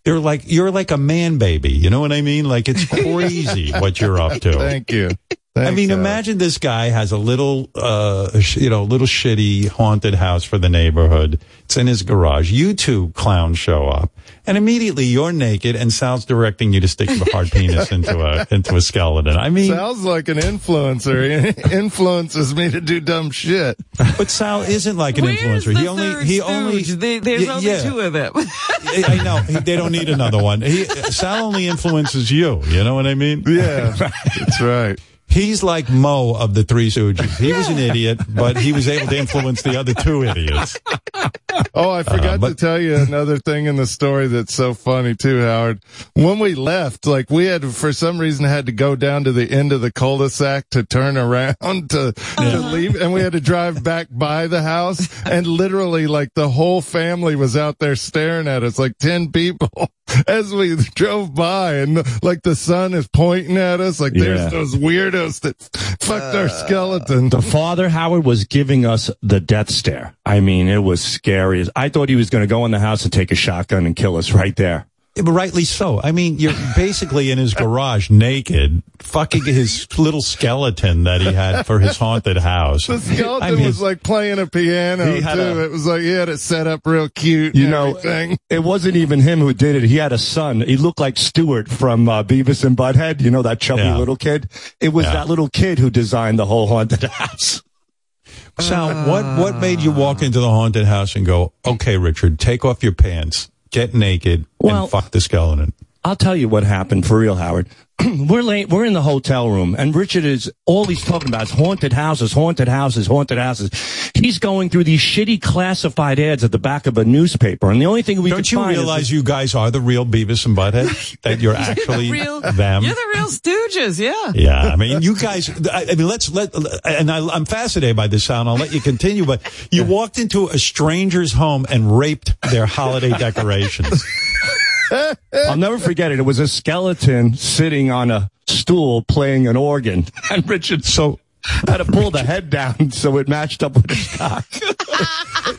S3: they're like, you're like a man baby. You know what I mean? Like, it's crazy what you're up to.
S33: Thank you.
S3: I mean, imagine this guy has a little, uh, you know, little shitty haunted house for the neighborhood. It's in his garage. You two clowns show up, and immediately you're naked, and Sal's directing you to stick your hard penis into a into a skeleton. I mean,
S33: Sounds like an influencer. He influences me to do dumb shit.
S3: but Sal isn't like an influencer. He only he only
S4: There- there's
S3: y-
S4: only
S3: yeah.
S4: two of them.
S3: I I know He- they don't need another one. He, Sal only influences you. You know what I mean?
S33: Yeah, that's right.
S3: He's like Moe of the Three Stooges. He was an idiot, but he was able to influence the other two idiots.
S33: Oh, I forgot
S3: Uh, but-
S33: to tell you another thing in the story that's so funny too, Howard. When we left, like we had for some reason had to go down to the end of the cul-de-sac to turn around to, to leave, and we had to drive back by the house, and literally like the whole family was out there staring at us, like ten people. As we drove by, and like the sun is pointing at us, like
S34: Yeah.
S33: there's those weirdos that fucked our skeleton.
S34: The father, Howard, was giving us the death stare. I mean, it was scary. I thought he was going to go in the house and take a shotgun and kill us right there.
S3: Yeah, but rightly so. I mean, you're basically in his garage naked, fucking his little skeleton that he had for his haunted house.
S33: The skeleton
S3: I mean,
S33: was like playing a piano
S34: He
S33: too.
S34: a-
S33: it was like he had it set up real cute.
S34: You
S33: and
S34: know,
S33: everything.
S34: it wasn't even him who did it. He had a son. He looked like Stewart from uh, Beavis and Butthead. You know, that chubby
S3: Yeah.
S34: little kid. It was
S3: Yeah.
S34: that little kid who designed the whole haunted house.
S3: Sal, what what made you walk into the haunted house and go, "Okay, Richard, take off your pants, get naked,
S34: Well-
S3: and fuck the skeleton"?
S34: I'll tell you what happened for real, Howard. we're late. We're in the hotel room, and Richard is all he's talking about is haunted houses, haunted houses, haunted houses. He's going through these shitty classified ads at the back of a newspaper, and the only thing we
S3: can
S34: Don't
S3: you
S34: find
S3: realize
S34: is
S3: you guys are the real Beavis and Butthead? that you're actually
S4: real,
S3: them?
S4: You're the real Stooges, yeah.
S3: Yeah, I mean, you guys. I, I mean, let's let. And I, I'm fascinated by this sound. I'll let you continue. But you walked into a stranger's home and raped their holiday decorations.
S34: I'll never forget it. It was a skeleton sitting on a stool playing an organ, and Richard so had to pull the head down so it matched up with his cock.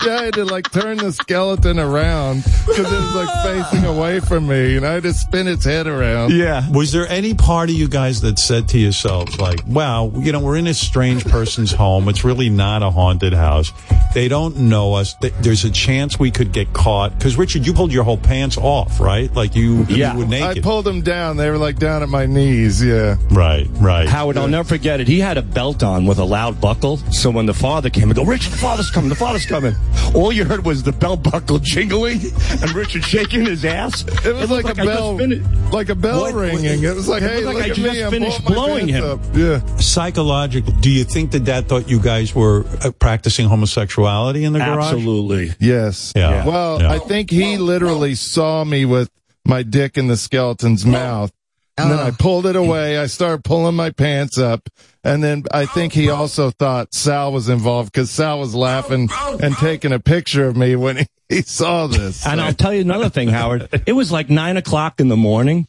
S33: yeah, I had to like turn the skeleton around because it was like facing away from me, and I had to spin its head around.
S3: Yeah. Was there any part of you guys that said to yourselves, like, wow, you know, we're in a strange person's home. It's really not a haunted house. They don't know us. There's a chance we could get caught. Because, Richard, you pulled your whole pants off, right? Like you, you were
S33: I pulled them down. They were like down at my knees. Yeah.
S3: Right, right.
S34: Howard, I'll never forget it. He had a belt on with a loud buckle. So when the father came and go, Richard, the father's coming, the father's coming. All you heard was the belt buckle jingling and Richard shaking his ass.
S33: It was like,
S34: looked
S33: a
S34: I
S33: bell,
S34: finished-
S33: like a bell
S34: What-
S33: ringing. It was like,
S34: It
S33: hey,
S34: looked like
S33: look
S34: I
S33: at
S34: just
S33: me.
S34: Finished blowing him.
S33: up. Yeah.
S3: Psychologically, do you think that dad thought you guys were uh, practicing homosexuality in the garage?
S34: Absolutely.
S33: Yes.
S3: Yeah.
S33: Well,
S3: Yeah.
S33: I think he literally saw me with my dick in the skeleton's mouth. And then oh. I pulled it away. I started pulling my pants up. And then I think he also thought Sal was involved because Sal was laughing and taking a picture of me when he, he saw this.
S34: And I'll tell you another thing, Howard. It was like nine o'clock in the morning.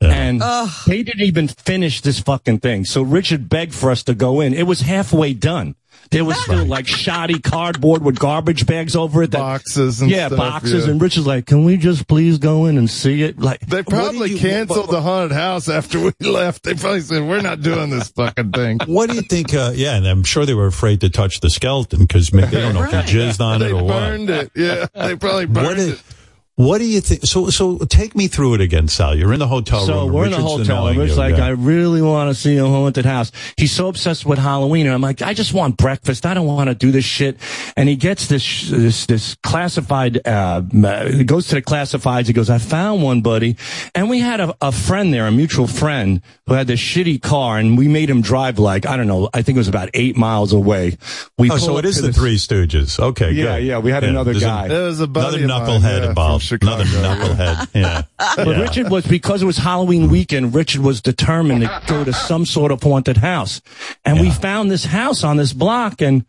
S34: And they didn't even finish this fucking thing. So Richard begged for us to go in. It was halfway done. There was still like shoddy cardboard with garbage bags over it. That,
S33: boxes and
S34: yeah,
S33: stuff,
S34: boxes.
S33: yeah.
S34: And is like, can we just please go in and see it? Like,
S33: They probably canceled the haunted house after we left. They probably said, we're not doing this fucking thing.
S3: What do you think? Uh, yeah, and I'm sure they were afraid to touch the skeleton because they don't know if you jizzed on
S33: They
S3: it or what.
S33: burned it. Yeah. They probably burned
S3: What, is,
S33: it.
S3: What do you think? So, so take me through it again, Sal. You're in the hotel room.
S34: So
S3: and
S34: we're in the hotel,
S3: room.
S34: It's
S3: you,
S34: like,
S3: yeah.
S34: I really want to see a haunted house. He's so obsessed with Halloween, and I'm like, I just want breakfast. I don't want to do this shit. And he gets this this this classified. Uh, he goes to the classifieds. He goes, I found one, buddy. And we had a, a friend there, a mutual friend, who had this shitty car, and we made him drive like I don't know. I think it was about eight miles away. We
S3: oh, so it is the
S34: this-
S3: Three Stooges. Okay,
S34: Yeah,
S3: good.
S34: yeah, we had another
S3: there's
S34: guy.
S33: There was a buddy
S3: another
S33: of mine,
S3: knucklehead
S33: yeah,
S3: involved.
S33: From
S3: Another knucklehead. Yeah.
S34: But
S3: Yeah.
S34: Richard was because it was Halloween weekend. Richard was determined to go to some sort of haunted house, and we found this house on this block, and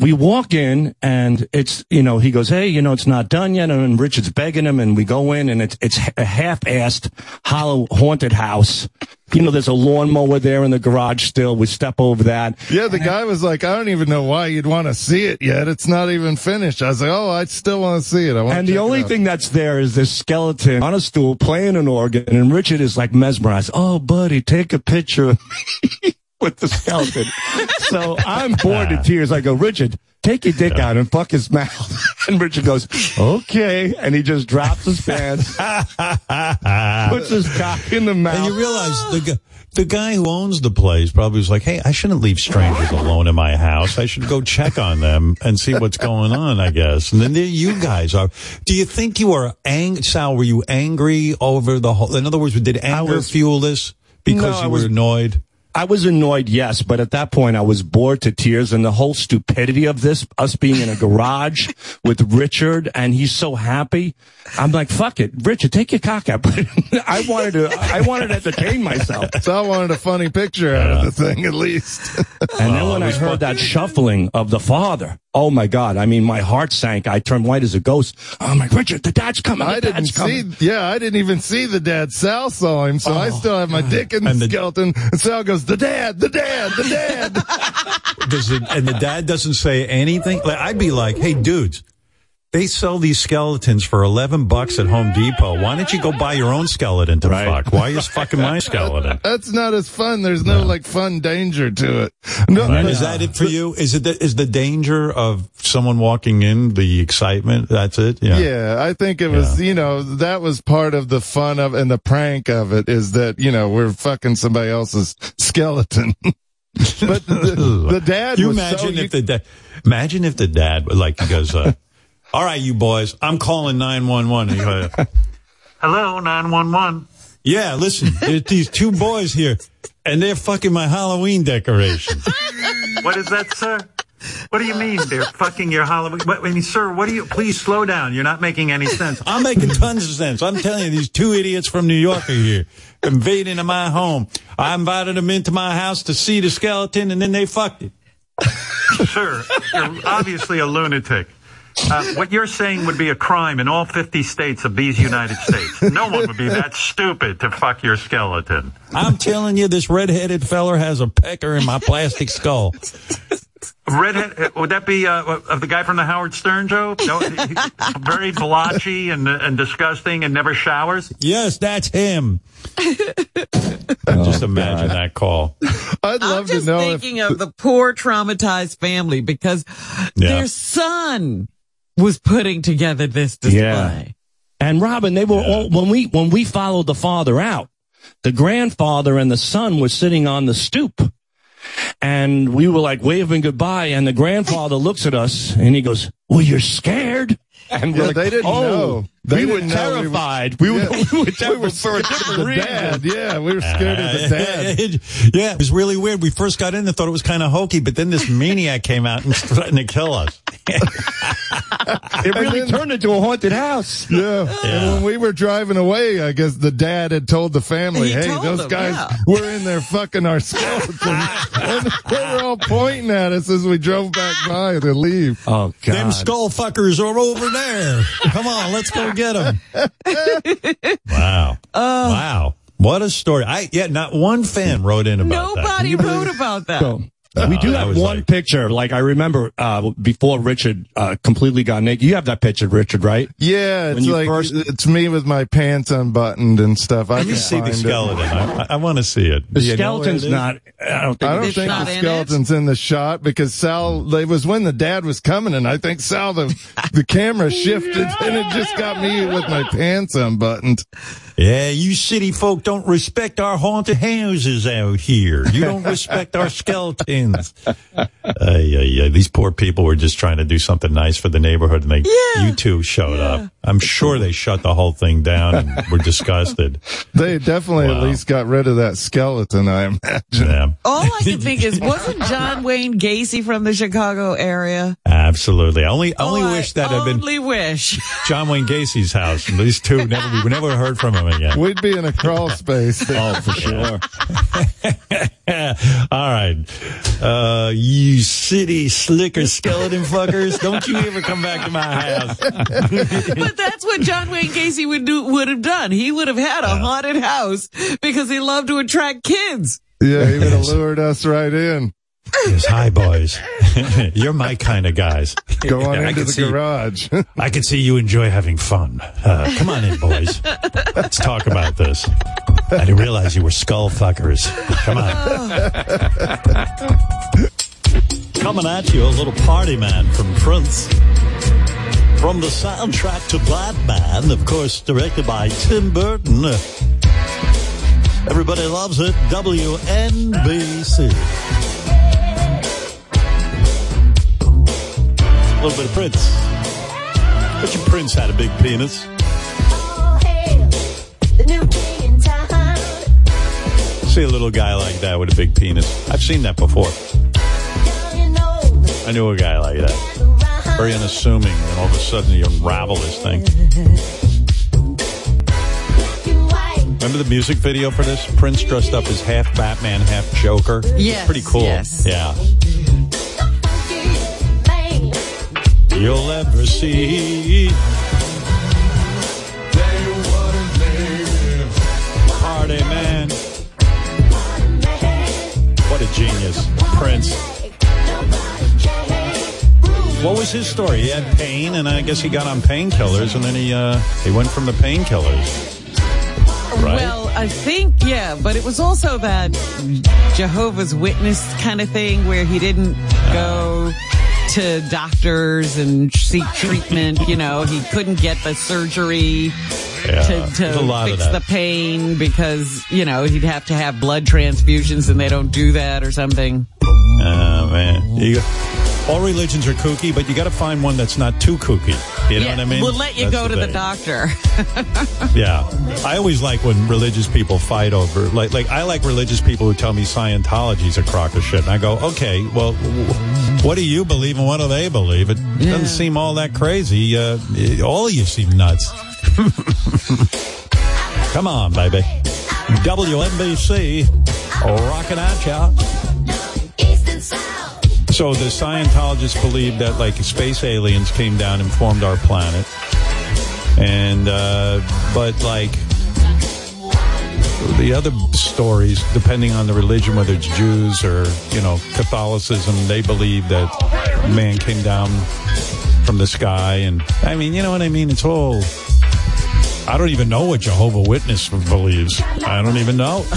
S34: we walk in, and it's you know he goes, hey, you know it's not done yet, and Richard's begging him, and we go in, and it's it's a half-assed hollow haunted house. You know, there's a lawnmower there in the garage still. We step over that.
S33: Yeah, the guy was like, I don't even know why you'd want to see it yet. It's not even finished. I was like, oh, I still want to see it. I want
S34: And the only thing that's there is this skeleton on a stool playing an organ, and Richard is like mesmerized. Oh, buddy, take a picture with the skeleton. so I'm bored to tears. I go, Richard, take your dick out and fuck his mouth. And Richard goes, okay. And he just drops his pants, puts his cock in the mouth.
S3: And you realize the guy, the guy who owns the place probably was like, "Hey, I shouldn't leave strangers alone in my house. I should go check on them and see what's going on." I guess. And then there you guys are. Do you think you were ang? Sal, were you angry over the whole? In other words, did anger
S34: was-
S3: fuel this because
S34: No,
S3: you
S34: was-
S3: were annoyed?
S34: I was annoyed, yes, but at that point I was bored to tears and the whole stupidity of this, us being in a garage with Richard and he's so happy. I'm like, fuck it. Richard, take your cock out. But I wanted to, I wanted to entertain myself.
S33: So I wanted a funny picture out of the thing at least.
S34: And then when I heard that shuffling of the father, oh my God, I mean, my heart sank. I turned white as a ghost. Oh I'm like, Richard, the dad's coming. The
S33: I didn't
S34: coming.
S33: see, yeah, I didn't even see the dad. Sal saw him, so I oh, still have my dick in the,
S3: the-
S33: skeleton. And Sal goes, the dad, the dad, the dad.
S3: Does it, and the dad doesn't say anything. Like, I'd be like, "Hey, dudes." They sell these skeletons for eleven bucks at Home Depot. Why don't you go buy your own skeleton to fuck? Why is fucking my skeleton?
S33: That's not as fun. There's no like fun danger to it. No,
S3: Right. Is that it for you? Is it the, is the danger of someone walking in the excitement? That's it. Yeah.
S33: Yeah, I think it was, you know, that was part of the fun of and the prank of it is that, you know, we're fucking somebody else's skeleton. but the, the dad
S3: you
S33: was
S3: imagine
S33: so,
S3: if the dad, imagine if the dad like he goes, uh, "All right, you boys, I'm calling nine one one." Hello, nine one one. Yeah, listen, there's these two boys here, and they're fucking my Halloween decorations.
S35: What is that, sir? What do you mean they're fucking your Halloween? What, I mean, sir, what do you? Please slow down. You're not making any sense.
S3: I'm making tons of sense. I'm telling you, these two idiots from New York are here, invading my home. I invited them into my house to see the skeleton, and then they fucked it.
S35: Sir, you're obviously a lunatic. Uh, what you're saying would be a crime in all 50 states of these United States. No one would be that stupid to fuck your skeleton.
S3: I'm telling you, this red-headed feller has a pecker in my plastic skull.
S35: Redhead, uh, would that be uh, of the guy from the Howard Stern show? No, he- he- very blotchy and and disgusting and never showers.
S3: Yes, that's him. Just imagine that call.
S33: I'd
S4: I'm
S33: love to
S4: just
S33: know if
S4: thinking of the poor traumatized family because
S3: Yeah.
S4: their son was putting together this display.
S34: Yeah. And Robin, they were all when we when we followed the father out, the grandfather and the son were sitting on the stoop. And we were like waving goodbye, and the grandfather looks at us and he goes, Well, you're scared? And we're
S33: Yeah,
S34: like,
S33: they didn't
S34: oh,
S33: know. They
S34: we were
S33: didn't know we were-
S34: terrified. We were,
S33: Yeah.
S34: we were terrified for a different
S33: the
S34: reason.
S33: dad. Yeah, we were scared of the dad.
S3: yeah, it was really weird. We first got in and thought it was kind of hokey, but then this maniac came out and threatened to kill us.
S34: It really turned into a haunted house.
S33: Yeah. And when we were driving away, I guess the dad had told the family,
S4: He
S33: hey, those
S4: them,
S33: guys
S4: yeah.
S33: were in there fucking our skeletons. and they were all pointing at us as we drove back by to leave.
S34: Oh, God.
S3: Them skull fuckers are over there. Come on, let's go get them. wow. Uh. wow. What a story. I yeah, not one fan wrote in about that.
S4: Nobody wrote about that.
S34: So, we do
S3: Uh,
S34: have one
S3: like-
S34: picture. Like I remember uh, before Richard uh, completely got naked. You have that picture, Richard, right?
S33: Yeah,
S34: When
S33: it's like
S34: first-
S33: it's me with my pants unbuttoned and stuff. I
S3: Let me see the
S33: find it.
S3: skeleton. I, I want to see it.
S34: The
S3: Do you know where
S34: skeleton's
S3: it is?
S34: not. I don't think.
S33: I don't think the
S4: in it?
S33: skeleton's in the shot because Sal. It was when the dad was coming, and I think Sal the the camera shifted, and it just got me with my pants unbuttoned.
S3: Yeah, you city folk don't respect our haunted houses out here. You don't respect our skeletons. Ay, ay, ay. These poor people were just trying to do something nice for the neighborhood, and they,
S4: Yeah.
S3: you two showed up. I'm sure they shut the whole thing down and were disgusted.
S33: They definitely at least got rid of that skeleton. I imagine.
S3: Yeah,
S4: All I can think is, wasn't John Wayne Gacy from the Chicago area?
S3: absolutely. I only, only
S4: Oh,
S3: wish that had been
S4: Only wish.
S3: John Wayne Gacy's house. And these two never, we never heard from him again.
S33: We'd be in a crawl space.
S34: Oh, for sure.
S3: All right. Uh, you city slicker skeleton fuckers. Don't you ever come back to my house.
S4: but that's what John Wayne Gacy would do would have done. He would have had a haunted house because he loved to attract kids.
S33: Yeah, he would have lured us right in.
S3: Yes, hi boys. You're my kind of guys.
S33: Go on
S3: I
S33: into
S3: can
S33: the
S3: see-
S33: garage.
S3: I can see you enjoy having fun. Uh, come on in, boys. Let's talk about this. I didn't realize you were skull fuckers. Come on. Coming at you, a little party man from Prince. From the soundtrack to Batman, of course, directed by Tim Burton. Everybody loves it. WNBC. Little bit of Prince. But your Prince had a big penis. See a little guy like that with a big penis. I've seen that before. I knew a guy like that. Very unassuming, and all of a sudden you unravel this thing. Remember the music video for this? Prince dressed up as half Batman, half Joker.
S4: Yes,
S3: Pretty cool.
S4: yes.
S3: Yeah. You'll ever see. Party man. What a genius. Prince. What was his story? He had pain, and I guess he got on painkillers, and then he uh, he went from the painkillers. Right?
S4: Well, I think, yeah, but it was also that Jehovah's Witness kind of thing where he didn't go to doctors and seek treatment. You know, he couldn't get the surgery
S3: Yeah,
S4: to, to
S3: a lot of
S4: fix the pain because, you know, he'd have to have blood transfusions and they don't do that or something.
S3: Oh man, you got, all religions are kooky, but you got to find one that's not too kooky. You know
S4: yeah,
S3: what I mean?
S4: We'll let you
S3: That's
S4: go to the doctor.
S3: Yeah, I always like when religious people fight over like like I like religious people who tell me Scientology's a crock of shit, and I go, okay, well, what do you believe and what do they believe? It doesn't seem all that crazy. Uh, all of you seem nuts. Come on, baby. WNBC, rocking out, y'all. So the Scientologists believe that like space aliens came down and formed our planet, and uh, but like the other stories, depending on the religion, whether it's Jews or you know Catholicism, they believe that man came down from the sky, and I mean, you know what I mean. It's all. I don't even know what Jehovah Witness believes. I don't even know.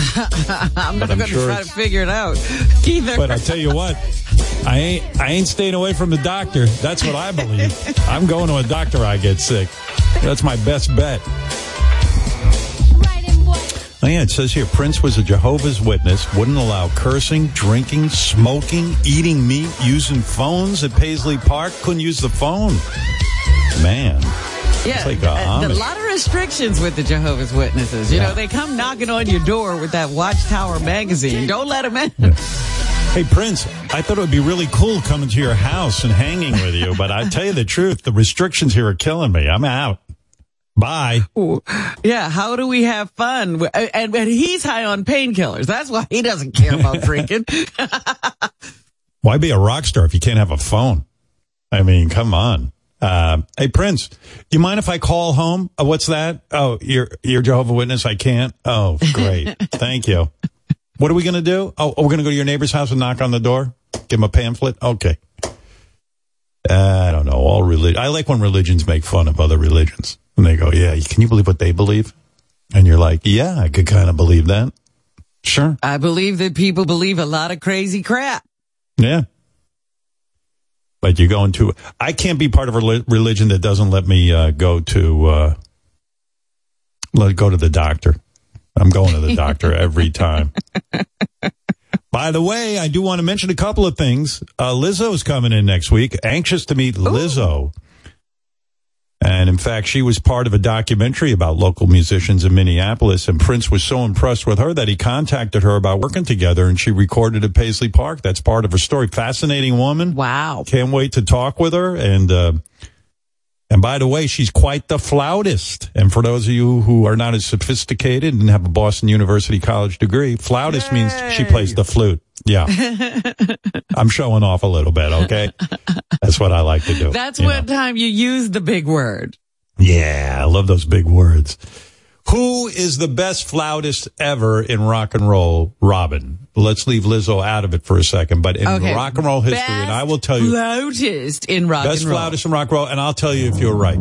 S4: I'm not going to
S3: sure
S4: try to figure it out either.
S3: But I tell you what, I ain't I ain't staying away from the doctor. That's what I believe. I'm going to a doctor. I get sick. That's my best bet. Oh yeah, it says here Prince was a Jehovah's Witness, wouldn't allow cursing, drinking, smoking, eating meat, using phones at Paisley Park. Couldn't use the phone. Man,
S4: yeah,
S3: like a
S4: uh, a lot of restrictions with the Jehovah's Witnesses. You
S3: Yeah.
S4: know, they come knocking on your door with that Watchtower magazine. Don't let them in.
S3: Hey Prince, I thought it would be really cool coming to your house and hanging with you, but I tell you the truth, the restrictions here are killing me. I'm out. Bye.
S4: Yeah, how do we have fun? And, and he's high on painkillers. That's why he doesn't care about drinking.
S3: Why be a rock star if you can't have a phone? I mean, come on. Uh, hey Prince, do you mind if I call home? Uh, what's that? Oh, you're you're Jehovah Witness. I can't. Oh, great. Thank you. What are we gonna do? Oh, we're gonna go to your neighbor's house and knock on the door. Give him a pamphlet. Okay. Uh, I don't know. All religion. I like when religions make fun of other religions, and they go, "Yeah, can you believe what they believe?" And you're like, "Yeah, I could kind of believe that." Sure.
S4: I believe that people believe a lot of crazy crap.
S3: Yeah. But you're going to, I can't be part of a religion that doesn't let me uh, go to, uh, let go to the doctor. I'm going to the doctor every time. By the way, I do want to mention a couple of things. Uh, Lizzo's coming in next week. Anxious to meet Lizzo. And in fact, she was part of a documentary about local musicians in Minneapolis. And Prince was so impressed with her that he contacted her about working together and she recorded at Paisley Park. That's part of her story. Fascinating woman.
S4: Wow.
S3: Can't wait to talk with her. And, uh, and by the way, she's quite the flautist. And for those of you who are not as sophisticated and have a Boston University college degree, flautist means she plays the flute. Yeah. I'm showing off a little bit, okay? That's what I like to do.
S4: That's
S3: you know.
S4: time you use the big word.
S3: Yeah, I love those big words. Who is the best flautist ever in rock and roll? Robin. Let's leave Lizzo out of it for a second, but in
S4: Okay.
S3: rock and roll history, and I will tell you,
S4: Flautist in rock
S3: best
S4: and roll.
S3: flautist in rock and roll, and I'll tell you if you're right.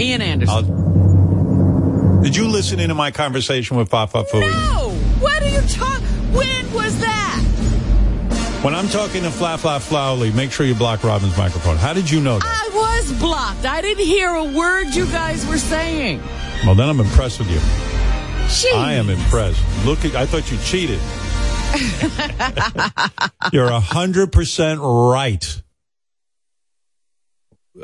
S4: Ian Anderson.
S3: I'll- did you listen into my conversation with Fafa Fooey?
S4: No! What are you talking? When was that?
S3: When I'm talking to Fla Fla Flowley, make sure you block Robin's microphone. How did you know that?
S4: I was blocked. I didn't hear a word you guys were saying.
S3: Well, then I'm impressed with you.
S4: Jeez.
S3: I am impressed. Look, at, I thought you cheated. You're a hundred percent right.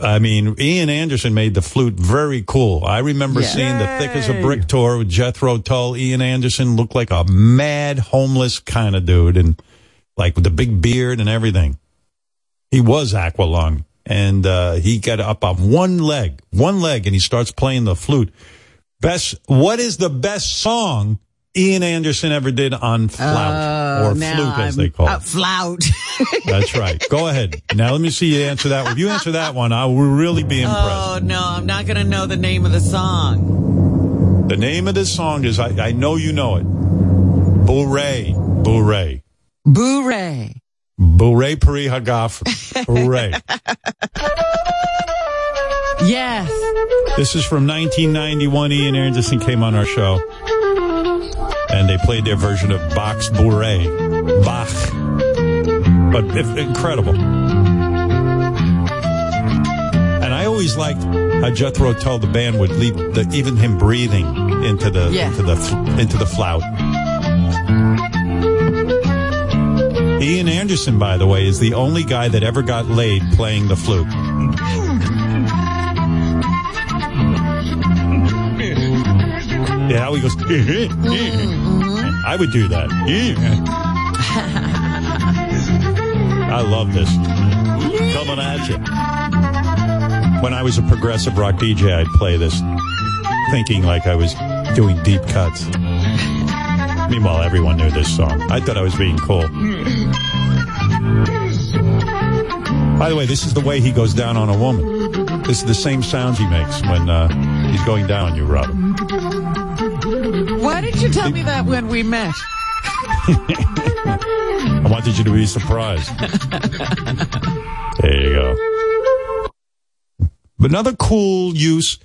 S3: I mean, Ian Anderson made the flute very cool. I remember
S4: Yeah.
S3: seeing the Thick as a Brick tour with Jethro Tull. Ian Anderson looked like a mad homeless kind of dude and like with the big beard and everything. He was Aqualung and, uh, he got up on one leg, one leg and he starts playing the flute. Best, what is the best song Ian Anderson ever did on flout
S4: Oh,
S3: or flute as
S4: I'm-
S3: they call
S4: uh,
S3: it?
S4: flout.
S3: That's right. Go ahead. Now let me see you answer that. If you answer that one, I will really be impressed.
S4: oh no, I'm not gonna know the name of the song.
S3: The name of this song is, I, I know you know it. Bourrée. Bourrée.
S4: Boo-ray.
S3: Bourrée Puri Hagaf. Hooray.
S4: Yes.
S3: This is from 1991. Ian Anderson came on our show. And they played their version of Bach's Bourrée. Bach. But if, incredible. And I always liked how Jethro Tull, the band, would lead the, even him breathing into the
S4: Yeah.
S3: into the into the flout. Ian Anderson, by the way, is the only guy that ever got laid playing the flute. Yeah, he goes. I would do that. I love this. Coming at you. When I was a progressive rock DJ, I'd play this, thinking like I was doing deep cuts. Meanwhile, everyone knew this song. I thought I was being cool. By the way, this is the way he goes down on a woman. This is the same sounds he makes when uh, he's going down on you, Robin.
S4: Why didn't you tell me that when we met?
S3: I wanted you to be surprised. there you go. But another cool use.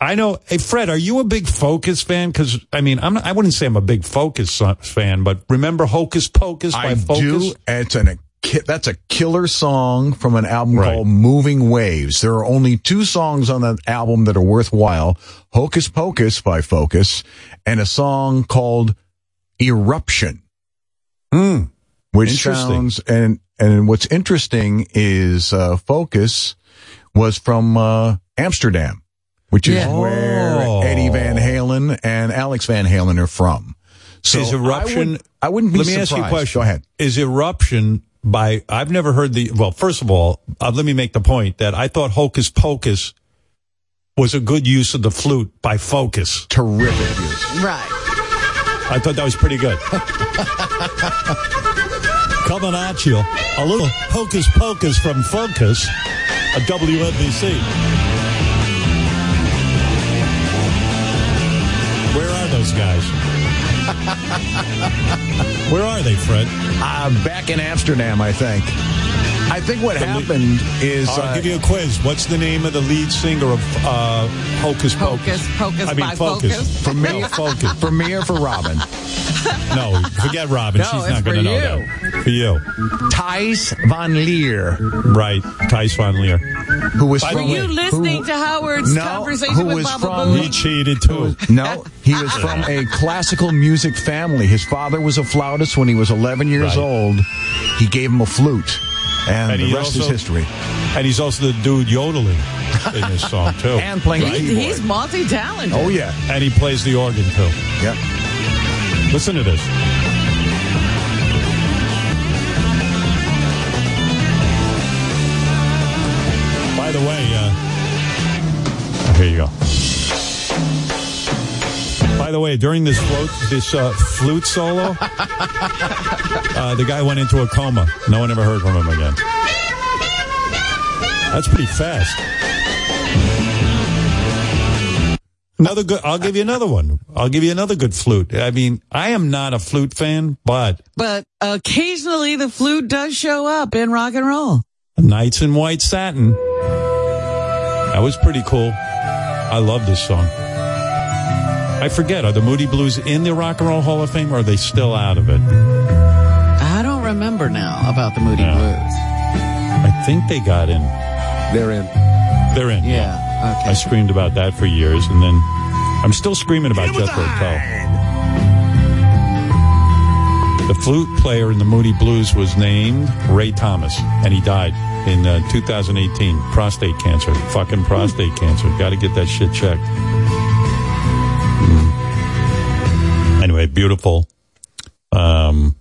S3: I know. Hey, Fred, are you a big Focus fan? Because I mean, I'm not, I wouldn't say I'm a big Focus fan, but remember Hocus Pocus by
S36: I
S3: Focus?
S36: do. It's an, that's a killer song from an album
S3: Right.
S36: called Moving Waves. There are only two songs on that album that are worthwhile. Hocus Pocus by Focus and a song called Eruption.
S3: Hmm.
S36: Which sounds, and, and what's interesting is, uh, Focus was from, uh, Amsterdam, which is
S3: Yeah.
S36: where
S3: Oh.
S36: Eddie Van Halen and Alex Van Halen are from. So
S3: is eruption?
S36: I, would, I wouldn't be
S3: Let me ask you a
S36: surprised.
S3: question.
S36: Go ahead.
S3: Is eruption by? I've never heard the. Well, first of all, uh, let me make the point that I thought Hocus Pocus was a good use of the flute by Focus.
S36: Terrific use.
S4: Right.
S3: I thought that was pretty good. Coming at you, a little Hocus Pocus from Focus, a WNBC. Those guys? Where are they, Fred?
S36: Uh, back in Amsterdam, I think. I think what happened is
S3: I'll
S36: uh,
S3: give you a quiz. What's the name of the lead singer of uh, Hocus Pocus?
S4: Hocus Pocus
S3: I mean,
S4: by
S3: Focus.
S4: Focus?
S36: for me,
S3: No, Focus.
S36: for me or for Robin,
S3: No, forget Robin.
S4: No,
S3: She's not going to know that. For you.
S36: Thijs van Leer,
S3: Right. Thijs van Leer.
S36: who was
S3: By
S4: Were
S36: from
S3: the
S4: you
S3: way,
S4: listening to Howard's
S36: No,
S4: conversation
S36: who
S4: with
S36: was
S4: Baba
S36: from-
S3: He cheated too.
S36: no, he was from a classical music family. His father was a flautist when he was 11 years
S3: Right.
S36: old. He gave him a flute, and,
S3: And
S36: the
S3: he
S36: rest is history.
S3: And he's also the dude yodeling in this song too.
S36: And playing the
S4: He's,
S36: keyboard.
S4: he's multi-talented.
S36: oh yeah,
S3: And he plays the organ too.
S36: yeah.
S3: Listen to this. The way, during this float, this uh, flute solo, uh, the guy went into a coma. No one ever heard from him again. That's pretty fast. Another good. I'll give you another one. I'll give you another good flute. I mean, I am not a flute fan, but
S4: But occasionally the flute does show up in rock and roll.
S3: Nights in White Satin. That was pretty cool. I love this song. I forget, are the Moody Blues in the Rock and Roll Hall of Fame or are they still out of it?
S4: I don't remember now about the Moody
S3: Yeah.
S4: Blues.
S3: I think they got in.
S37: They're in.
S3: They're in.
S4: Yeah. Okay.
S3: I screamed about that for years and then I'm still screaming about Jethro Tull. The flute player in the Moody Blues was named Ray Thomas, and he died in uh, 2018. Prostate cancer. Fucking prostate cancer. Got to get that shit checked. Anyway, beautiful. Um,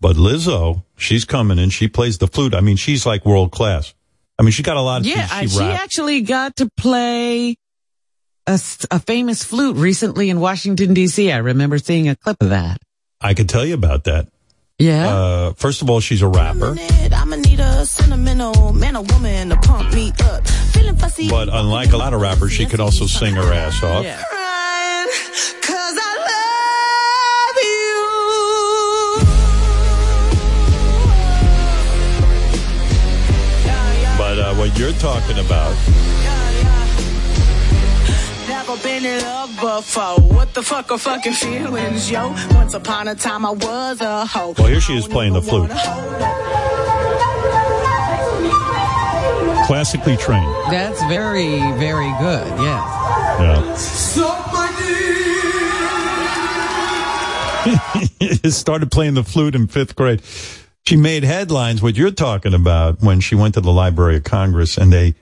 S3: but Lizzo, she's coming in. She plays the flute. I mean, she's like world class. I mean, she got a lot of.
S4: Yeah,
S3: she,
S4: I- she actually got to play a famous flute recently in Washington D.C. I remember seeing a clip of that.
S3: I could tell you about that.
S4: Yeah.
S3: Uh, first of all, she's a rapper.
S38: I'ma need a sentimental man or woman to pump me up. Feeling fussy.
S3: But unlike a lot of rappers, she could also sing her ass off.
S4: Yeah.
S3: You're talking about,
S38: Never been in love before. What the fuck are fucking feelings, yo? Once upon a time I was a hoe.
S3: well, here she is playing the flute. Classically trained.
S4: That's very, very good. Yes.
S3: Yeah. Started playing the flute in fifth grade. She made headlines. What you're talking about when she went to the Library of Congress and they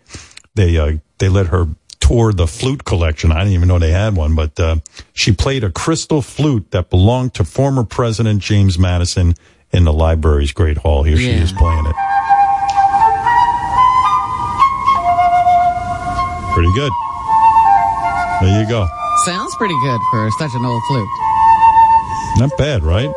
S3: they uh, they let her tour the flute collection. I didn't even know they had one, but uh, she played a crystal flute that belonged to former President James Madison in the library's Great Hall. Here she is playing it. Pretty good. There you go.
S4: Sounds pretty good for such an old flute.
S3: Not bad, right?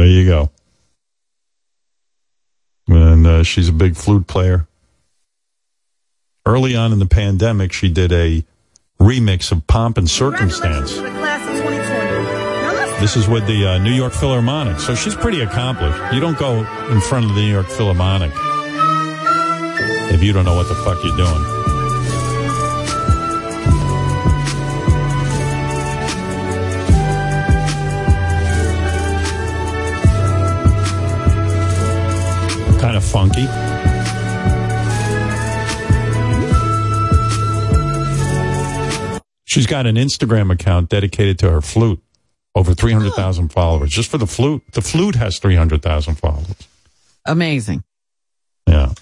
S3: There you go. And uh, she's a big flute player. early on in the pandemic, she did a remix of Pomp and Circumstance. This is with the uh, New York Philharmonic, so she's pretty accomplished. You don't go in front of the New York Philharmonic if you don't know what the fuck you're doing. Kind of funky. She's got an Instagram account dedicated to her flute. Over 300,000 followers. Just for the flute. The flute has 300,000 followers.
S4: Amazing.
S3: Yeah.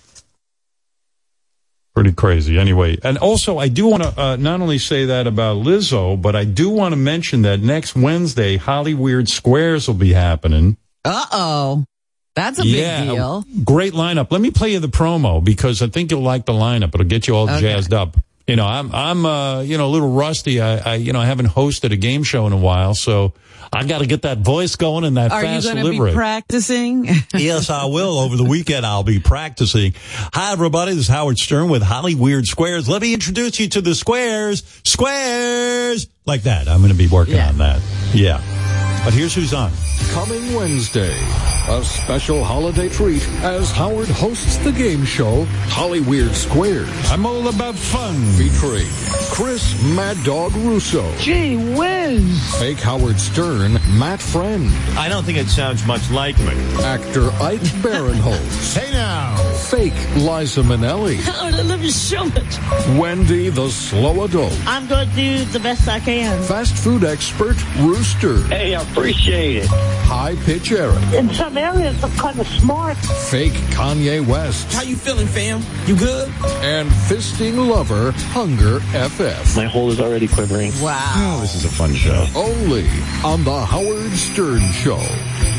S3: Pretty crazy. Anyway, and also I do want to uh, not only say that about Lizzo, but I do want to mention that next Wednesday, Hollyweird Squares will be happening.
S4: Uh oh. That's a
S3: yeah,
S4: big deal.
S3: Great lineup. Let me play you the promo because I think you'll like the lineup. It'll get you all
S4: Okay.
S3: jazzed up. You know, I'm I'm uh, you know a little rusty. I, I you know I haven't hosted a game show in a while, so I got to get that voice going and that
S4: Are you
S3: fast
S4: going to
S3: delivery.
S4: be practicing?
S3: yes, I will. Over the weekend, I'll be practicing. Hi, everybody. This is Howard Stern with Hollyweird Squares. Let me introduce you to the squares. Squares! Like that. I'm going to be working on that. Yeah. But here's who's on.
S37: Coming Wednesday, a special holiday treat as Howard hosts the game show Hollyweird Squares.
S3: I'm all about fun.
S37: Featuring Chris Mad Dog Russo.
S39: Gee whiz.
S37: Fake Howard Stern, Matt Friend.
S40: I don't think it sounds much like me.
S37: Actor Ike Barinholtz.
S40: Hey now.
S37: Fake Liza Minnelli.
S39: Howard, oh, I love you so much.
S37: Wendy the Slow Adult.
S39: I'm going to do the best I can.
S37: Fast food expert Rooster.
S39: Hey, I appreciate it.
S37: High Pitch Eric.
S39: In some areas, I'm kind of smart.
S37: Fake Kanye West.
S39: How you feeling, fam? You good?
S37: And fisting lover Hunger FF.
S40: My hole is already quivering.
S4: Wow.
S3: Oh, this is a fun show.
S37: Only on the Howard Stern Show.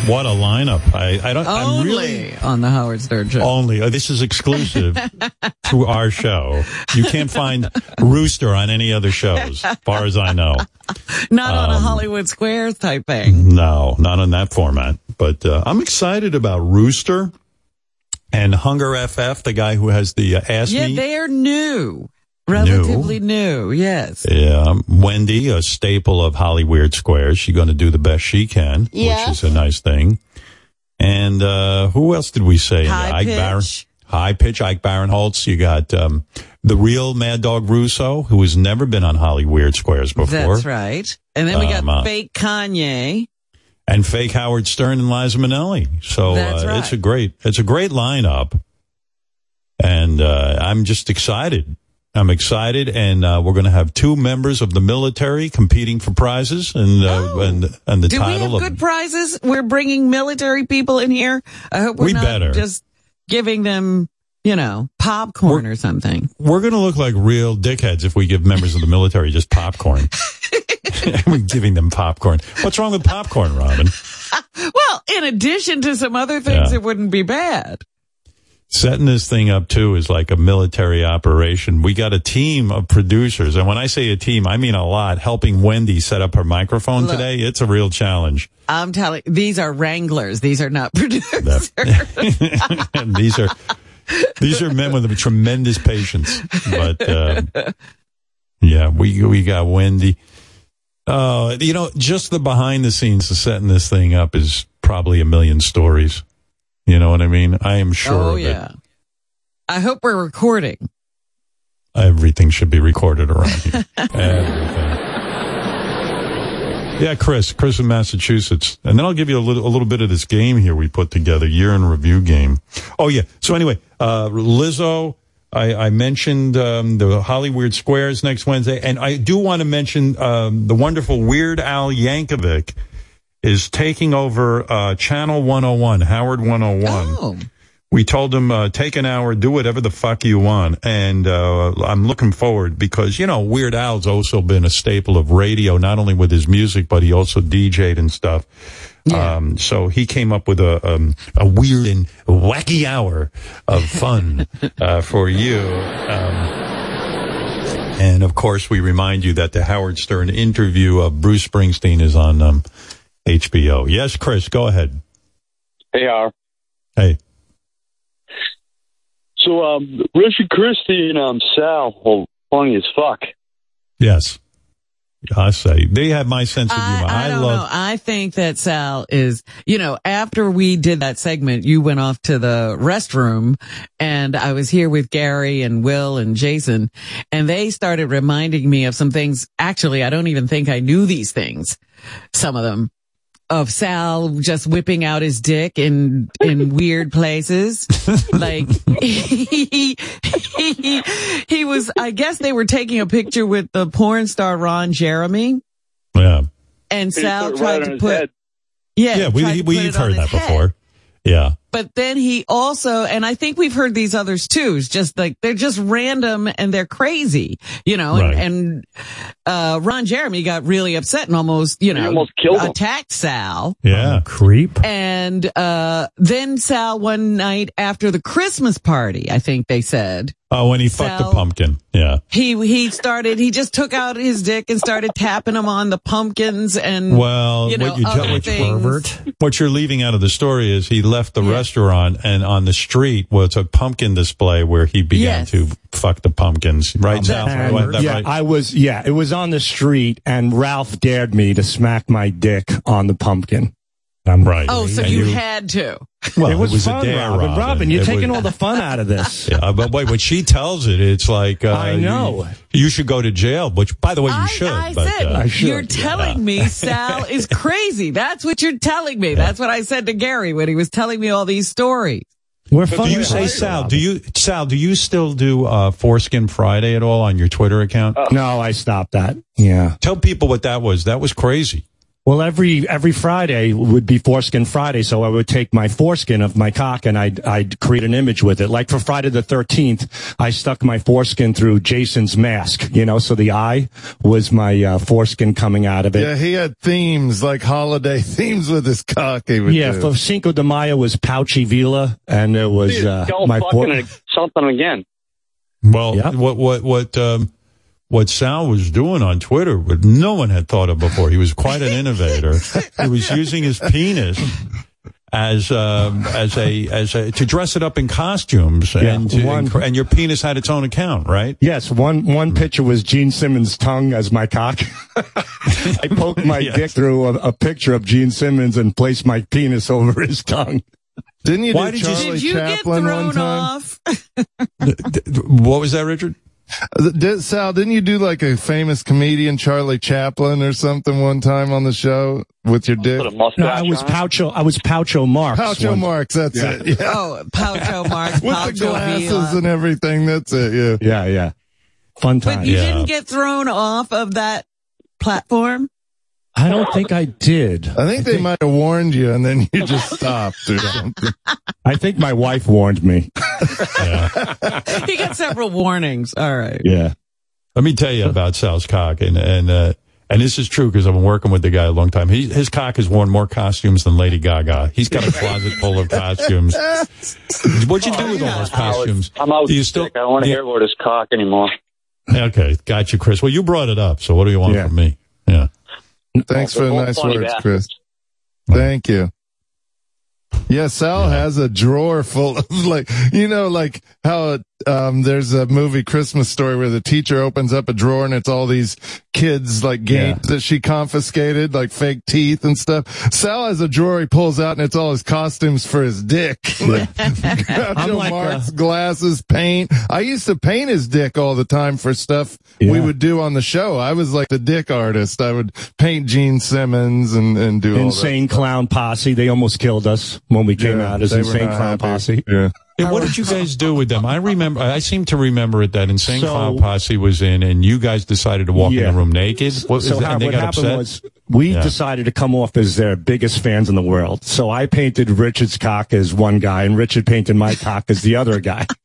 S3: What a lineup. I, I don't, I'm really.
S4: Only on the Howard Stern show.
S3: Only. This is exclusive to our show. You can't find Rooster on any other shows, as far as I know.
S4: Not on a
S3: Um,
S4: Hollywood Squares type thing.
S3: No, not in that format. But uh, I'm excited about Rooster and Hunger FF, the guy who has the uh, Ask
S4: Yeah, they are new. Relatively new, yes.
S3: Yeah, um, Wendy, a staple of Hollywood Squares. She's going to do the best she can,
S4: Yeah.
S3: which is a nice thing. And uh, who else did we say?
S4: High
S3: Ike
S4: Pitch.
S3: High Pitch, Ike Barinholtz. You got um, the real Mad Dog Russo, who has never been on Hollyweird Squares before.
S4: That's right. And then we got
S3: Um, uh,
S4: fake Kanye.
S3: and fake Howard Stern and Liza Minnelli. So
S4: That's
S3: uh,
S4: right.
S3: it's a great, it's a great lineup, and uh, I'm just excited. I'm excited, and uh, we're going to have two members of the military competing for prizes, and uh, and and the
S4: Oh. Do we
S3: title
S4: have
S3: of
S4: good prizes? We're bringing military people in here. I hope we're
S3: We
S4: not
S3: better.
S4: just giving them, you know, popcorn or something.
S3: we're going to look like real dickheads if we give members of the military just popcorn. we're giving them popcorn. What's wrong with popcorn, Robin?
S4: Well, in addition to some other things,
S3: Yeah.
S4: it wouldn't be bad.
S3: Setting this thing up too is like a military operation. We got a team of producers, and when I say a team, I mean a lot. Helping Wendy set up her microphone
S4: Look.
S3: today, it's a real challenge.
S4: I'm telling these are wranglers. These are not producers.
S3: these are these are men with a tremendous patience. But uh, yeah, we we got Wendy. Uh, you know, just the behind the scenes of setting this thing up is probably a million stories. You know what I mean? I am sure
S4: oh yeah. I hope we're recording.
S3: Everything should be recorded around here. Everything. Yeah, Chris, Chris in Massachusetts. And then I'll give you a little, a little bit of this game here we put together, year in review game. Oh yeah. So anyway, uh, Lizzo, I, I mentioned, um, the Hollywood Squares next Wednesday. And I do want to mention, um, the wonderful Weird Al Yankovic is taking over, uh, Channel 101, Howard 101 we told him uh, take an hour, do whatever the fuck you want, and uh, I'm looking forward because you know Weird Al's also been a staple of radio, not only with his music, but he also DJ'd and stuff. Um, so he came up with a um, a weird and wacky hour of fun uh, for you. Um, and of course, we remind you that the Howard Stern interview of Bruce Springsteen is on um, HBO. Yes, Chris, go ahead.
S27: Hey, R.
S3: Hey.
S41: So, um, Richard Christie and um, Sal, well, funny as fuck.
S3: Yes. I say they have my sense of humor.
S4: I, I don't
S3: love.
S4: know. I think that Sal is, you know, after we did that segment, you went off to the restroom and I was here with Gary and Will and Jason and they started reminding me of some things. Actually, I don't even think I knew these things. Some of them of Sal just whipping out his dick in, in weird places. like he, he, he was, I guess they were taking a picture with the porn star Ron Jeremy.
S3: Yeah.
S4: And
S41: He
S4: Sal tried
S41: right
S4: to put,
S41: head.
S4: yeah,
S3: yeah, we,
S4: tried
S3: we we've heard that
S4: head.
S3: before. Yeah.
S4: But then he also, and I think we've heard these others too, it's just like, they're just random and they're crazy, you know,
S41: Right.
S4: and, and, uh, Ron Jeremy got really upset and almost, you
S41: He
S4: know,
S41: almost killed him.
S4: attacked Sal.
S3: Yeah.
S42: creep.
S4: And, uh, then Sal one night after the Christmas party, I think they said,
S3: Oh, when he fucked
S4: Sal-
S3: the pumpkin. Yeah.
S4: he, he started, he just took out his dick and started tapping him on the pumpkins and,
S3: Well,
S4: you know,
S3: what you
S4: other
S3: what,
S4: things.
S3: what you're leaving out of the story is he left the restaurant and on the street was a pumpkin display where he began
S34: Yes.
S3: to fuck the pumpkins. Right, Sal? Right,
S34: yeah,
S3: right?
S34: I was. Yeah, it was on the street, and Ralph dared me to smack my dick on the pumpkin.
S3: I'm right.
S4: Oh, so you, had to.
S3: Well,
S34: it was,
S3: was a
S34: fun,
S3: dare,
S34: Robin.
S3: Robin.
S34: Robin, you're
S3: It
S34: taking
S3: was-
S34: all the fun out of this.
S3: Yeah, but wait, when she tells it, it's like uh,
S34: I know.
S3: You, you should go to jail. Which, by the way, you should.
S4: I
S3: but,
S4: said,
S3: uh,
S4: you're telling me Sal is crazy. That's what you're telling me. That's what I said to Gary when he was telling me all these stories.
S34: We're
S3: do you say Sal? Do you Sal? Do you still do uh, Foreskin Friday at all on your Twitter account?
S34: no, I stopped that. Yeah.
S3: Tell people what that was. That was crazy.
S34: Well, every every Friday would be foreskin Friday, so I would take my foreskin of my cock and I'd I'd create an image with it. Like for Friday the thirteenth, I stuck my foreskin through Jason's mask, you know, so the eye was my uh, foreskin coming out of it.
S33: Yeah, he had themes like holiday themes with his cock. He would
S34: Yeah,
S33: do.
S34: for Cinco de Mayo was Pouchy Vila, and it was uh, my
S41: fucking
S34: for-
S41: something again.
S3: Well, what what what um, what Sal was doing on Twitter, what no one had thought of before. He was quite an innovator. he was using his penis as um, as a as a to dress it up in costumes,
S34: Yeah,
S3: and to,
S34: one-
S3: and your penis had its own account, right?
S34: Yes, one one picture was Gene Simmons' tongue as my cock. I poked my
S3: Yes.
S34: dick through a, a picture of Gene Simmons and placed my penis over his tongue.
S33: Didn't you
S3: Why
S33: do
S3: did you-
S4: Did you get
S33: Chaplin one
S4: thrown off?
S3: What was that, Richard?
S33: Did, Sal, didn't you do like a famous comedian, Charlie Chaplin, or something one time on the show with your dick?
S34: No, I was Poucho. I was Poucho Marx.
S33: Poucho
S34: one-
S33: Marx, that's
S34: Yeah.
S33: it. Yeah.
S4: Oh, Poucho Marx,
S33: With the glasses
S4: Vila.
S33: and everything. That's it. Yeah.
S34: Yeah, yeah. Fun time.
S4: But you didn't get thrown off of that platform?
S34: I don't think I did.
S33: I think they might have warned you and then you just stopped or something.
S34: I think my wife warned me.
S4: he got several warnings. All right.
S34: Yeah.
S3: Let me tell you about Sal's cock, and and uh, and this is true because I've been working with the guy a long time. He, his cock has worn more costumes than Lady Gaga. He's got a closet full of costumes. What'd you do with all those costumes?
S41: I'm out
S3: Do you
S41: sick.
S3: still?
S41: I don't want to
S3: do you-
S41: hear about his cock anymore.
S3: Okay, got you, Chris. Well, you brought it up, so what do you want from me? Yeah.
S33: Thanks for the nice words,
S41: bastards.
S33: Chris. Thank you. Yeah, Sal has a drawer full of like, you know, like how um, there's a movie Christmas story where the teacher opens up a drawer and it's all these kids like games that she confiscated, like fake teeth and stuff. Sal has a drawer he pulls out and it's all his costumes for his dick. Like, Groucho
S34: like
S33: Marx, glasses, paint. I used to paint his dick all the time for stuff we would do on the show. I was like the dick artist. I would paint Gene Simmons and, and do all that.
S34: Insane Clown Posse. They almost killed us when we came
S33: Yeah,
S34: out as Insane Clown
S33: happy.
S34: Posse.
S33: Yeah.
S3: Yeah, what did you guys do with them? I remember. I seem to remember it that Insane
S34: So-
S3: Clown Posse was in, and you guys decided to walk in the room naked. What,
S34: so how,
S3: and they
S34: what
S3: got
S34: happened
S3: upset.
S34: was we
S3: Yeah.
S34: decided to come off as their biggest fans in the world. So I painted Richard's cock as one guy, and Richard painted my cock as the other guy.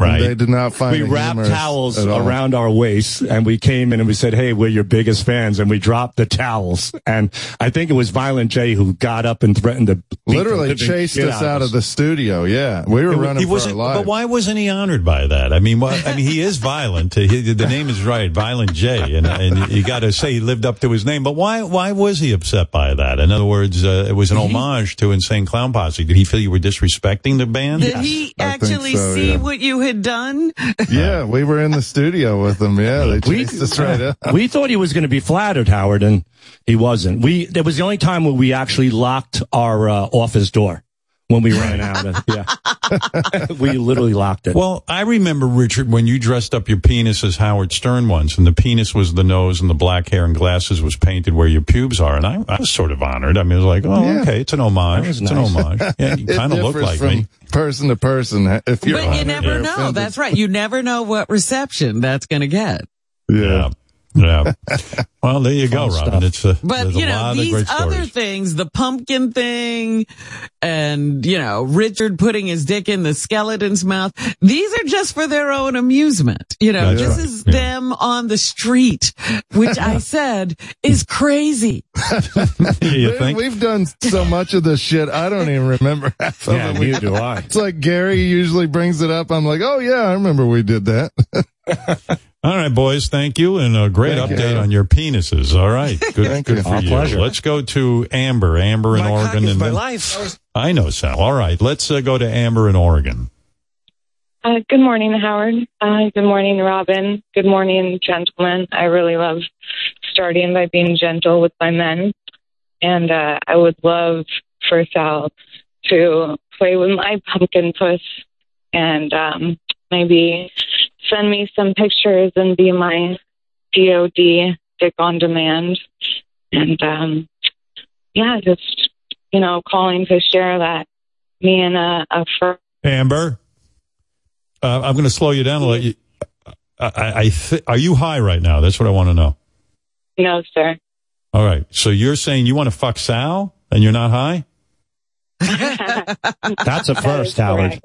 S3: Right.
S33: They did not find
S34: we
S33: it
S34: wrapped towels
S33: at all.
S34: around our waists and we came in and we said, Hey, we're your biggest fans. And we dropped the towels. And I think it was Violent J who got up and threatened to
S33: Literally
S34: living
S33: chased
S34: shit
S33: us out of the studio. Yeah, we were
S3: It-
S33: running
S3: he
S33: for our
S3: wasn't,
S33: lives.
S3: but why wasn't he honored by that? I mean, what, I mean, he is violent. He, the name is right, Violent J, and and you got to say he lived up to his name. But why why was he upset by that? In other words, uh, it was an homage to Insane Clown Posse. Did he feel you were disrespecting the band?
S4: Did he
S33: I
S4: actually
S33: so,
S4: see
S33: yeah.
S4: what you had done?
S33: Yeah, we were in the studio with him. Yeah, they
S34: We,
S33: chased us right up.
S34: we thought he was going to be flattered, Howard, and he wasn't. We, that was the only time where we actually locked our uh, office door when we ran out of, yeah. we literally locked it.
S3: Well, I remember Richard when you dressed up your penis as Howard Stern once, and the penis was the nose, and the black hair and glasses was painted where your pubes are, and I, I was sort of honored. I mean, it was like, oh,
S33: Yeah.
S3: okay, it's an homage. It's
S34: was
S3: an homage. Yeah, you kind of look like
S33: from
S3: me.
S33: person to person. If you're
S4: but you never know.
S33: offended.
S4: That's right. You never know what reception that's going to get.
S33: yeah.
S3: Yeah. Well, there you go,
S34: Fun
S3: Robin. It's a,
S4: But
S3: there's
S4: you
S3: a
S4: know,
S3: lot of
S4: these
S3: great
S4: other things, the pumpkin thing and, you know, Richard putting his dick in the skeleton's mouth, these are just for their own amusement. You know,
S3: That's
S4: this
S3: right.
S4: is
S3: Yeah.
S4: them on the street, which I said is crazy.
S3: you think?
S33: We've done so much of this shit. I don't even remember half of
S34: yeah,
S33: it. We-
S34: neither do I.
S33: It's like Gary usually brings it up. I'm like, oh yeah, I remember we did that.
S3: All right, boys. Thank you, and a great
S33: Thank
S3: update
S33: you.
S3: on your penises. All right, good,
S33: Thank
S3: good
S33: you.
S3: for
S34: Our
S3: you.
S34: pleasure.
S3: Let's go to Amber. Amber in
S43: My cock
S3: Oregon,
S43: is
S3: and
S43: my
S3: then-
S43: life.
S3: I know Sal. All right, let's uh, go to Amber in Oregon.
S44: Uh, good morning, Howard. Uh, good morning, Robin. Good morning, gentlemen. I really love starting by being gentle with my men. And uh, I would love for Sal to play with my pumpkin puss and um, maybe send me some pictures and be my DOD dick on demand. And um, yeah, just, you know, calling to share that me and a, a friend.
S3: Amber, uh, I'm going to slow you down. You. I, I, I th- are you high right now? That's what I want to know.
S44: No, sir.
S3: All right. So you're saying you want to fuck Sal, and you're not high?
S34: That's a first,
S44: is
S34: Howard.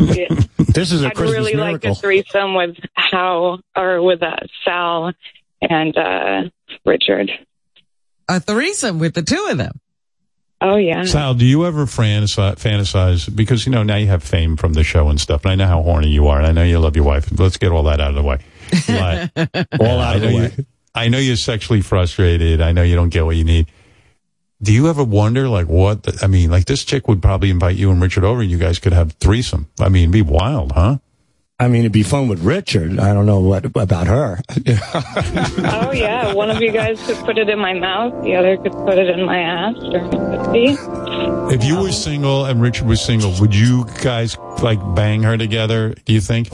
S44: Yeah.
S34: This is a
S44: I'd
S34: Christmas
S44: really like a threesome with How or with uh, Sal and uh, Richard.
S4: A threesome with the two of them.
S44: Oh yeah.
S3: Sal, do you ever fantasize, fantasize? Because, you know, now you have fame from the show and stuff, and I know how horny you are, and I know you love your wife. Let's get all that out of the way. But,
S34: All out of the way.
S3: You, I know you're sexually frustrated. I know you don't get what you need. Do you ever wonder, like, what? The, I mean, like, this chick would probably invite you and Richard over, and you guys could have threesome. I mean, it'd be wild, huh?
S34: I mean, it'd be fun with Richard. I don't know what about her.
S44: oh yeah. One of you guys could put it in my mouth. The other could put it in my ass or pussy.
S3: If you were single and Richard was single, would you guys like bang her together? Do you think?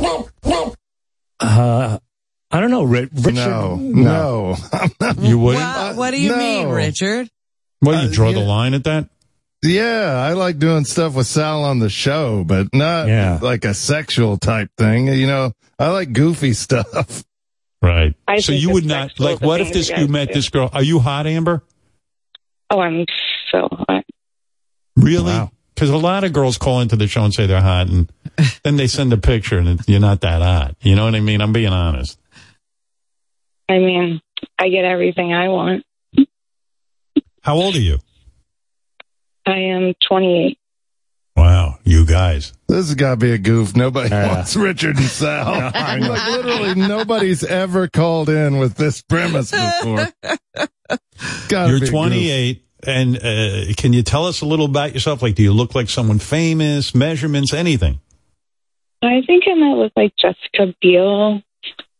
S34: Uh, I don't know, Ri- Richard.
S33: No, no.
S3: You wouldn't.
S4: Well, what do you
S33: no.
S4: mean, Richard?
S3: Well, you
S33: Uh,
S3: draw
S33: yeah.
S3: the line at that.
S33: Yeah, I like doing stuff with Sal on the show, but not
S34: Yeah.
S33: like a sexual type thing. You know, I like goofy stuff.
S3: Right.
S44: I
S3: so you would not like. What if this
S44: you
S3: you met
S44: do.
S3: this girl? Are you hot, Amber?
S44: Oh, I'm so hot.
S3: Really?
S34: Wow.
S3: Because a lot of girls call into the show and say they're hot, and then they send a picture, and you're not that hot. You know what I mean? I'm being honest.
S44: I mean, I get everything I want.
S3: How old are you?
S44: I am 28.
S3: Wow, you guys.
S33: This has got to be a goof. Nobody
S34: Yeah.
S33: wants Richard and Sal.
S34: I
S33: like literally nobody's ever called in with this premise before. Gotta
S3: You're
S33: be
S3: 28, and uh, can you tell us a little about yourself? Like, do you look like someone famous? Measurements? Anything?
S44: I think I might look like Jessica Biel.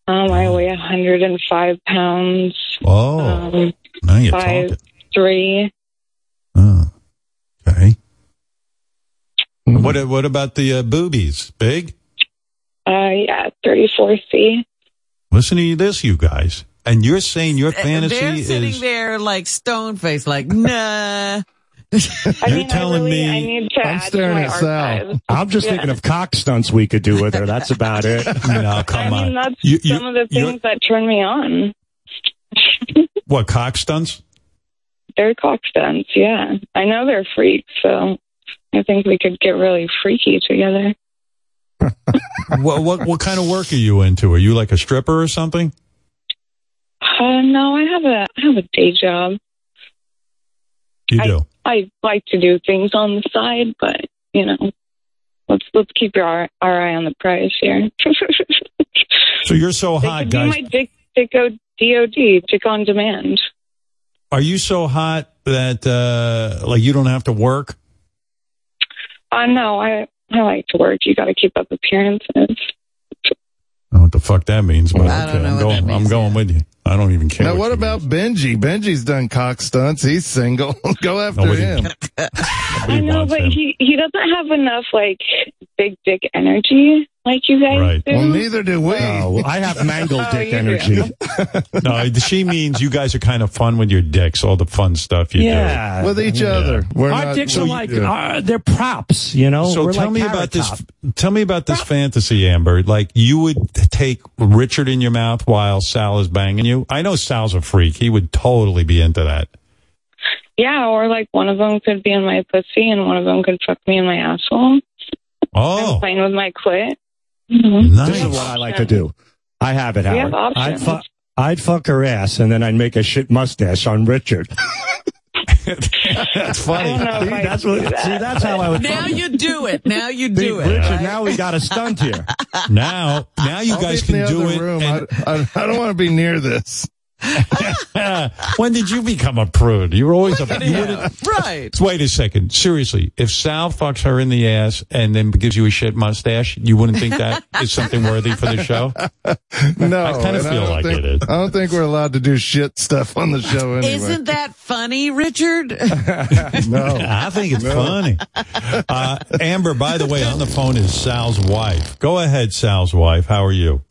S44: Um, I weigh 105 pounds.
S3: Oh,
S44: Um,
S3: now you're
S44: five
S3: talking.
S44: Three.
S3: Oh, okay. What what about the uh, boobies? Big?
S44: Uh, yeah, 34C.
S3: Listen to this, you guys. And you're saying your
S4: Uh,
S3: fantasy
S4: They're sitting
S3: is
S4: there like stone faced, like, nah.
S3: You're
S44: mean,
S3: telling
S44: I really,
S3: me-
S44: I need to
S33: I'm
S44: add
S33: staring at Sal.
S34: I'm just
S44: Yeah.
S34: thinking of cock stunts we could do with her. That's about it.
S3: no, come
S44: I mean,
S3: on.
S44: that's
S3: You- you-
S44: some of the things that turn me on.
S3: What cock stunts?
S44: They're cock stunts, yeah. I know they're freaks, so I think we could get really freaky together.
S3: what, what what kind of work are you into? Are you like a stripper or something?
S44: Uh, no, I have a I have a day job.
S3: You do.
S44: I like to do things on the side, but you know, let's let's keep our our eye on the prize here.
S3: So you're so hot, guys.
S44: my dick dicko DOD, dick on demand.
S3: Are you so hot that uh like you don't have to work?
S44: Uh, no, I I like to work. You got to keep up appearances.
S3: I don't know what the fuck that means, but
S44: I don't
S3: okay,
S44: know
S3: I'm
S44: what
S3: going.
S44: that
S3: I'm going with you. I don't even care.
S33: Now,
S3: what
S33: what about Benji? Benji's done cock stunts. He's single. Go after
S3: Nobody-
S33: him.
S44: I know, but he he doesn't have enough like big dick energy like you guys do.
S33: Well, neither do we.
S34: No, I have mangled
S44: Oh,
S34: dick
S44: you
S34: energy.
S3: no, she means you guys are kind of fun with your dicks, all the fun stuff you
S34: Yeah.
S3: do
S34: With each other. Our dicks are like uh, they're props, you know.
S3: So
S34: We're
S3: tell
S34: like
S3: me
S34: Carrot
S3: about this. Tell me about this fantasy, Amber. Like you would take Richard in your mouth while Sal is banging you. I know Sal's a freak. He would totally be into that.
S44: Yeah, or like one of them could be in my pussy and one of them could fuck me in my asshole.
S3: Oh,
S44: I'm playing with my clit. Mm-hmm.
S34: This is what I like to do. I have it,
S44: We
S34: Howard.
S44: have options.
S34: I'd, fu- I'd fuck her ass and then I'd make a shit mustache on Richard.
S3: that's funny.
S44: I don't know if
S34: See,
S44: I
S34: that's what.
S44: that.
S34: See, that's how I would.
S4: Now
S34: fuck
S4: you do it. Now you
S34: Big
S4: do it.
S34: Richard,
S4: right?
S34: now we got a stunt here.
S3: Now, now you
S33: I'll
S3: guys can do
S33: other
S3: it.
S33: Room.
S3: and-
S33: I, I, I don't want to be near this.
S3: when did you become a prude? You were always a. You wouldn't,
S4: right.
S3: Wait a second. Seriously, if Sal fucks her in the ass and then gives you a shit mustache, you wouldn't think that is something worthy for the show?
S33: No,
S3: I kind of feel
S33: don't
S3: like
S33: think,
S3: it is.
S33: I don't think we're allowed to do shit stuff on the show anyway.
S4: Isn't that funny, Richard?
S33: no,
S3: I think it's funny. Uh, Amber, by the way, on the phone is Sal's wife. Go ahead, Sal's wife. How are you?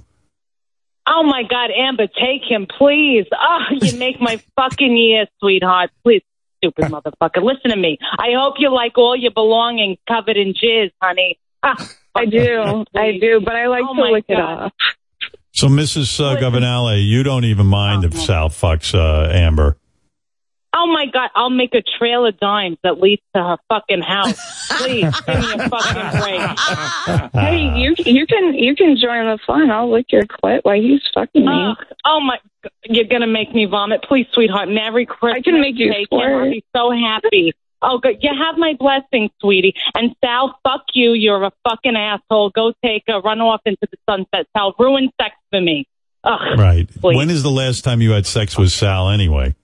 S32: Oh my God, Amber, take him, please. Oh, you make my fucking year, sweetheart. Please, stupid motherfucker. Listen to me. I hope you like all your belongings covered in jizz, honey. Ah,
S44: I do, I do, but I like
S32: Oh
S44: to
S32: my
S44: lick it off.
S3: So, Mrs. Uh, Governale, you don't even mind if Sal fucks uh, Amber.
S32: Oh my God, I'll make a trail of dimes that leads to her fucking house. Please, give me a fucking break.
S44: Hey, you you can you can join the fun. I'll lick your clit while he's fucking me.
S32: Oh, oh my, you're gonna make me vomit. Please, sweetheart, Merry Christmas.
S44: I can make you
S32: Take him. I'll be so happy. Oh, good. You have my blessing, sweetie. And Sal, fuck you. You're a fucking asshole. Go take a run off into the sunset. Sal, ruin sex for me. Ugh.
S3: Right.
S32: Please.
S3: When is the last time you had sex with Sal anyway?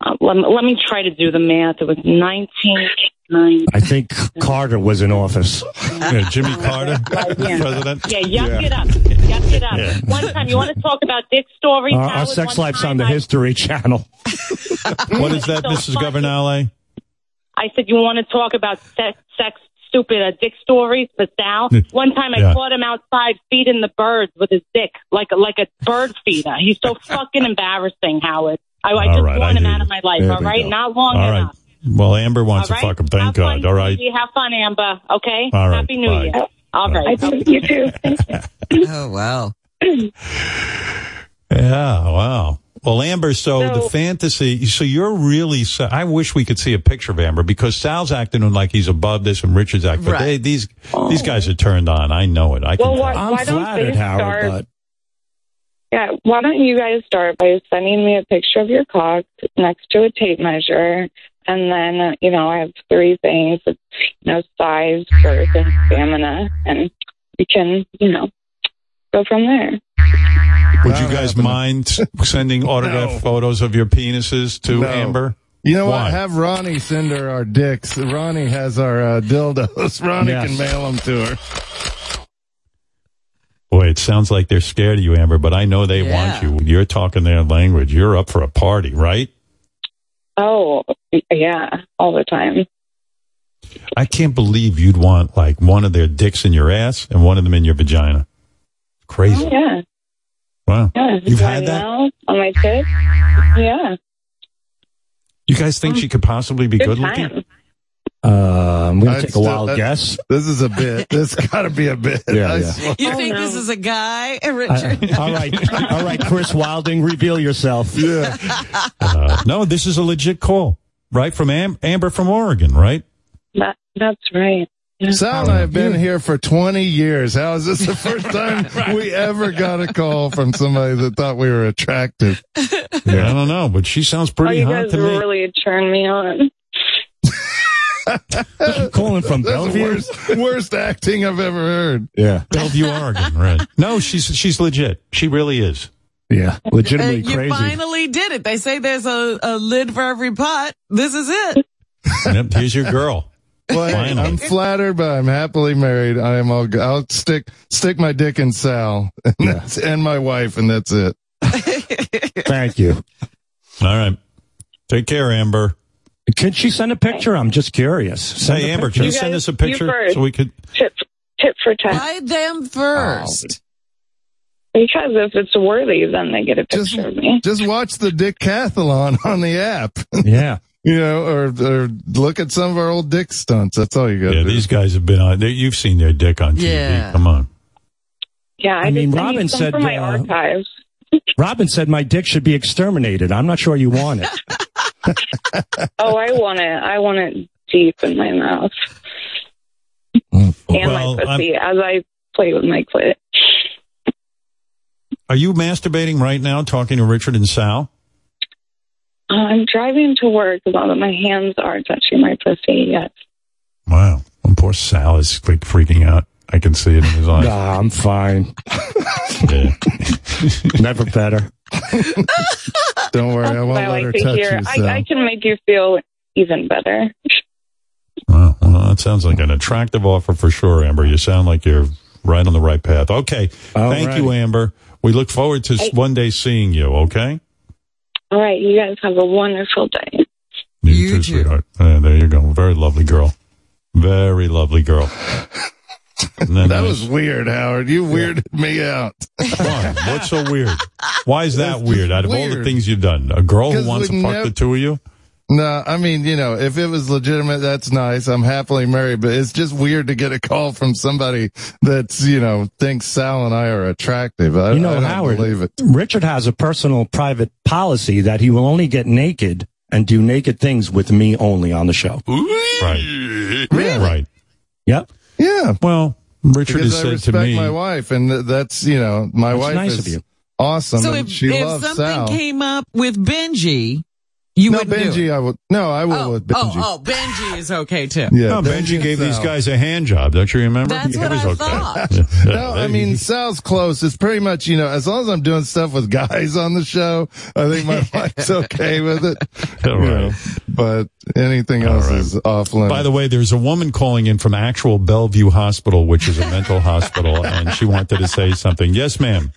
S32: Uh, let, me, let me try to do the math. It was 1990.
S34: I think Carter was in office.
S3: Yeah, Jimmy Carter,
S32: Yeah.
S3: president.
S32: Yeah, yuck
S34: Yeah.
S32: it up. Yuck it up.
S3: Yeah.
S32: One time, you want to talk about dick stories?
S34: Our, our sex
S32: One
S34: life's on the
S32: I-
S34: History Channel.
S3: What is that,
S32: So
S3: Mrs.
S32: funny.
S3: Governale?
S32: I said, you want to talk about sex, sex stupid uh, dick stories for Sal? One time I
S3: Yeah.
S32: caught him outside feeding the birds with his dick, like a, like a bird feeder. He's so fucking embarrassing, Howard. I, I
S3: All
S32: just
S3: right,
S32: want
S3: I
S32: him out of my life,
S3: There
S32: all
S3: we
S32: right?
S3: go.
S32: Not long
S3: All right.
S32: enough.
S3: Well, Amber wants
S32: all
S3: to
S32: right?
S3: fuck him. Thank
S32: Have
S3: God.
S32: Fun,
S3: All right.
S32: sweetie. Have fun, Amber. Okay?
S3: All right.
S32: Happy New
S3: Bye.
S32: Year. All right.
S44: I think you too.
S4: oh wow.
S3: Yeah. Wow. Well, Amber, so,
S44: So-
S3: the fantasy, so you're really, so, I wish we could see a picture of Amber because Sal's acting like he's above this and Richard's acting, but
S4: Right.
S3: they, these, these guys are turned on. I know it. I can
S44: Well,
S3: tell.
S44: why,
S34: I'm
S44: why don't
S34: flattered,
S44: they
S34: Howard,
S44: start?
S34: But
S44: Yeah, why don't you guys start by sending me a picture of your cock next to a tape measure, and then uh, you know I have three things: it's, you know, size, girth, and stamina, and we can you know go from there.
S3: Would you guys mind sending autograph
S33: No.
S3: photos of your penises to
S33: No.
S3: Amber?
S33: You know
S3: Why?
S33: what? Have Ronnie send her our dicks. Ronnie has our uh, dildos. Ronnie
S34: Yes.
S33: can mail them to her.
S3: Boy, it sounds like they're scared of you, Amber, but I know they
S4: Yeah.
S3: want you. You're talking their language. You're up for a party, right?
S44: Oh, yeah, all the time.
S3: I can't believe you'd want like one of their dicks in your ass and one of them in your vagina. Crazy.
S44: Oh, yeah,
S3: Wow.
S44: yeah.
S3: You've had that?
S44: on my tits. Yeah,
S3: You guys think she could possibly be good,
S44: good
S3: looking?
S44: Time.
S34: uh, I'm going to take a
S33: still-
S34: wild guess.
S33: This is a bit. This got to be a bit.
S34: Yeah, yeah.
S33: swear.
S4: You
S44: Oh,
S4: think
S44: no.
S4: this is a guy,
S34: Uh,
S4: Richard?
S34: all right, all right, Chris Wilding, reveal yourself.
S33: Yeah.
S3: Uh, no, this is a legit call, right? From Am- Amber from Oregon, right?
S44: That that's right.
S33: Sal and I have been here for 20 years. How is this the first time we ever got a call from somebody that thought we were attractive?
S3: Yeah, I don't know, but she sounds
S44: Oh,
S3: pretty
S44: you
S3: hot
S44: guys
S3: to me.
S44: really turned me on.
S34: Calling from
S33: That's
S34: Bellevue.
S33: worst, worst acting I've ever heard.
S34: Yeah.
S3: Bellevue, Oregon, right? No, she's she's legit. She really is.
S34: Yeah,
S4: Uh,
S34: legitimately
S4: you
S34: crazy.
S4: finally did it. They say there's a, a lid for every pot. This is it.
S3: Yep, here's your girl.
S33: Well,
S3: Finally.
S33: I'm flattered, but I'm happily married. I am all. I'll stick stick my dick in Sal and, that's, and my wife, and that's it.
S34: Thank you.
S3: All right. Take care, Amber.
S34: Can she send a picture? I'm just curious. Send
S3: Hey, Amber,
S34: picture.
S3: can you
S44: You
S3: send
S44: guys-
S3: us a picture so we could?
S44: Tip, tip for ten.
S4: Try them first.
S44: Because if it's worthy, then they get a
S33: Just
S44: picture of me.
S33: just watch the Dickathlon on the app.
S34: Yeah.
S33: you know, or or look at some of our old dick stunts. That's all you got.
S3: Yeah,
S33: do.
S3: these guys have been on. they- You've seen their dick on TV.
S4: Yeah.
S3: Come on.
S44: Yeah, I,
S34: I mean, Robin said,
S44: for my
S34: uh,
S44: archives.
S34: Robin said my dick should be exterminated. I'm not sure you want it.
S44: Oh, I want it. I want it deep in my mouth and
S3: Well,
S44: my pussy as I play with my clit.
S3: Are you masturbating right now, talking to Richard and Sal?
S44: Uh, I'm driving to work, but my hands are touching my pussy. Yes.
S3: Wow. Well, poor Sal is like freaking out. I can see it in his eyes.
S34: Nah, I'm fine. Never better.
S33: Don't worry, I won't
S44: what I
S33: let her
S44: to
S33: touch
S44: hear.
S33: you. Sal.
S44: I, I can make you feel even better.
S3: Well, well, that sounds like an attractive offer for sure, Amber. You sound like you're right on the right path. Okay.
S34: All
S3: Thank
S34: right.
S3: you, Amber. We look forward to s
S44: Hey.
S3: one day seeing you, okay?
S44: All right, you guys have a wonderful day.
S4: You too.
S3: sweetheart. Yeah, there you go. Very lovely girl. Very lovely girl. And then
S33: that
S3: there's-
S33: was weird, Howard. You weirded me out.
S3: Why? What's so weird? Why is that weird? Out of all the things you've done, a girl who wants to
S33: we've
S3: fuck
S33: nev-
S3: the two of you?
S33: No, I mean, you know, if it was legitimate, that's nice. I'm happily married, but it's just weird to get a call from somebody that's, you know, thinks Sal and I are attractive. I,
S34: You know,
S33: I don't
S34: Howard,
S33: believe it.
S34: Richard has a personal private policy that he will only get naked and do naked things with me only on the show.
S3: Right.
S33: Really?
S3: Right.
S34: Yep.
S33: Yeah.
S3: Well, Richard
S33: Because
S3: has
S33: I
S3: said
S33: respect
S3: to me,
S33: my wife, and that's, you know, my
S34: That's
S33: wife
S34: nice
S33: is
S34: of you.
S33: awesome,
S4: So
S33: and
S4: if,
S33: she
S4: if
S33: loves
S4: something
S33: Sal.
S4: came up with Benji, you
S33: no,
S4: wouldn't do
S33: Benji. I would. No, I will
S4: Oh,
S33: with Benji.
S4: oh, oh, Benji is okay too.
S33: Yeah,
S3: no, Benji
S33: and
S3: gave these guys a hand job. Don't you remember?
S4: That's
S3: It
S4: what
S3: was
S4: I
S3: okay.
S4: thought.
S3: Yeah.
S33: No, I mean Sal's close. It's pretty much you know as long as I'm doing stuff with guys on the show, I think my wife's okay with it.
S3: All
S33: You know, but anything else is off limits.
S3: By the way, there's a woman calling in from actual Bellevue Hospital, which is a mental hospital, and she wanted to say something. Yes, ma'am.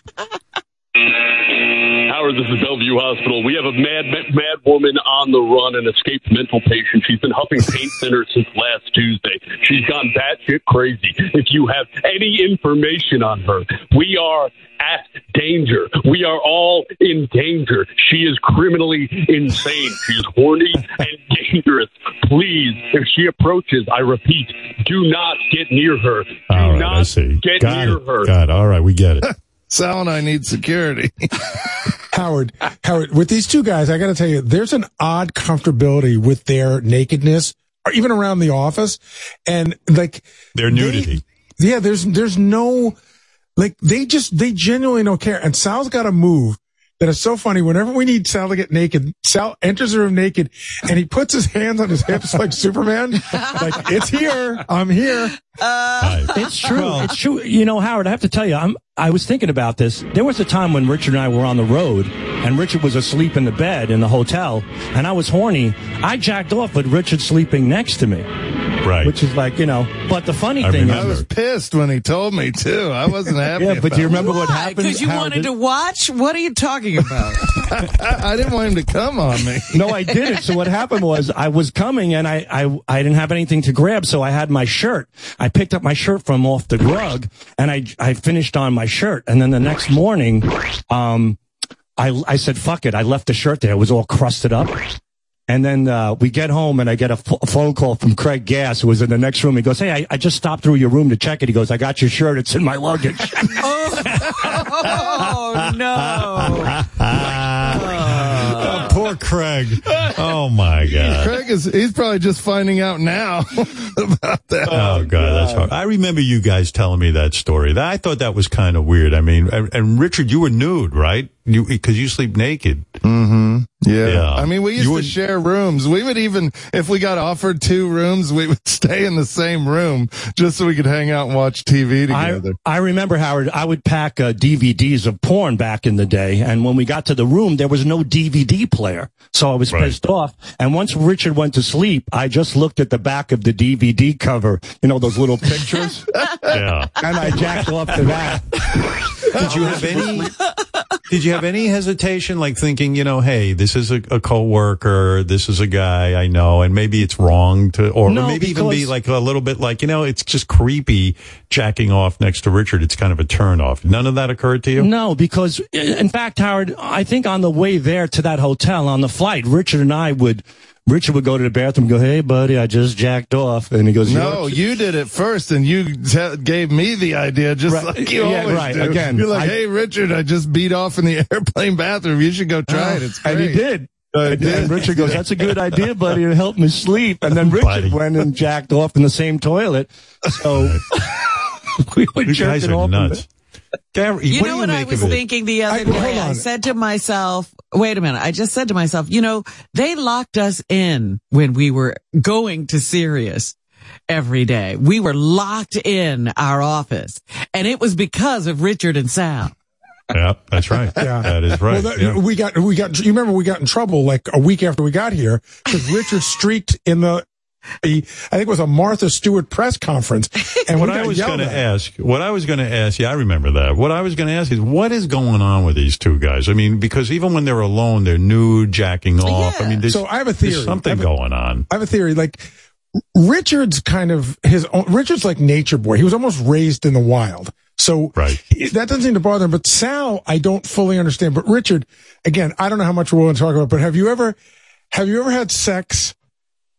S42: Howard, this is Bellevue Hospital. We have a mad, mad, mad woman on the run, an escaped mental patient. She's been huffing paint thinner since last Tuesday. She's gone batshit crazy. If you have any information on her, we are at danger. We are all in danger. She is criminally insane. She is horny and dangerous. Please, if she approaches, I repeat, do not get near her. Do
S3: All right,
S42: not
S3: I see.
S42: get
S3: Got
S42: near
S3: it.
S42: her.
S3: Got it. All right, we get it.
S33: Sal and I need security.
S45: Howard, Howard, with these two guys, I got to tell you, there's an odd comfortability with their nakedness, or even around the office, and like
S3: Their nudity.
S45: yeah, there's there's no like they just they genuinely don't care. And Sal's got to move that is so funny. Whenever we need Sal to get naked, Sal enters the room naked and he puts his hands on his hips like Superman. like it's here, I'm here.
S34: Uh, it's true. it's true. You know, Howard, I have to tell you, I'm, I was thinking about this. There was a time when Richard and I were on the road and Richard was asleep in the bed in the hotel and I was horny. I jacked off with Richard sleeping next to me.
S3: Right.
S34: Which is like, you know, but the funny
S33: I,
S34: thing
S33: I was pissed when he told me too. I wasn't happy.
S34: Yeah, but do you remember
S33: it.
S34: what happened?
S4: Because you
S34: Howard,
S4: wanted to watch? What are you talking about?
S33: I, I didn't want him to come on me.
S34: No, I didn't. So what happened was I was coming and I, I, I didn't have anything to grab. So I had my shirt. I picked up my shirt from off the rug and I, I finished on my shirt. And then the next morning, um, I, I said, fuck it. I left the shirt there. It was all crusted up. And then, uh, we get home and I get a phone call from Craig Gass, who was in the next room. He goes, Hey, I, I just stopped through your room to check it. He goes, I got your shirt. It's in my luggage.
S4: oh no!
S33: Oh, poor
S3: Craig. Oh my God.
S33: Craig is he's probably just finding out now about that.
S3: Oh, God, that's hard. I remember you guys telling me that story. I thought that was kind of weird. I mean, and, and Richard, you were nude, right? You because you sleep naked.
S33: Mm-hmm. Yeah.
S3: Yeah.
S33: I mean, we used
S3: You
S33: to
S3: would-
S33: share rooms. We would even, if we got offered two rooms, we would stay in the same room just so we could hang out and watch TV together.
S34: I remember Howard. I would pack uh, DVDs of porn back in the day, and when we got to the room, there was no DVD player, so I was pissed off. And once Richard went to sleep, I just looked at the back of the DVD cover, you know those little pictures,
S3: Yeah.
S34: and I jacked off to that.
S3: Did you have any? Did you have any hesitation, like thinking, you know, hey, this is a, a coworker, this is a guy I know, and maybe it's wrong to, or,
S34: No,
S3: or maybe even be like a little bit like, you know, it's just creepy jacking off next to Richard. It's kind of a turn off. None of that occurred to you?
S34: No, because in fact, Howard, I think on the way there to that hotel on the flight, Richard and I would. Richard would go to the bathroom and go, Hey, buddy, I just jacked off. And he goes,
S33: No, you did it first, and you te- gave me the idea, just
S34: Right.
S33: like you
S34: Yeah,
S33: always
S34: right.
S33: do.
S34: Again,
S33: you're like,
S34: I-
S33: "Hey, Richard, I just beat off in the airplane bathroom. You should go try ah, it. It's great."
S34: And he did.
S33: I
S34: And,
S33: did.
S34: and Richard goes, "That's a good idea, buddy. It'll help me sleep." And then Richard
S3: Buddy.
S34: went and jacked off in the same toilet. So we were
S3: You guys
S34: jerking
S3: are
S34: off.
S3: nuts. Gary,
S4: You
S3: what
S4: know
S3: do
S4: what
S3: you
S4: I was thinking the other
S45: I-
S4: day? I said to myself, wait a minute. I just said to myself, you know, they locked us in when we were going to Sirius every day. We were locked in our office and it was because of Richard and Sal.
S3: Yeah, that's right.
S45: Yeah.
S3: That is right.
S45: Well, that,
S3: yeah.
S45: we got we got. You remember we got in trouble like a week after we got here because Richard streaked in the. I think it was a Martha Stewart press conference, and
S3: what I was going to ask, what I was going to ask, yeah, I remember that. What I was going to ask is, what is going on with these two guys? I mean, because even when they're alone, they're nude, jacking off. I mean,
S45: So I have a
S3: there's
S45: theory.
S3: something
S45: a-
S3: going on.
S45: I have a theory. Like Richard's kind of his own. Richard's like nature boy. He was almost raised in the wild. So
S3: Right.
S45: that doesn't seem to bother him. But Sal, I don't fully understand. But Richard, again, I don't know how much we're willing to talk about. But have you ever, have you ever had sex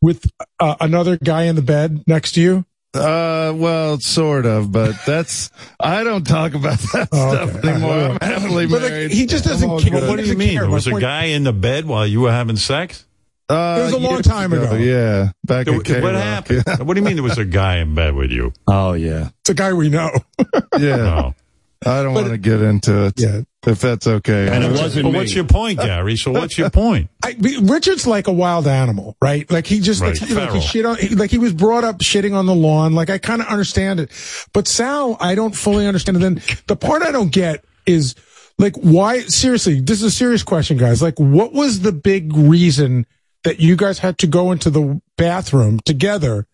S45: with uh, another guy in the bed next to you?
S33: Uh, well, sort of, but that's I don't talk about that
S45: Oh,
S33: stuff
S45: okay.
S33: anymore. I'm happily
S45: But, like, he just doesn't care.
S33: good.
S3: What do you mean?
S45: care.
S3: Was
S45: My
S3: a
S45: point-
S3: guy in the bed while you were having sex?
S33: Uh,
S45: It was a long time ago.
S33: Yeah, back
S3: There-
S33: at K-Rock.
S3: what happened? What do you mean there was a guy in bed with you?
S34: Oh yeah.
S45: It's a guy we know.
S33: Yeah,
S3: No.
S33: I don't want to get into it.
S45: Yeah.
S33: If that's okay.
S34: And it wasn't
S3: But
S34: me.
S3: what's your point, Gary? So what's your point?
S45: I, Richard's like a wild animal, right? Like he just
S3: Right,
S45: like, he- like he shit on, he, like he was brought up shitting on the lawn. Like I kind of understand it, but Sal, I don't fully understand. And then the part I don't get is like why? Seriously, this is a serious question, guys. Like, what was the big reason that you guys had to go into the bathroom together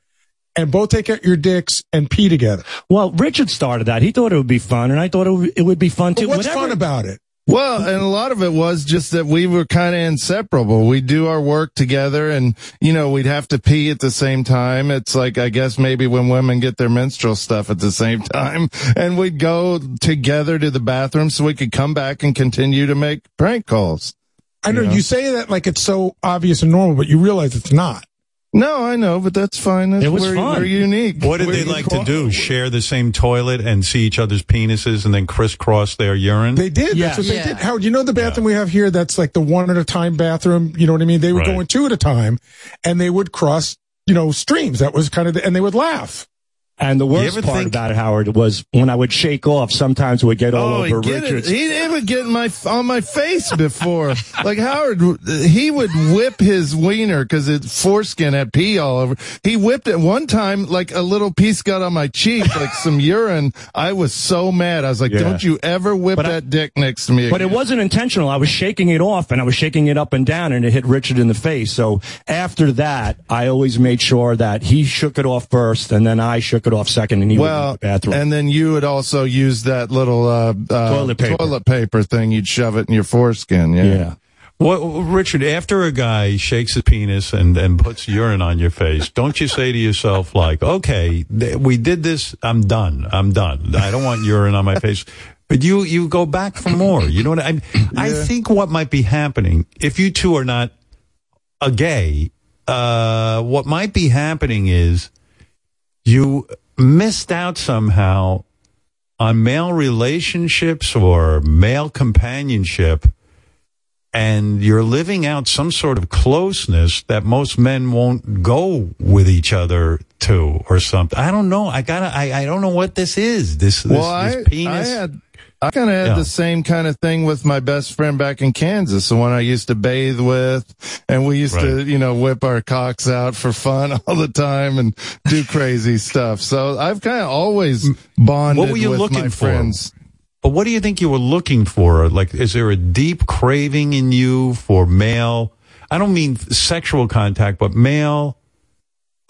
S45: and both take out your dicks and pee together?
S34: Well, Richard started that. He thought it would be fun, and I thought it would, it would be fun
S45: But
S34: too.
S45: what's
S34: Whatever-
S45: fun about it?
S33: Well, and a lot of it was just that we were kind of inseparable. We do our work together and, you know, we'd have to pee at the same time. It's like, I guess maybe when women get their menstrual stuff at the same time and we'd go together to the bathroom so we could come back and continue to make prank calls.
S45: I know
S33: You know?
S45: you say that like it's so obvious and normal, but you realize it's not.
S33: No, I know, but that's fine. That's,
S34: It was
S33: we're,
S34: fun.
S33: we're unique.
S3: What did
S33: We're
S3: they like to do? Share the same toilet and see each other's penises and then crisscross their urine?
S45: They did.
S34: Yeah.
S45: That's what they
S4: Yeah.
S45: did. Howard, you know the bathroom we have here? That's like the one at a time bathroom. You know what I mean? They would go
S3: Right.
S45: in two at a time and they would cross, you know, streams. That was kind of, the, and they would laugh.
S34: And the worst part
S3: think-
S34: about it, Howard, was when I would shake off. Sometimes it would get all
S33: Oh,
S34: over
S33: he get it.
S34: Richard's.
S33: He, it would get my on my face before. like Howard, he would whip his wiener because its foreskin had pee all over. He whipped it one time, like a little piece got on my cheek, like some urine. I was so mad. I was like,
S34: Yeah.
S33: "Don't you ever whip
S34: But I-
S33: that dick next to me!"
S34: But it wasn't intentional. I was shaking it off and I was shaking it up and down and it hit Richard in the face. So after that, I always made sure that he shook it off first and then I shook it off second and he went
S33: Well,
S34: in the bathroom.
S33: and then you would also use that little uh, uh,
S34: Toilet paper.
S33: toilet paper thing. You'd shove it in your foreskin. Yeah.
S34: yeah.
S3: What, Richard, after a guy shakes his penis and, and puts urine on your face, don't you say to yourself, like, okay, th- we did this, I'm done, I'm done. I don't want urine on my face. But you, you go back for more. You know what I mean? I think what might be happening, if you two are not a gay, uh, what might be happening is you missed out somehow on male relationships or male companionship and you're living out some sort of closeness that most men won't go with each other to or something. I don't know. I gotta, I, I don't know what this is. This, this,
S33: well, I,
S3: penis.
S33: I had, I kind of had
S3: Yeah.
S33: the same kind of thing with my best friend back in Kansas, the one I used to bathe with, and we used to, you know, whip our cocks out for fun all the time and do crazy stuff. So I've kind of always bonded
S3: what were you looking for?
S33: friends.
S3: But what do you think you were looking for? Like, is there a deep craving in you for male? I don't mean sexual contact, but male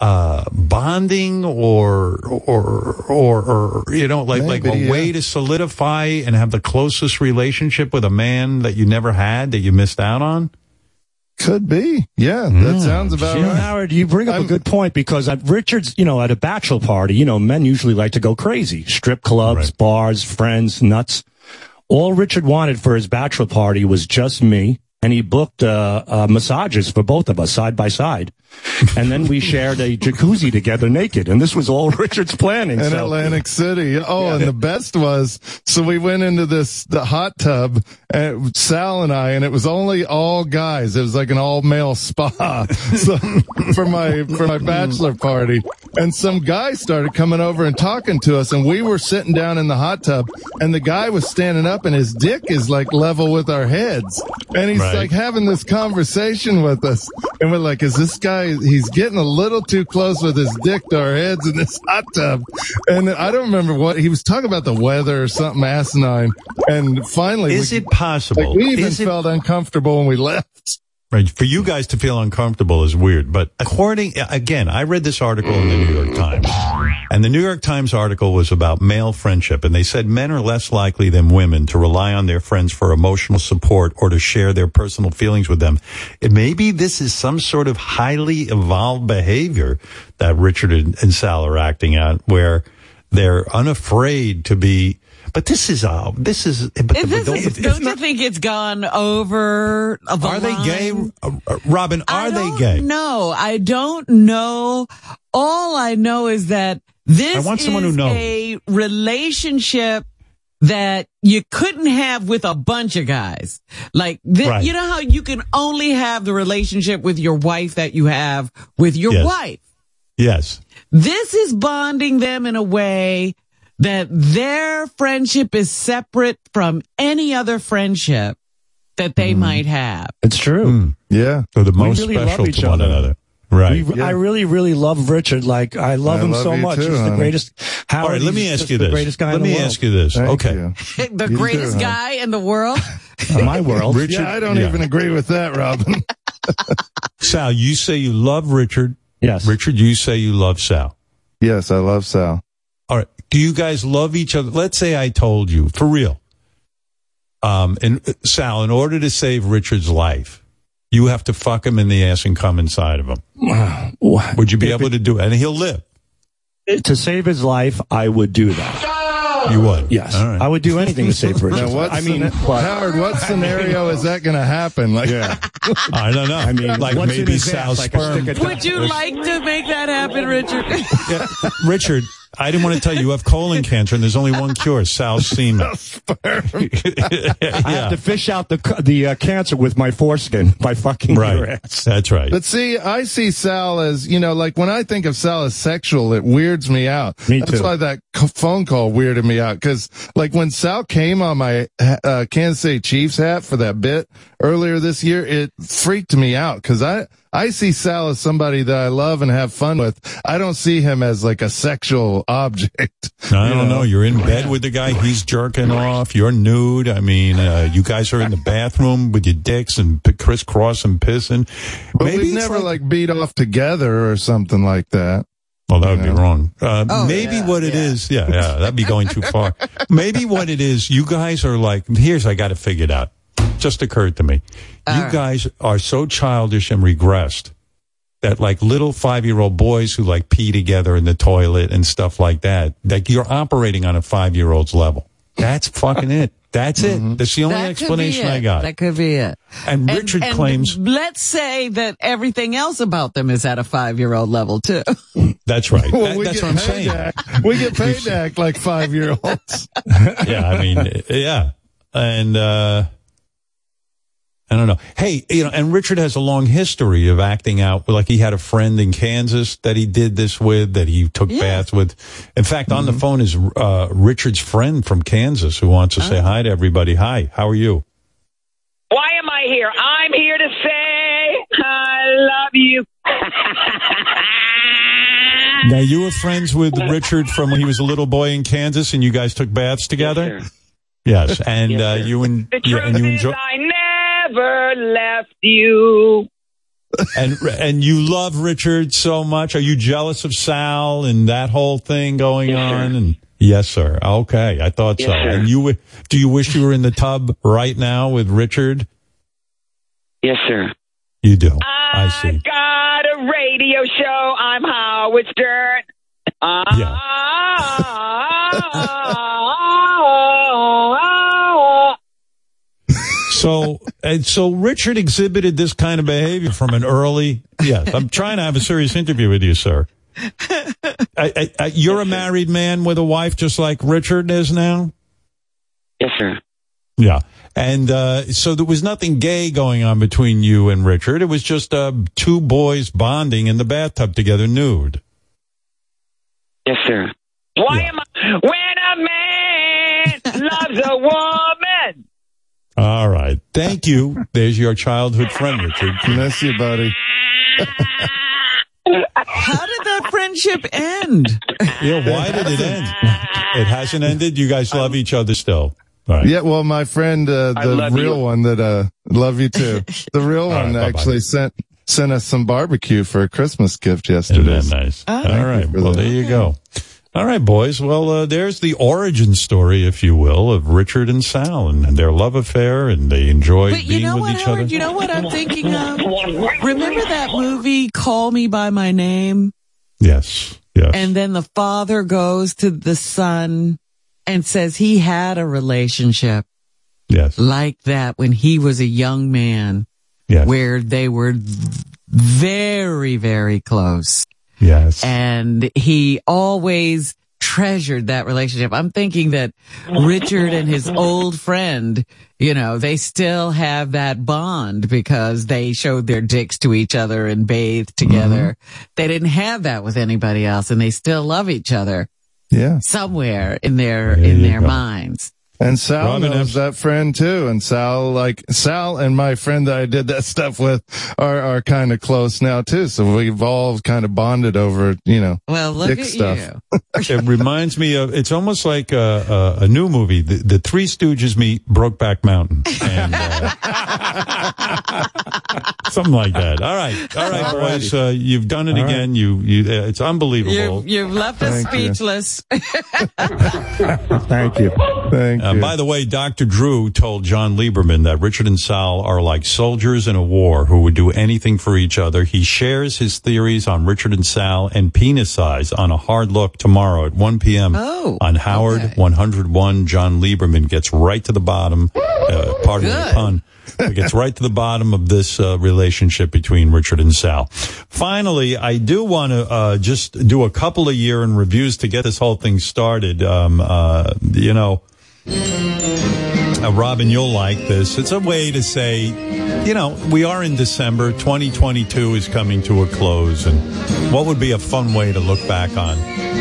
S3: uh bonding or or or or you know like like a
S33: yeah.
S3: way to solidify and have the closest relationship with a man that you never had that you missed out on
S33: Could be. Yeah,
S3: Mm.
S33: that sounds about
S34: You know,
S33: right.
S34: Howard, you bring up a good point because at Richard's, you know, at a bachelor party, you know, men usually like to go crazy. Strip clubs, bars, friends, nuts. All Richard wanted for his bachelor party was just me, and he booked uh, uh, massages for both of us side by side. And then we shared a jacuzzi together naked, and this was all Richard's planning.
S33: in
S34: so-
S33: Atlantic City. Oh, and the best was, so we went into this, the hot tub, and Sal and I, and it was only all guys. It was like an all male spa. So for my, for my bachelor party. And some guy started coming over and talking to us, and we were sitting down in the hot tub, and the guy was standing up, and his dick is like level with our heads. And he's
S3: Right.
S33: Like having this conversation with us. And we're like, is this guy, he's getting a little too close with his dick to our heads in this hot tub. And I don't remember what, he was talking about the weather or something asinine. And finally,
S3: is
S33: we,
S3: it possible
S33: like, we even
S3: is it
S33: felt uncomfortable when we left.
S3: Right. For you guys to feel uncomfortable is weird. But according, again, I read this article in the New York Times. And the New York Times article was about male friendship. And they said men are less likely than women to rely on their friends for emotional support or to share their personal feelings with them. And maybe this is some sort of highly evolved behavior that Richard and, and Sal are acting out where they're unafraid to be, but this is, uh, this is, but,
S4: If this
S3: don't-
S4: don't you think it's gone over the
S3: are they gay? Uh, uh, Robin, are they gay?
S4: No, I don't know. All I know is that this
S3: I want someone who
S4: is
S3: knows.
S4: a relationship that you couldn't have with a bunch of guys. Like, thi-
S3: Right.
S4: you know how you can only have the relationship with your wife that you have with your
S3: Yes.
S4: wife.
S3: Yes.
S4: This is bonding them in a way that their friendship is separate from any other friendship that they mm. might have.
S34: It's true. Hmm.
S33: Yeah.
S3: So the
S34: We
S3: most
S34: really love
S3: special
S34: each
S3: to one
S34: other.
S3: another. Right.
S34: We- I really, really love Richard. Like I love
S33: I
S34: him
S33: love
S34: so much.
S33: too,
S34: He's the greatest. Howard,
S3: All right, let me ask
S34: just
S3: you
S34: the
S3: this.
S34: greatest guy
S3: Let
S34: in the
S3: me ask you this.
S33: Thank
S3: okay.
S33: you.
S4: the
S33: You
S4: greatest
S33: too, huh?
S4: guy in the world.
S34: My world.
S3: Richard,
S33: Yeah, I don't
S3: yeah.
S33: even agree with that, Robin.
S3: Sal, you say you love Richard.
S34: Yes.
S3: Richard, you say you love Sal.
S33: yes, I love Sal.
S3: All right. Do you guys love each other? Let's say I told you, for real. Um, and uh, Sal, in order to save Richard's life, you have to fuck him in the ass and come inside of him. Would you be able to do it? And he'll live.
S34: To save his life, I would do that.
S3: You would.
S34: Yes,
S3: All right.
S34: I would do anything to save Richard.
S33: Now, what
S34: I mean,
S33: scena-
S34: but-
S33: Howard, what scenario is that going to happen? Like, yeah.
S3: I don't know. I
S34: mean,
S3: like maybe
S34: his ass,
S3: Sal's
S34: like a
S3: sperm.
S4: Would you like to make that happen, Richard?
S3: Yeah, Richard, I didn't want to tell you you have colon cancer and there's only one cure, Sal's semen.
S34: I
S3: yeah.
S34: have to fish out the the uh, cancer with my foreskin by fucking your
S3: Right.
S34: ass.
S3: That's right.
S33: But see, I see Sal as, you know, like when I think of Sal as sexual, it weirds me out.
S34: Me too.
S33: That's why that c- phone call weirded me out. Cause like when Sal came on my, uh, Kansas City Chiefs hat for that bit earlier this year, it freaked me out. Cause I, I see Sal as somebody that I love and have fun with. I don't see him as like a sexual object.
S3: I don't know. You're in bed with the guy. He's jerking off. You're nude. I mean, uh, you guys are in the bathroom with your dicks and p- crisscross and pissing.
S33: But
S3: Maybe
S33: we've never like, beat off together or something like that.
S3: Well, that would be wrong. Uh,
S4: Oh,
S3: maybe
S4: yeah,
S3: what it
S4: yeah.
S3: is, yeah, yeah, that'd be going too far. maybe what it is, you guys are like, here's, I got to figure it out. Just occurred to me. you
S4: All right.
S3: guys are so childish and regressed that like little five year old boys who like pee together in the toilet and stuff like that, like you're operating on a five year old's level. That's fucking it. That's it. That's the only
S4: That
S3: explanation I got.
S4: That could be it.
S3: and Richard
S4: and
S3: claims
S4: Let's say that everything else about them is at a five-year-old level too.
S3: that's right.
S33: Well,
S3: That- that's what I'm saying.
S33: act- we get paid to act like five year olds.
S3: yeah, I mean, yeah. And, uh, I don't know. Hey, you know, and Richard has a long history of acting out. Like he had a friend in Kansas that he did this with, that he took baths with. In fact, on the phone is uh, Richard's friend from Kansas who wants to say hi to everybody. Hi, how are you?
S46: Why am I here? I'm here to say I love you.
S3: Now you were friends with Richard from when he was a little boy in Kansas, and you guys took baths together. Yes, and uh, you and
S46: The
S3: yeah, and you
S46: is
S3: enjoy
S46: I never left you.
S3: and and you love Richard so much. Are you jealous of Sal and that whole thing going on? And yes, sir. Okay, I thought
S46: Yes,
S3: so.
S46: sir.
S3: And you do you wish you were in the tub right now with Richard?
S46: Yes, sir.
S3: You do. I see.
S46: Got a radio show. I'm Howard Stern. Ah,
S3: So, and so Richard exhibited this kind of behavior from an early. Yes, I'm trying to have a serious interview with you, sir. I, I, I, you're a married man with a wife, just like Richard is now.
S46: Yes, sir.
S3: Yeah, and uh, so there was nothing gay going on between you and Richard. It was just uh, two boys bonding in the bathtub together, nude.
S46: Yes, sir. Why am I? When a man loves a woman.
S3: All right, thank you. There's your childhood friend, Richard.
S33: Bless you, buddy.
S4: How did that friendship end?
S3: Yeah, why did it end? It hasn't ended. You guys love each other still. All right.
S33: Yeah, well, my friend, uh, the real
S3: you.
S33: one that, uh, love you too. The real
S3: All right,
S33: one
S3: bye-bye.
S33: actually sent, sent us some barbecue for a Christmas gift yesterday.
S3: Isn't that nice?
S33: Thank
S3: All
S33: you
S3: right.
S33: for
S3: Well,
S33: that.
S3: there you go. All right, boys. Well, uh, there's the origin story, if you will, of Richard and Sal and their love affair, and they enjoy
S4: But you
S3: being
S4: know
S3: with
S4: what,
S3: each
S4: Howard?
S3: other.
S4: You know what I'm thinking of? Remember that movie, Call Me by My Name?
S3: Yes. Yes.
S4: And then the father goes to the son and says he had a relationship
S3: yes.
S4: like that when he was a young man,
S3: Yes.
S4: where they were very, very close.
S3: Yes.
S4: And he always treasured that relationship. I'm thinking that Richard and his old friend, you know, they still have that bond because they showed their dicks to each other and bathed mm-hmm. together. They didn't have that with anybody else and they still love each other
S33: Yeah.
S4: somewhere in their, in their
S33: go.
S4: minds.
S33: And Sal
S3: Robin
S33: knows that friend too. And Sal, like Sal and my friend that I did that stuff with are, are kind of close now too. So we've all kind of bonded over, you know,
S4: Well, look
S33: dick
S4: at
S33: stuff.
S4: you.
S3: it reminds me of it's almost like a, a, a new movie the, the three stooges meet brokeback mountain and uh, something like that all right all right boys uh, you've done it
S33: All right.
S3: again you, you uh, it's unbelievable
S4: You've, you've left us
S33: Thank you.
S4: speechless.
S3: Thank you.
S33: Thank
S3: uh,
S33: you.
S3: By the way, Dr. Drew told Jon Leiberman that Richard and Sal are like soldiers in a war who would do anything for each other. He shares his theories on Richard and Sal and penis size on a hard look tomorrow at 1 p.m.
S4: Oh,
S3: on Howard 101. Jon Leiberman gets right to the bottom, uh, pardon the pun, but gets right to the bottom of this uh, relationship between Richard and Sal. Finally, I do want to uh, just do a couple of year in reviews to get this whole thing started. Um, uh, you know, uh, Robin, you'll like this. It's a way to say, you know, we are in December. 2022 is coming to a close. And what would be a fun way to look back on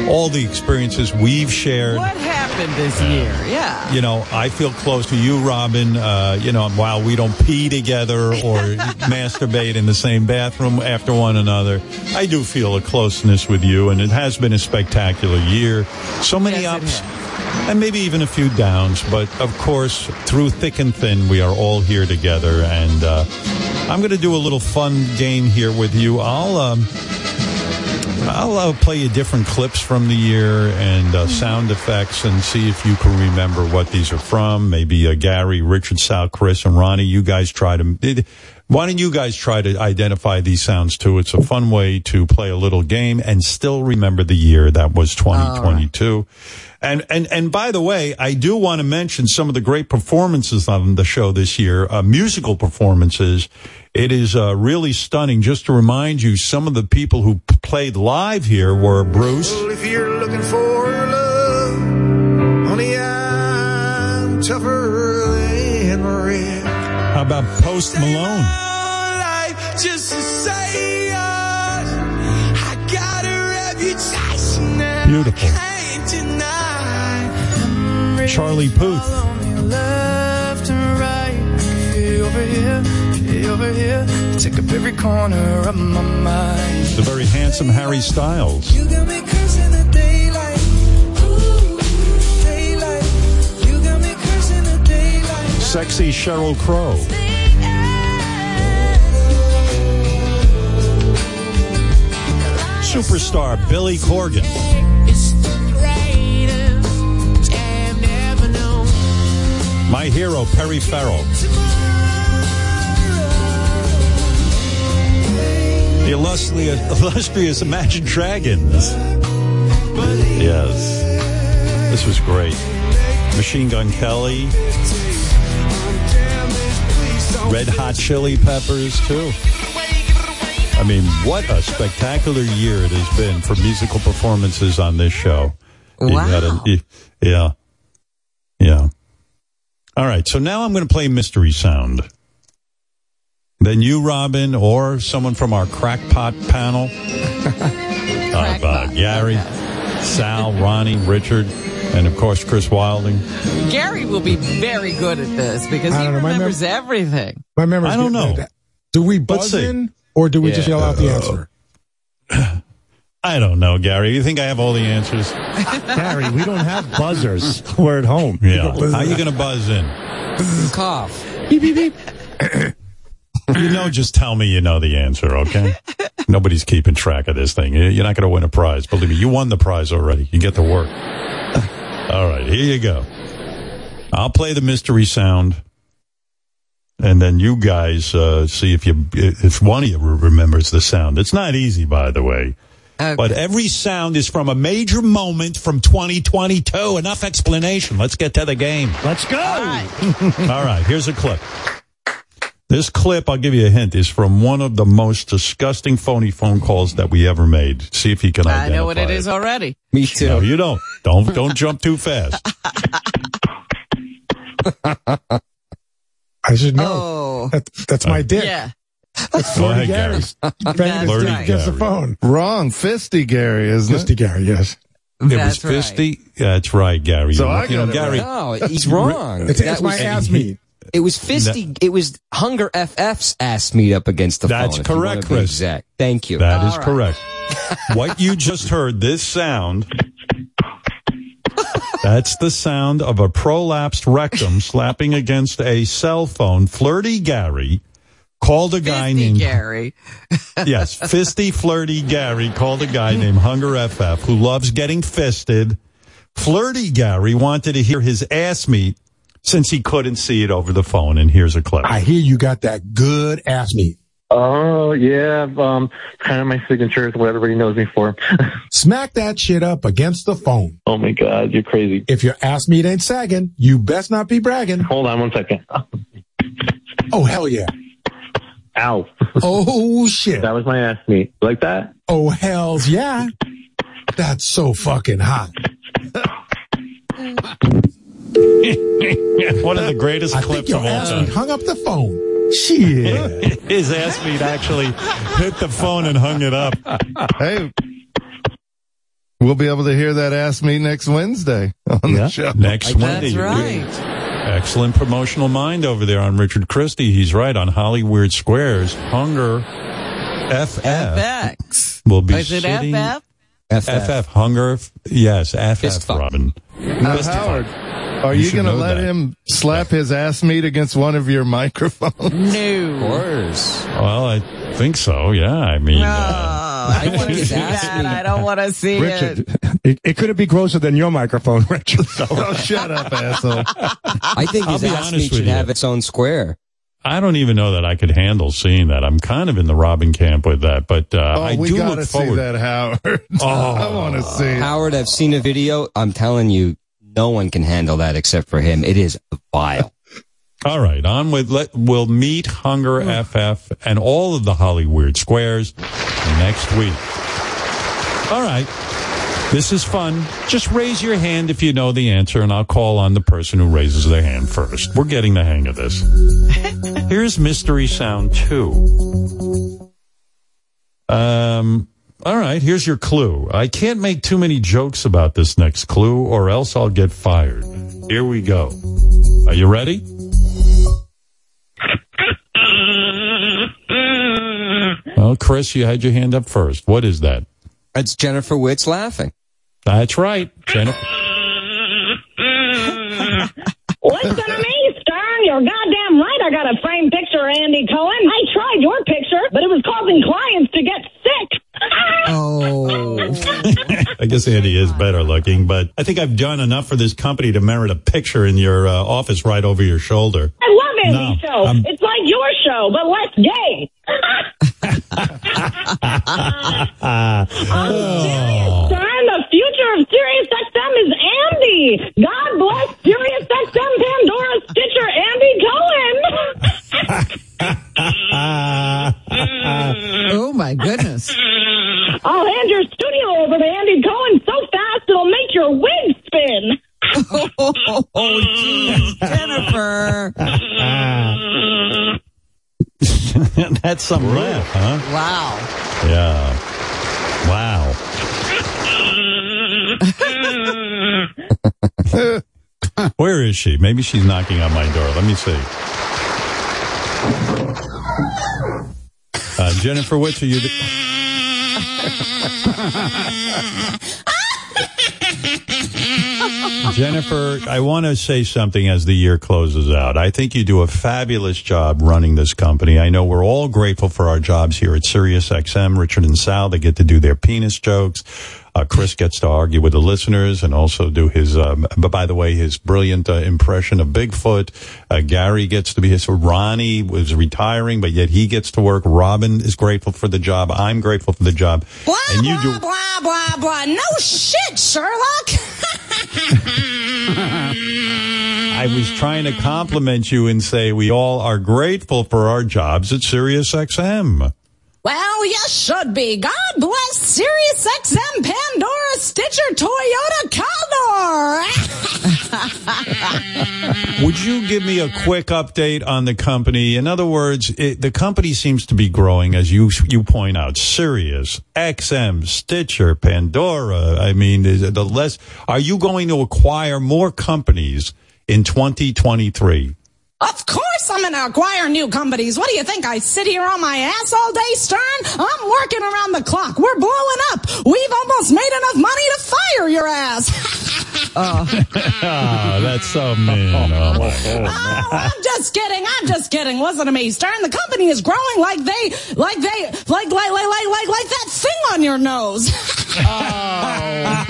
S3: all the experiences we've shared?
S4: What happened this year? Yeah.
S3: you know, I feel close to you, Robin. Uh, you know, while we don't pee together or masturbate in the same bathroom after one another, I do feel a closeness with you, and it has been a spectacular year. So many ups. And maybe even a few downs, but of course, through thick and thin, we are all here together. And uh, I'm going to do a little fun game here with you. I'll um, I'll uh, play you different clips from the year and uh, sound effects and see if you can remember what these are from. Maybe uh, Gary, Richard, Sal, Chris, and Ronnie. You guys try to. Why don't you guys try to identify these sounds too? It's a fun way to play a little game and still remember the year that was 2022. And, and, and by the way, I do want to mention some of the great performances on the show this year, uh, musical performances. It is uh, really stunning. Just to remind you, some of the people who p- played live here were Bruce,
S47: If you're looking for love, honey, I'm tougher than red.
S3: how about Post Malone?
S47: life over here. Take up every corner of my mind.
S3: The very handsome Harry Styles.
S47: You got me cursing the daylight. Ooh, daylight. You got me cursing the daylight.
S3: Sexy Sheryl Crow. Superstar Billy Corgan. My hero, Perry Farrell. The illustrious, illustrious Imagine Dragons. Yes. This was great. Machine Gun Kelly. Red Hot Chili Peppers, too. I mean, what a spectacular year it has been for musical performances on this show.
S4: Wow.
S3: yeah. Yeah. All right. So now I'm going to play Mystery Sound. Then you, Robin, or someone from our crackpot panel. of uh, Gary, Sal, Ronnie, Richard, and of course Chris Wilding.
S4: Gary will be very good at this because
S45: I
S4: he
S45: don't know, my mem-
S4: remembers everything.
S45: My memory's
S3: I don't know.
S45: bad. Do we
S3: Let's
S45: buzz in or do we just yell out the answer?
S3: I don't know, Gary. You think I have all the answers?
S34: Gary, we don't have buzzers. We're at home.
S3: Yeah. How are you going to buzz in?
S48: Cough.
S45: Beep, beep, beep.
S3: You know, just tell me you know the answer, okay? Nobody's keeping track of this thing. You're not going to win a prize. Believe me, you won the prize already. You get to work. All right, here you go. I'll play the mystery sound, and then you guys uh, see if you if one of you remembers the sound. It's not easy, by the way. But every sound is from a major moment from 2022. Enough explanation. Let's get to the game.
S34: Let's go.
S3: All right, here's a clip. This clip, I'll give you a hint, is from one of the most disgusting phony phone calls that we ever made. See if you can
S4: I
S3: identify
S4: know what it is already.
S48: Me too.
S3: No, you don't. Don't don't jump too fast.
S45: I should know.
S4: Oh.
S45: That, that's my dick.
S4: Yeah.
S45: That's
S3: Go
S45: Flirty
S3: ahead, Gary.
S45: Gary's. Banging
S3: Flirty
S45: dick against the
S3: Gary.
S45: phone.
S33: Wrong. Fisty Gary, isn't
S45: Fisty
S33: it?
S45: Gary, yes.
S3: It
S4: That's
S3: was fisty. That's right, Gary.
S33: So
S3: you know,
S33: I
S3: you know,
S33: got it
S3: Gary.
S48: No, he's wrong.
S45: It's, it's my ass meat.
S48: It was fisty. It was Hunger FF's ass meet up against the
S3: That's
S48: phone. if
S3: correct, Chris.
S48: Exact. Thank you.
S3: That is
S4: All right.
S3: correct. what you just heard, this sound, that's the sound of a prolapsed rectum slapping against a cell phone. Flirty Gary called a guy
S4: Fisty
S3: named
S4: Gary.
S3: yes, fisty flirty Gary called a guy named Hunger FF who loves getting fisted. Flirty Gary wanted to hear his ass meat since he couldn't see it over the phone. And here's a clip.
S45: I hear you got that good ass meat.
S40: Oh yeah, um, kind of my signature. is what everybody knows me for.
S45: Smack that shit up against the phone.
S40: oh my god, you're crazy.
S45: If your ass meat ain't sagging, you best not be bragging.
S40: Hold on one second.
S45: Oh, hell yeah.
S40: Ow,
S45: Oh, shit.
S40: that was my ass meat. Like that?
S45: Oh, hells yeah. That's so fucking hot.
S3: One of the greatest
S45: I
S3: clips
S45: your
S3: of all time.
S45: meat hung up the phone. Shit.
S3: His ass meat actually hit the phone and hung it up.
S33: Hey, we'll be able to hear that ass meet next Wednesday on
S34: Yeah.
S33: the show.
S3: Next Wednesday,
S4: That's right.
S3: Excellent promotional mind over there on Richard Christie. He's right on Hollywood Squares. Hunger FF
S4: FX.
S3: will be
S4: Is it
S3: sitting.
S4: FF?
S3: FF. Hunger. Yes, FF.
S48: Fist.
S3: Robin.
S33: Now,
S3: Fist fuck.
S33: Howard, are
S3: You
S33: you, going to let
S3: that.
S33: him slap his ass meat against one of your microphones?
S4: No.
S48: Of course.
S3: Well, I think so. Yeah. I mean,
S4: No,
S3: uh,
S4: I don't want to see that. I don't want to see
S34: Richard,
S4: it.
S34: it, it couldn't be grosser than your microphone, Richard. So.
S33: oh, shut up, asshole.
S48: I think
S3: I'll
S48: his
S3: be
S48: ass
S3: honest
S48: meat
S3: with
S48: should
S3: you.
S48: have its own square.
S3: I don't even know that I could handle seeing that. I'm kind of in the Robin camp with that, but uh,
S33: Oh,
S3: I
S33: we
S3: do
S33: got to
S3: look
S33: see
S3: forward.
S33: that, Howard.
S3: Oh.
S33: I want to see it.
S48: Howard, I've seen a video. I'm telling you, no one can handle that except for him. It is vile.
S3: All right, on with let we'll meet Hunger FF and all of the Hollywood squares next week. All right. This is fun. Just raise your hand if you know the answer and I'll call on the person who raises their hand first. We're getting the hang of this. Here's Mystery Sound 2. Um, all right, here's your clue. I can't make too many jokes about this next clue or else I'll get fired. Here we go. Are you ready? Mm-hmm. Well, Chris, you had your hand up first. What is that?
S48: It's Jennifer Witz laughing.
S3: That's right. Jennifer.
S32: Listen to me, Stern. You're goddamn right. I got a framed picture of Andy Cohen. I tried your picture, but it was causing clients to get sick.
S4: Oh.
S3: I guess Andy is better looking, but I think I've done enough for this company to merit a picture in your uh, office right over your shoulder.
S32: I love Andy's
S3: No,
S32: show.
S3: I'm-
S32: It's like your show, but less gay.
S3: Oh.
S32: Stern, the future of Sirius XM is Andy. God bless Sirius XM Pandora Stitcher Andy Cohen.
S4: oh my goodness.
S32: I'll hand your studio over to Andy Cohen so fast it'll make your wig spin.
S4: Oh, geez, Jennifer.
S3: That's some laugh, huh?
S4: Wow.
S3: Yeah. Wow. Where is she? Maybe she's knocking on my door. Let me see. Uh, Jennifer Witz, are you? The- Jennifer, I want to say something as the year closes out. I think you do a fabulous job running this company. I know we're all grateful for our jobs here at Sirius XM. Richard and Sal, they get to do their penis jokes. Uh, Chris gets to argue with the listeners and also do his, um, but by the way, his brilliant uh, impression of Bigfoot. Uh, Gary gets to be his, Ronnie was retiring, but yet he gets to work. Robin is grateful for the job. I'm grateful for the job.
S38: Blah,
S3: and you
S38: blah,
S3: do,
S38: blah, blah, blah. No shit, Sherlock.
S3: I was trying to compliment you and say we all are grateful for our jobs at Sirius XM.
S38: Well, you should be. God bless Sirius XM Pandora Stitcher Toyota Condor.
S3: Would you give me a quick update on the company? In other words, it, the company seems to be growing, as you you point out. Sirius, XM, Stitcher, Pandora. I mean, the less. Are you going to acquire more companies in 2023?
S38: Of course I'm gonna acquire new companies. What do you think? I sit here on my ass all day, Stern? I'm working around the clock. We're blowing up. We've almost made enough money to fire your ass.
S3: Ah, that's so mean. Oh my God.
S38: Oh, I'm just kidding. I'm just kidding. Listen to me, Stern. The company is growing like they, like they, like, like, like, like, like, like that thing on your nose. oh.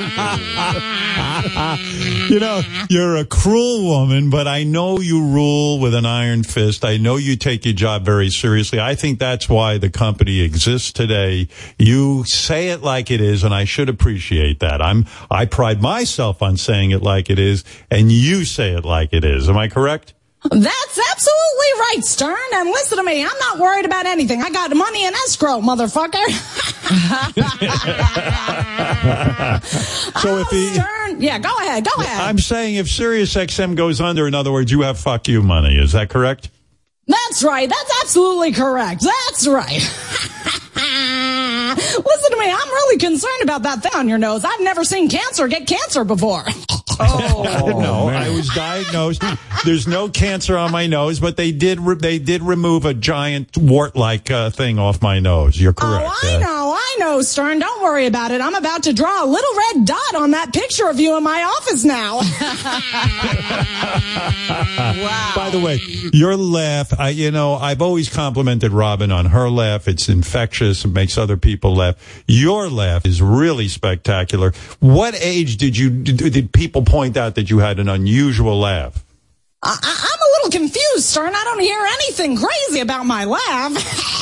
S3: you know, you're a cruel woman, but I know you rule with an iron fist. I know you take your job very seriously. I think that's why the company exists today. You say it like it is, and I should appreciate that. I'm, I pride myself on saying it like it is, and you say it like it is. Am I correct?
S38: That's absolutely right, Stern. And listen to me. I'm not worried about anything. I got money in escrow, motherfucker.
S3: so if oh, he,
S38: Stern. Yeah, go ahead. Go ahead.
S3: I'm saying if Sirius XM goes under, in other words, you have fuck you money. Is that correct?
S38: That's right. That's absolutely correct. That's right. Listen to me. I'm really concerned about that thing on your nose. I've never seen cancer get cancer before.
S3: no, I was diagnosed. There's no cancer on my nose, but they did re- they did remove a giant wart-like uh, thing off my nose. You're correct.
S38: Oh, I know, I know, Stern. Don't worry about it. I'm about to draw a little red dot on that picture of you in my office now. wow.
S3: By the way, your laugh, I, you know, I've always complimented Robin on her laugh. It's infectious. It makes other people laugh. Your laugh is really spectacular. What age did you, did, did point out that you had an unusual laugh?
S38: I, I'm a little confused, Stern. I don't hear anything crazy about my laugh.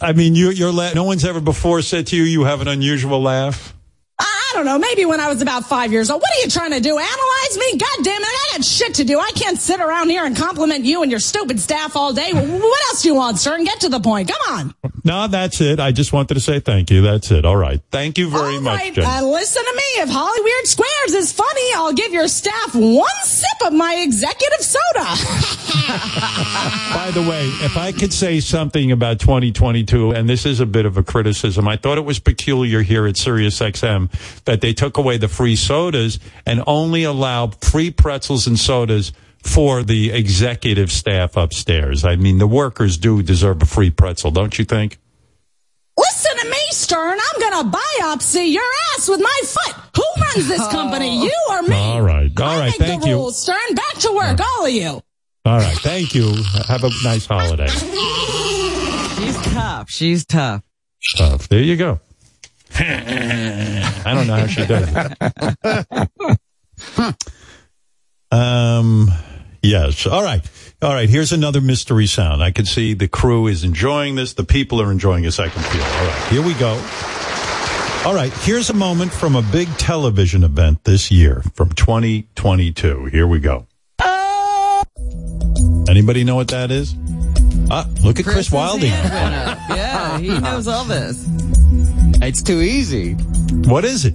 S3: I mean, you, your laugh, no one's ever before said to you, you have an unusual laugh?
S38: I don't know. Maybe when I was about five years old. What are you trying to do? Analyze me? God damn it. I got shit to do. I can't sit around here and compliment you and your stupid staff all day. What else do you want, sir? And Get to the point. Come on.
S3: No, that's it. I just wanted to say thank you. That's it. All right. Thank you very much,
S38: Right, uh, listen to me. If Hollyweird Squares is funny, I'll give your staff one sip of my executive soda.
S3: By the way, if I could say something about 2022, and this is a bit of a criticism, I thought it was peculiar here at SiriusXM that they took away the free sodas and only allowed free pretzels and sodas for the executive staff upstairs. I mean, the workers do deserve a free pretzel, don't you think?
S38: Listen to me, Stern. I'm gonna biopsy your ass with my foot. Who runs this company? Oh. You or me?
S3: All right. All right.
S38: Make
S3: Thank
S38: the
S3: you.
S38: rules, Stern. Back to work, all of you.
S3: All right. Thank you. Have a nice holiday.
S4: She's tough. She's tough.
S3: Tough. there you go. I don't know how she does it. Um, yes. All right. All right. Here's another mystery sound. I can see the crew is enjoying this. The people are enjoying this. I can feel. All right. Here we go. All right. Here's a moment from a big television event this year from 2022. Here we go. Anybody know what that is? Ah, look at Chris,
S4: Chris's
S3: Wilding.
S4: hand went up. Yeah, he knows all this.
S48: It's too easy.
S3: What is it?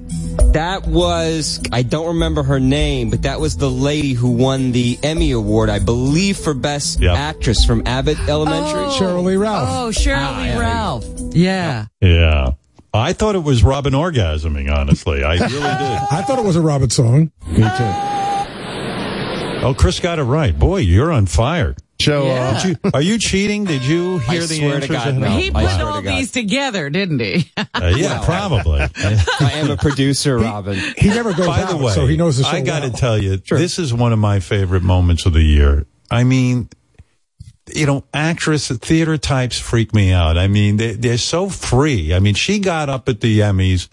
S48: That was, I don't remember her name, but that was the lady who won the Emmy Award, I believe, for Best Actress from Abbott Elementary.
S45: Oh. Sheryl Lee oh, Ralph.
S4: Oh, Sheryl Lee Ralph. Yeah.
S3: Yeah. I thought it was Robin orgasming, honestly. I really did.
S45: I thought it was a Robin song.
S34: Me too.
S3: Oh, Chris got it right. Boy, you're on fire.
S33: Show
S4: Yeah.
S3: Did you, are you cheating? Did you hear
S48: I
S3: the
S48: swear to
S3: answers?
S48: God,
S3: ahead?
S48: no.
S4: He
S48: I
S4: put all
S48: to
S4: these together, didn't he?
S3: Uh, yeah, probably.
S48: I am a producer, Robin.
S45: He never goes
S3: By
S45: out,
S3: the way,
S45: so he knows the show
S3: I got to
S45: well.
S3: tell you, this is one of my favorite moments of the year. I mean, you know, actress theater types freak me out. I mean, they, they're so free. I mean, she got up at the Emmys.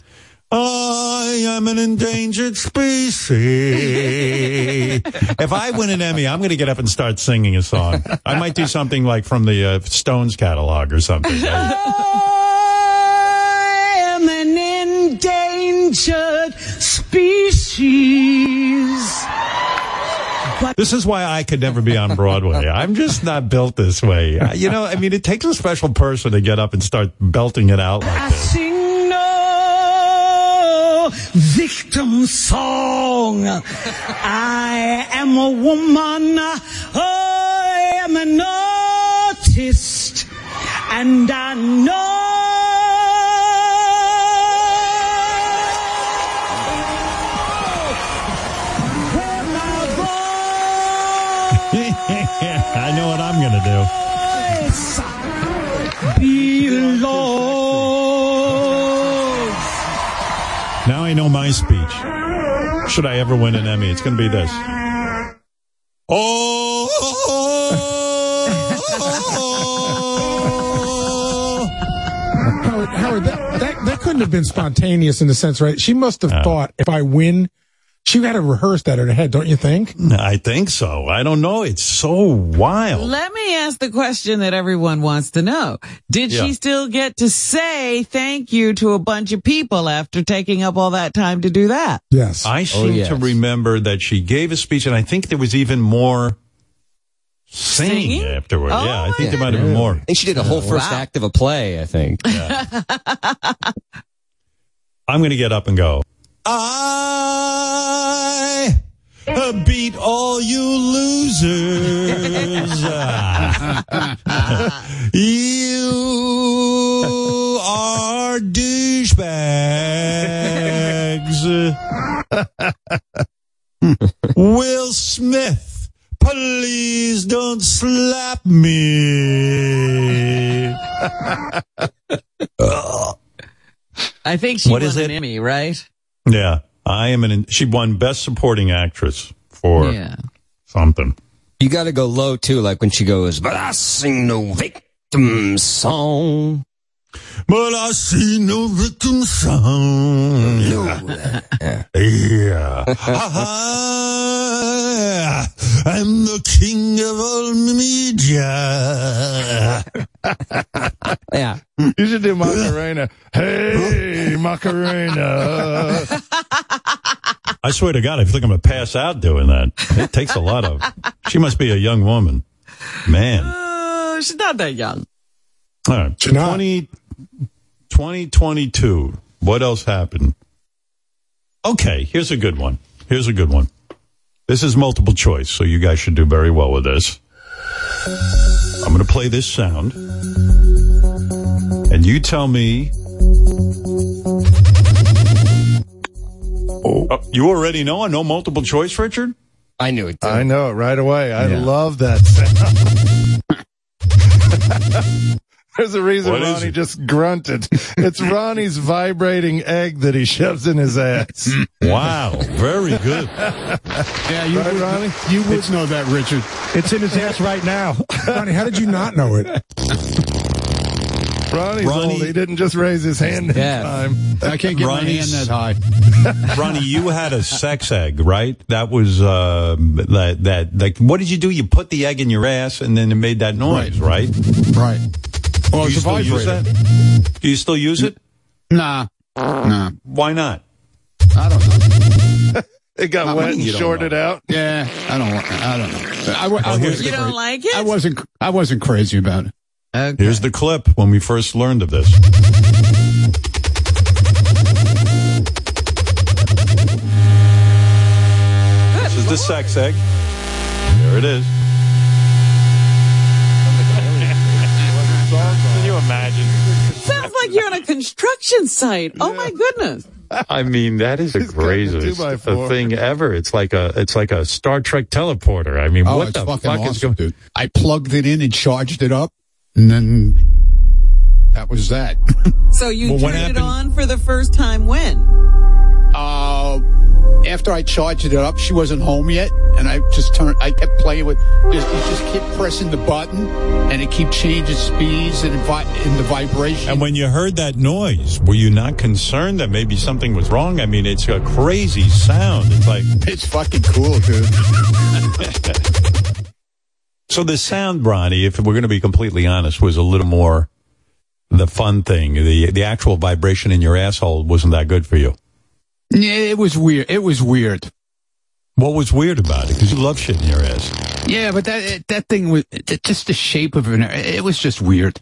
S3: I am an endangered species. if I win an Emmy, I'm going to get up and start singing a song. I might do something like from the uh, Stones catalog or something.
S39: I am an endangered species.
S3: This is why I could never be on Broadway. I'm just not built this way. You know, I mean, it takes a special person to get up and start belting it out like this.
S39: Victim song. I am a woman. I am an artist. And I know
S3: I know what I'm going to do.
S39: belongs.
S3: Now I know my speech. Should I ever win an Emmy, it's going to be this.
S45: Howard, Howard that, that, that couldn't have been spontaneous in the sense, right? She must have thought if I win, she had to rehearse that in her head, don't you think?
S3: I think so. I don't know. It's so wild.
S4: Let me ask the question that everyone wants to know. Did
S3: Yeah.
S4: she still get to say thank you to a bunch of people after taking up all that time to do that?
S45: Yes.
S3: I oh, seem
S48: yes.
S3: to remember that she gave a speech, and I think there was even more singing,
S4: Singing?
S3: afterward.
S4: Oh,
S3: yeah, I oh, think there might have been more.
S48: I think she did a whole oh, first
S4: Wow.
S48: act of a play, I think.
S3: I'm going to get up and go. I beat all you losers. you are douchebags. Will Smith, please don't slap me.
S4: I think she
S3: What
S4: won
S3: is
S4: an
S3: it?
S4: Emmy, right?
S3: Yeah, I am an. She won Best Supporting Actress for
S4: Yeah.
S3: something.
S48: You got to go low too, like when she goes, "But I sing no victim song."
S3: But I see no victim song. Yeah. yeah. I am the king of all media.
S48: Yeah.
S33: You should do Macarena. Hey, Macarena.
S3: I swear to God, I feel like I'm gonna pass out doing that. It takes a lot of. She must be a young woman, man.
S4: Uh, she's not that young.
S3: All right, 20, 2022. What else happened? Okay, here's a good one. Here's a good one. This is multiple choice, so you guys should do very well with this. I'm going to play this sound, and you tell me. Oh. oh, you already know? I know multiple choice, Richard?
S48: I knew it. Too.
S33: I know it right away. I
S3: Yeah.
S33: love that sound. There's a reason
S3: What is
S33: Ronnie just grunted. It's Ronnie's vibrating egg that he shoves in his ass.
S3: Wow, very good.
S49: Yeah, you
S33: Right,
S49: would,
S33: Ronnie?
S49: you would know that, Richard.
S34: It's in his ass right now.
S45: Ronnie, how did you not know it?
S33: Ronnie's
S3: Ronnie-
S33: old. He didn't just raise his hand in
S48: Yeah.
S33: time.
S49: I can't get my hand that high.
S3: Ronnie, you had a sex egg, right? That was uh, that that like. What did you do? You put the egg in your ass, and then it made that noise, right?
S49: Right. Well,
S3: Do you
S49: it's a
S3: still use that? Do you still use it?
S49: Nah. Nah.
S3: Why not?
S49: I don't know.
S33: It got
S49: Not
S33: wet
S49: me,
S33: and
S49: you don't
S33: shorted out.
S49: Yeah, I don't want. I don't know. I, wa- I
S3: here's
S49: wasn't
S4: You don't
S49: cra-
S4: like it?
S49: I wasn't. I wasn't crazy about it.
S4: Okay.
S3: Here's the clip when we first learned of this. This is the sex egg. There it is.
S4: You're on a construction site. Oh my goodness.
S35: I mean, that is the
S33: He's got the
S35: greatest
S33: two by four.
S35: thing ever. It's like a, it's like a Star Trek teleporter. I mean,
S49: Oh,
S35: what the fuck
S49: awesome,
S35: is going?
S49: dude. I plugged it in and charged it up, and then that was that.
S4: So you
S3: Well,
S4: turned it on for the first time when?
S49: Uh, after I charged it up, she wasn't home yet, and I just turned. I kept playing with. Just, you just keep pressing the button, and it keep changing speeds and, vi- and the vibration.
S3: And when you heard that noise, were you not concerned that maybe something was wrong? I mean, it's a crazy sound. It's like
S49: it's fucking cool, dude.
S3: so. The sound, Bronny, if we're going to be completely honest, was a little more the fun thing. The the actual vibration in your asshole wasn't that good for you.
S49: Yeah, it was weird. It was weird.
S3: What was weird about it? Because you love shit in your ass.
S49: Yeah, but that that thing was just the shape of it. It was just weird.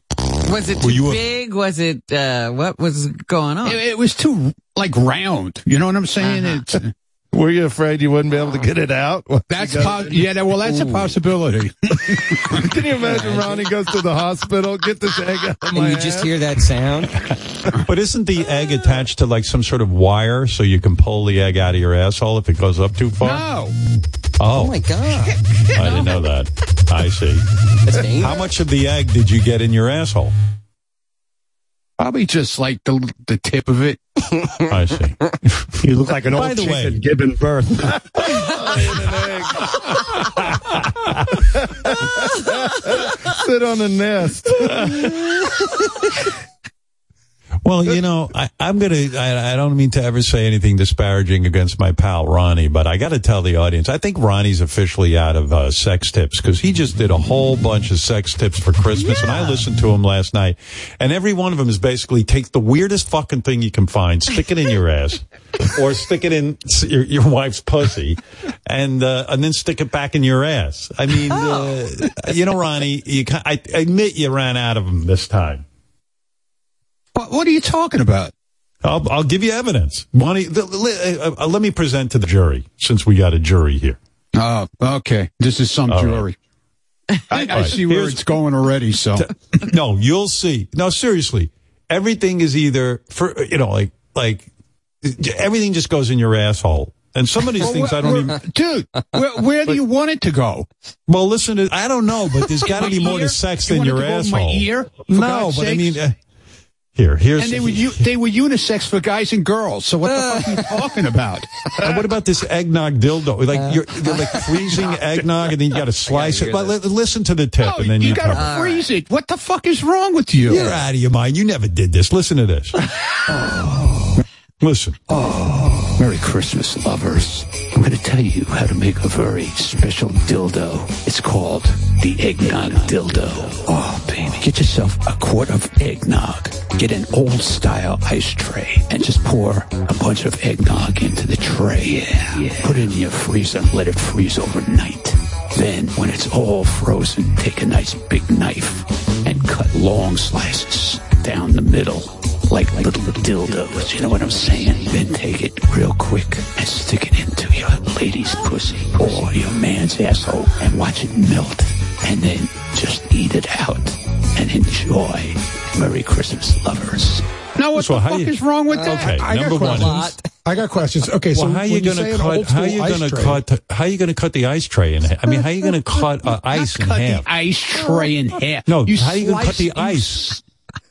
S4: Was it too
S3: you a-
S4: big? Was it, uh, what was going on?
S49: It, it was too like round. You know what I'm saying? It's,
S33: Were you afraid you wouldn't be able to get it out?
S49: that's
S33: You
S49: po- yeah. that- Well, that's a possibility.
S33: Can you imagine Ronnie goes to the hospital, get this egg out of
S48: And
S33: my
S48: you just hear that sound.
S3: But isn't the egg attached to like some sort of wire so you can pull the egg out of your asshole if it goes up too far?
S49: no,
S3: Oh,
S48: Oh my god,
S3: I didn't know that. I see. How much of the egg did you get in your asshole?
S49: Probably just like the the tip of it.
S3: I see.
S34: You look like an
S3: By
S34: old
S3: the way-
S34: chicken giving birth.
S33: Sit on a nest.
S3: Well, you know, I, I'm gonna. I, I don't mean to ever say anything disparaging against my pal Ronnie, but I got to tell the audience, I think Ronnie's officially out of uh, sex tips because he just did a whole bunch of sex tips for Christmas, and I listened to him last night, and every one of them is basically take the weirdest fucking thing you can find, stick it in your ass, or stick it in your, your wife's pussy, and uh, and then stick it back in your ass. I mean, uh, you know, Ronnie, you, ca- I admit you ran out of them this time.
S49: What, what are you talking about?
S3: I'll, I'll give you evidence. Money, the, uh, uh, let me present to the jury since we got a jury here.
S49: Oh, okay. This is some
S3: All right.
S49: jury. I, I
S3: right.
S49: see where
S3: Here's-
S49: it's going already. So
S3: No, you'll see. No, seriously, everything is either for you know, like like everything just goes in your asshole. And some of these
S49: Well,
S3: things I don't even.
S49: dude. Where, where do you want it to go?
S3: Well, listen, to, I don't know, but there's got to be more
S49: ear?
S3: to sex
S49: You
S3: than
S49: want it
S3: your
S49: to go in
S3: asshole.
S49: my ear? For
S3: no,
S49: God's
S3: but I mean, uh, here, here's.
S49: And they were u- they were unisex for guys and girls. So what the fuck are you talking about?
S3: And what about this eggnog dildo? Like you're, you're like freezing eggnog, and then you got to slice it. But li- listen to the tip,
S49: Oh,
S3: and then you,
S49: you gotta
S3: come.
S49: freeze it. What the fuck is wrong with you?
S3: You're out of your mind. You never did this. Listen to this. Listen.
S50: Oh, Merry Christmas, lovers. I'm going to tell you how to make a very special dildo. It's called the Eggnog Dildo. Oh, baby. Get yourself a quart of eggnog. Get an old style ice tray and just pour a bunch of eggnog into the tray. Yeah. Put it in your freezer and let it freeze overnight. Then, when it's all frozen, take a nice big knife and cut long slices down the middle, like little dildos. You know what I'm saying? Then take it real quick and stick it into your lady's pussy or your man's asshole and watch it melt. And then just eat it out and enjoy. Merry Christmas, lovers.
S49: Now, what
S3: So
S49: the fuck
S3: you-
S49: is wrong with that?
S3: Okay,
S45: I got
S3: number one.
S45: questions. I got questions. Okay, so
S3: well, how are you going
S45: say
S3: to cut? How are you going to cut? How are you going to cut the ice tray in? half? I mean, how are you going to cut uh, ice in
S49: cut
S3: half?
S49: the ice tray in half.
S3: No,
S49: You
S3: how are you going to cut the ice?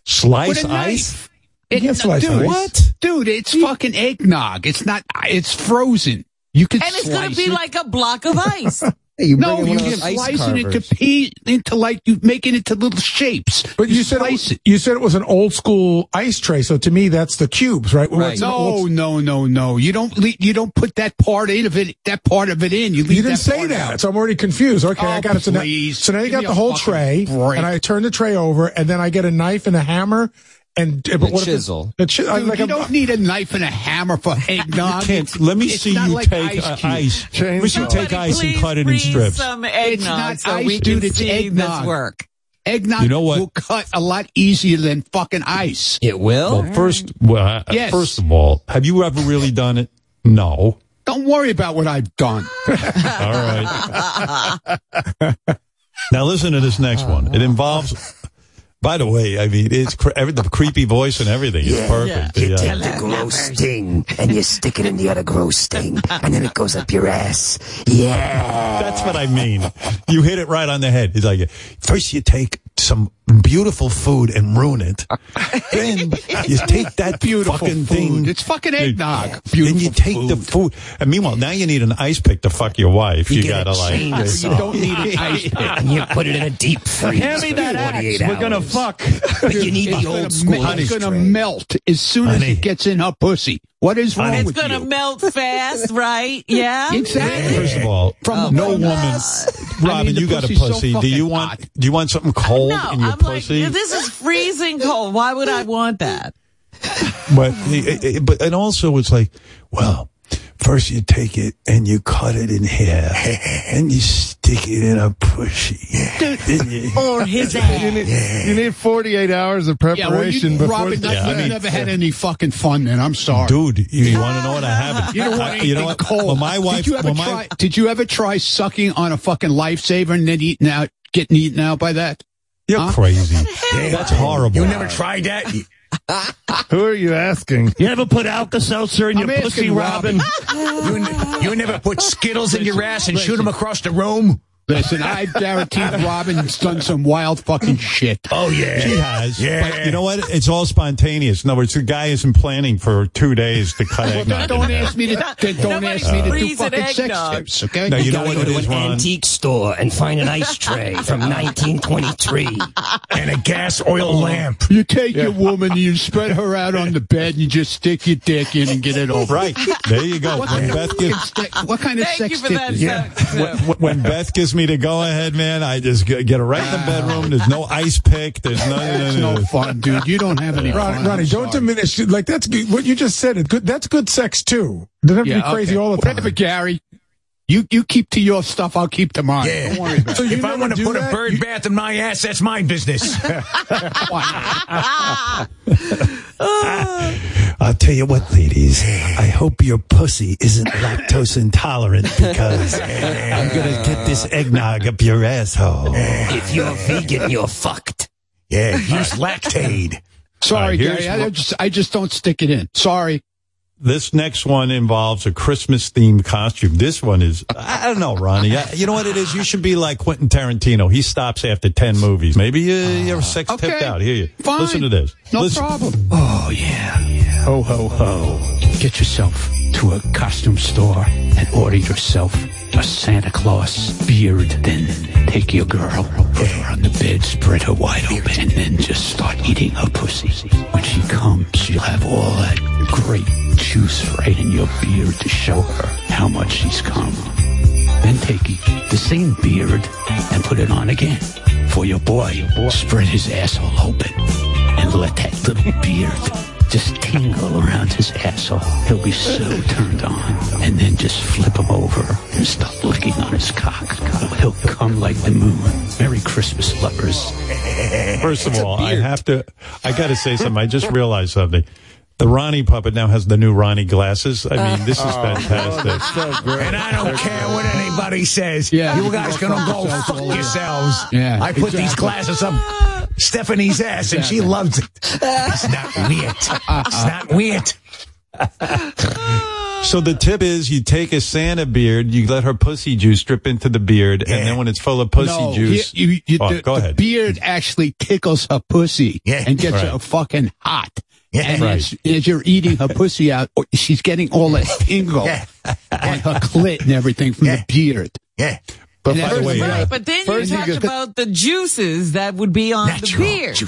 S3: Slice
S49: With knife.
S3: ice?
S49: It,
S45: can't slice
S49: dude,
S45: ice.
S3: What?
S49: Dude, it's fucking eggnog. It's not. It's frozen. You can
S4: And it's going to be
S49: it.
S4: like a block of ice.
S48: you
S49: no, you
S48: one of
S49: can slice it into
S48: carvers.
S49: pe- into like you make it into little shapes.
S45: But you, said it,
S49: slice
S45: was- you said it was an old school ice tray. So to me, that's the cubes, right?
S48: Right.
S49: No,
S45: old-
S49: no, no, no. You don't. le- You don't put that part in of it. That part of it in. You leave
S45: You didn't
S49: that
S45: say
S49: part
S45: that,
S49: out.
S45: so I'm already confused. Okay, I
S49: Oh,
S45: got it. So now, so now you got the whole tray,
S49: break.
S45: and I turn the tray over, and then I get a knife and a hammer, and uh, but
S48: a
S45: what if it-
S48: chisel.
S45: the chi-
S49: Dude,
S45: like
S49: you
S45: a-
S49: don't need a knife and a hammer for eggnog.
S3: Can't, let me
S49: It's
S3: see you
S49: like
S3: take
S49: ice
S3: uh,
S49: cube.
S3: ice. Let me see you take ice and cut it in strips.
S4: some
S49: It's not
S4: so
S49: ice,
S4: we
S49: dude.
S4: can
S49: It's eggnog.
S4: this work.
S49: Eggnog
S3: You know what?
S49: will cut a lot easier than fucking ice.
S48: It will.
S3: Well, first, well, uh,
S49: Yes.
S3: first of all, have you ever really done it? No.
S49: Don't worry about what I've done.
S3: All right. now listen to this next one. It involves. By the way, I mean it's cre- every, the creepy voice and everything is perfect.
S51: You
S3: The, uh,
S51: take the gross thing and you stick it in the other gross thing, and then it goes up your ass. Yeah.
S3: That's what I mean. You hit it right on the head. It's like first you take some beautiful food and ruin it. Then you take that
S49: Beautiful
S3: fucking
S49: food.
S3: thing.
S49: It's fucking eggnog.
S3: then you take the food. And meanwhile, now you need an ice pick to fuck your wife. You,
S51: get
S3: gotta like.
S49: You don't need an ice pick.
S51: and you put it in a deep freeze.
S34: Hand me that axe.
S51: 48
S34: We're gonna fuck.
S51: But you need
S49: It's
S51: the
S49: gonna
S51: old school
S49: It's going to melt as soon as it gets in her pussy. What is wrong
S4: It's
S49: with
S4: going to
S49: you?
S4: melt fast, right? Yeah.
S49: Exactly.
S3: First of all,
S49: From oh,
S3: no
S49: the
S3: woman.
S49: I
S3: Robin,
S49: mean,
S3: you got a
S49: pussy's so
S3: pussy. do you want?
S49: hot.
S3: Do you want something cold
S4: No,
S3: in your
S4: I'm
S3: pussy?
S4: like, this is freezing cold. Why would I want that?
S3: but it- it- but and also it's like, well, first you take it and you cut it in half, and you stick it in a pushy. Then you-
S4: Or his
S33: You
S4: ass.
S33: need, you need 48 hours of
S49: Yeah, well,
S33: preparation
S49: you,
S33: before.
S49: Robin,
S3: Yeah, I
S49: you've
S3: mean-
S49: never had any fucking fun. Then I'm sorry,
S3: dude, you, you want to know what I haven't?
S49: You don't want
S3: I- you know what?
S49: cold.
S3: Well, my wife.
S49: Did you ever
S3: well, my,
S49: try? Did you ever try sucking on a fucking lifesaver and then eating out, getting eaten out by that?
S3: You're
S49: Huh?
S3: crazy. That's horrible.
S34: You never tried that?
S33: Who are you asking?
S34: You ever put Alka-Seltzer in
S49: I'm
S34: your pussy, Robin?
S49: Robin.
S51: You, you never put Skittles in your ass and shoot them across the room?
S49: Listen, I guarantee Robin's done some wild fucking shit.
S51: Oh, yeah.
S3: She has.
S51: Yeah.
S3: But you know what? It's all spontaneous. In other words, the guy isn't planning for two days to cut
S49: Well,
S3: eggnog.
S49: don't, don't ask me to. Don't
S4: Nobody
S49: ask me to do fucking sex tips. Okay.
S3: No, you know
S51: gotta
S3: what
S51: go
S3: it
S51: to
S3: is,
S51: an
S3: Ron?
S51: antique store and find an ice tray from 1923 and a gas oil oh. lamp.
S49: You take your woman, you spread her out on the bed, and you just stick your dick in and get it over.
S3: Right. There you go.
S49: What
S3: When
S49: kind,
S3: Beth
S49: of,
S3: gives,
S49: fucking- what kind of
S4: Thank
S49: sex
S4: you for
S49: tip
S4: that.
S49: is that?
S4: sex tip.
S3: when, when Beth gives me the go ahead, man, I just get, get her right in the bedroom. There's no ice pick. There's no, no, no,
S49: no
S3: no.
S49: fun, dude. You don't have any
S45: Ronnie,
S49: fun.
S45: Ronnie don't diminish. Like that's good. What you just said. It good. That's good sex too. Doesn't have to
S49: Yeah,
S45: be crazy
S49: okay.
S45: all the time.
S49: Whatever, Gary. You you keep to your stuff. I'll keep to mine.
S51: Yeah.
S49: Don't worry about
S45: So
S49: it.
S51: if I want to put
S45: that?
S51: a bird
S45: You-
S51: bath in my ass, that's my business.
S3: I'll tell you what, ladies. I hope your pussy isn't lactose intolerant because I'm gonna get this eggnog up your asshole.
S51: if you're vegan, you're fucked. Yeah, use Lactaid.
S49: Sorry,
S3: All right, here's
S49: Gary. I
S3: what-
S49: just I just don't stick it in. Sorry.
S3: This next one involves a Christmas themed costume. This one is, I don't know, Ronnie. I, you know what it is? You should be like Quentin Tarantino. He stops after 10 movies. Maybe you, you're ah. sex tipped out. Here you.
S49: Fine.
S3: Listen to this.
S49: No
S3: Listen.
S49: problem.
S51: Oh, yeah.
S3: Ho, ho, ho.
S50: Get yourself to a costume store and order yourself a Santa Claus beard. Then take your girl, put her on the bed, spread her wide open, and then just start eating her pussy. When she comes, you'll have all that great juice right in your beard to show her how much she's come. Then take the same beard and put it on again for your boy. Spread his asshole open and let that little beard just tingle around his asshole. He'll be so turned on. And then just flip him over and start licking on his cock. He'll come like the moon. Merry Christmas, lovers.
S3: First of all, I have to, I got to say something. I just realized something. The Ronnie puppet now has the new Ronnie glasses. I mean, this is
S34: Oh,
S3: fantastic.
S34: And I don't care what anybody says.
S3: Yeah.
S34: You guys gonna go fuck yourselves.
S3: Yeah,
S34: I put these glasses up Stephanie's ass and she loves it. It's not weird. It's not weird.
S3: So the tip is you take a Santa beard, you let her pussy juice drip into the beard, and then when it's full of pussy
S49: no,
S3: juice,
S49: You, you, you,
S3: Oh,
S49: the,
S3: go
S49: the
S3: ahead.
S49: beard actually tickles her pussy and gets
S3: Right.
S49: her fucking hot. And
S3: Right.
S49: as, as you're eating her pussy out, oh, she's getting all that tingle on her clit and everything from the beard.
S34: Yeah.
S49: But
S4: by the way, right, but then you talked about the juices that would be on the beard.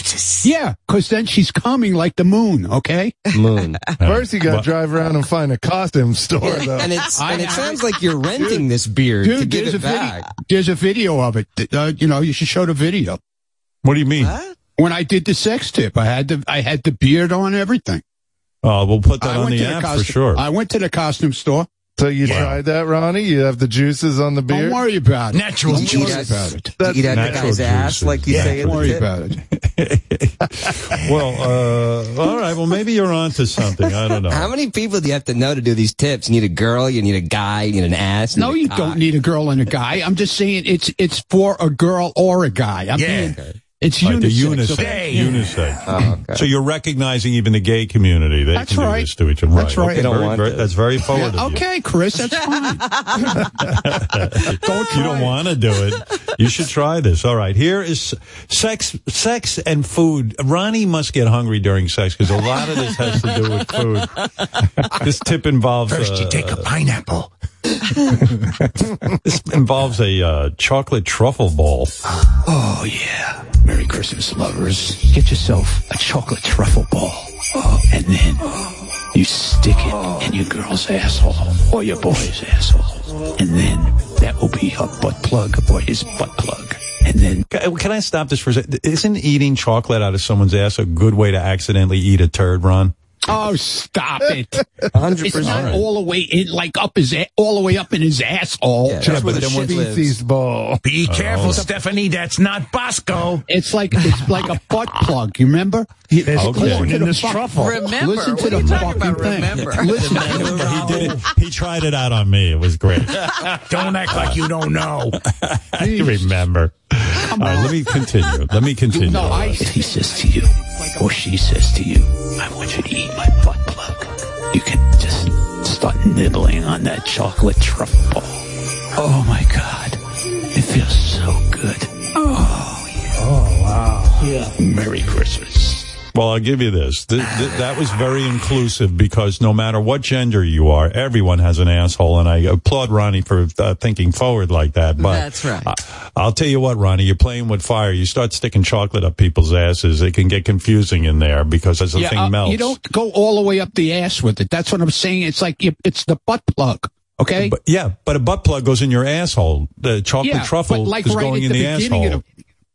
S49: Yeah, because then she's coming like the moon, okay?
S18: Moon.
S33: First, you got to drive around and find a costume store, though.
S18: and it's and it sounds like you're renting this beard
S49: Dude,
S18: to give
S49: there's
S18: it
S49: a video.
S18: back.
S49: There's a video of it. Uh, you know, you should show the video.
S3: What do you mean?
S49: When I did the sex tip, I had the I had the beard on everything.
S3: Oh, we'll put that
S49: I
S3: on the
S49: to the
S3: app for sure.
S49: I went to the costume store.
S33: So you tried that, Ronnie? You have the juices on the beard?
S49: Don't worry about it.
S34: Natural
S49: Don't
S33: juices.
S49: about it.
S33: That's
S18: Eat out the
S33: natural
S18: guy's ass like you
S33: Yeah.
S18: say
S49: Don't worry
S18: tip.
S49: about it.
S3: well, uh, all right. Well, maybe you're onto something. I don't know.
S18: How many people do you have to know to do these tips? You need a girl, you need a guy, you need an ass.
S49: No, you don't need a girl and a guy. I'm just saying it's it's for a girl or a guy. I'm
S34: Yeah.
S49: being, it's
S3: Right, the
S49: unisex.
S3: unisex.
S49: okay?
S3: Unisex.
S18: Oh, okay.
S3: So you're recognizing even the gay community. They
S49: That's
S3: can do
S49: right.
S3: this to each other.
S49: That's right.
S3: Okay,
S49: don't
S3: very-
S18: want
S3: very- that's very forward
S49: Yeah,
S3: of you.
S49: okay, Chris, that's fine.
S3: don't you don't want to do it. You should try this. All right. Here is sex, sex and food. Ronnie must get hungry during sex because a lot of this has to do with food. This tip involves
S34: First you
S3: uh,
S34: take a pineapple.
S3: this involves a uh, chocolate truffle ball.
S50: Oh, yeah. Merry Christmas, lovers. Get yourself a chocolate truffle ball. Oh, and then you stick it in your girl's asshole or your boy's asshole. And then that will be her butt plug or his butt plug. And then
S3: Can uh, can I stop this for a second? Isn't eating chocolate out of someone's ass a good way to accidentally eat a turd, Ron?
S49: Oh, stop it!
S18: 100%.
S49: It's not all the way in, like up his, a- all the way up in his asshole.
S18: Yeah, that's where the
S3: but then
S18: shit
S3: when-
S18: lives.
S33: ball.
S34: Be oh. careful,
S3: Oh.
S34: Stephanie. That's not Bosco.
S49: It's like it's like a butt plug. You remember?
S34: There's
S3: Okay.
S34: corn in
S49: the
S34: this truffle.
S4: Remember?
S49: Listen to
S4: What
S49: the
S4: are you talking
S49: fucking
S4: about,
S49: thing.
S4: remember?
S49: Listen.
S3: he did it. He tried it out on me. It was great.
S34: Don't act like you don't know.
S3: I remember. All right, let me continue. Let me continue.
S49: No, I.
S50: he says to you or she says to you, I want you to eat my butt plug, you can just start nibbling on that chocolate truffle ball. Oh my God. It feels so good. Oh, yeah. Oh, wow. Yeah. Merry Christmas.
S3: Well, I'll give you this. Th- th- that was very inclusive because no matter what gender you are, everyone has an asshole, and I applaud Ronnie for uh, thinking forward like that. But
S4: That's right.
S3: I- I'll tell you what, Ronnie, you're playing with fire. You start sticking chocolate up people's asses, it can get confusing in there because as the
S49: Yeah,
S3: thing
S49: uh,
S3: melts.
S49: you don't go all the way up the ass with it. That's what I'm saying. It's like you- it's the butt plug. Okay.
S3: But yeah, but a butt plug goes in your asshole. The chocolate
S49: yeah,
S3: truffle
S49: like
S3: is
S49: right
S3: going
S49: at
S3: in
S49: the,
S3: the,
S49: beginning
S3: asshole.
S49: of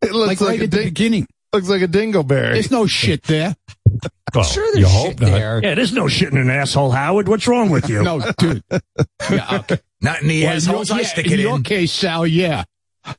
S33: It looks
S49: like,
S33: like,
S49: right at the
S33: ding-
S49: beginning.
S33: Looks like a dingleberry.
S49: There's no shit there.
S3: Well,
S18: Sure, there's
S3: hope
S18: shit
S3: not.
S18: there.
S34: Yeah, there's no shit in an asshole, Howard. What's wrong with you?
S49: No, dude. Yeah, okay.
S34: Not in the
S49: Well, in your-
S34: assholes I
S49: yeah,
S34: stick
S49: in
S34: it
S49: your case, Sal, yeah. There's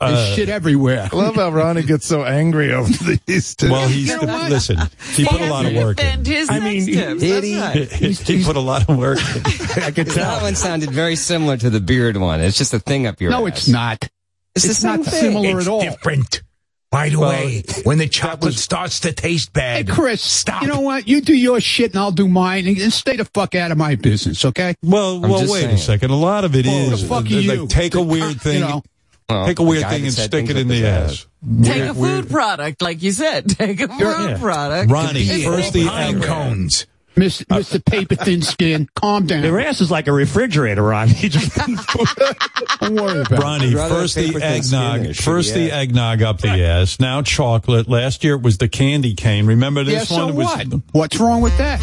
S3: Uh,
S49: shit everywhere.
S33: I love how Ronnie gets so angry over these two.
S3: Well, he's
S49: You know what?
S3: listen. He put a lot of work in.
S4: His
S34: I mean,
S4: sex tips.
S18: Did
S4: That's
S18: he?
S4: right.
S3: He, he put a lot of work. in.
S34: I can
S18: That one sounded very similar to the beard one. It's just a thing up your
S49: No,
S18: ass.
S49: it's not.
S18: It's, the
S49: It's not
S18: thing.
S49: similar
S34: It's
S49: at all.
S34: different. By the
S3: Well,
S34: way, when the chocolate starts to taste bad.
S49: Hey,
S34: bad,
S49: Chris,
S34: stop.
S49: you know what? You do your shit and I'll do mine and and stay the fuck out of my business, okay?
S3: Well,
S18: I'm
S3: well, wait
S18: saying.
S3: a second. A lot of it
S49: Well,
S3: is
S49: the fuck
S3: like,
S49: are you?
S3: take a weird thing,
S49: You know,
S18: Well,
S3: take a weird thing and stick it in the
S18: ass.
S3: ass.
S4: Take
S3: Weird-
S4: a food
S3: weird-
S4: product, like you said. Take a food
S3: Yeah.
S4: product.
S3: Ronnie, first the
S34: pine
S3: M.
S34: cones.
S49: Mr. Uh, Mr. Paper Thin Skin, calm down.
S34: Their ass is like a refrigerator, Ronnie. You just
S49: Don't worry about
S18: Ronnie,
S49: it.
S18: first the eggnog, first the eggnog up the ass. Now chocolate. Last year it was the candy cane. Remember
S49: Yeah,
S18: this
S49: so
S18: one? It was
S49: what? What's wrong with that?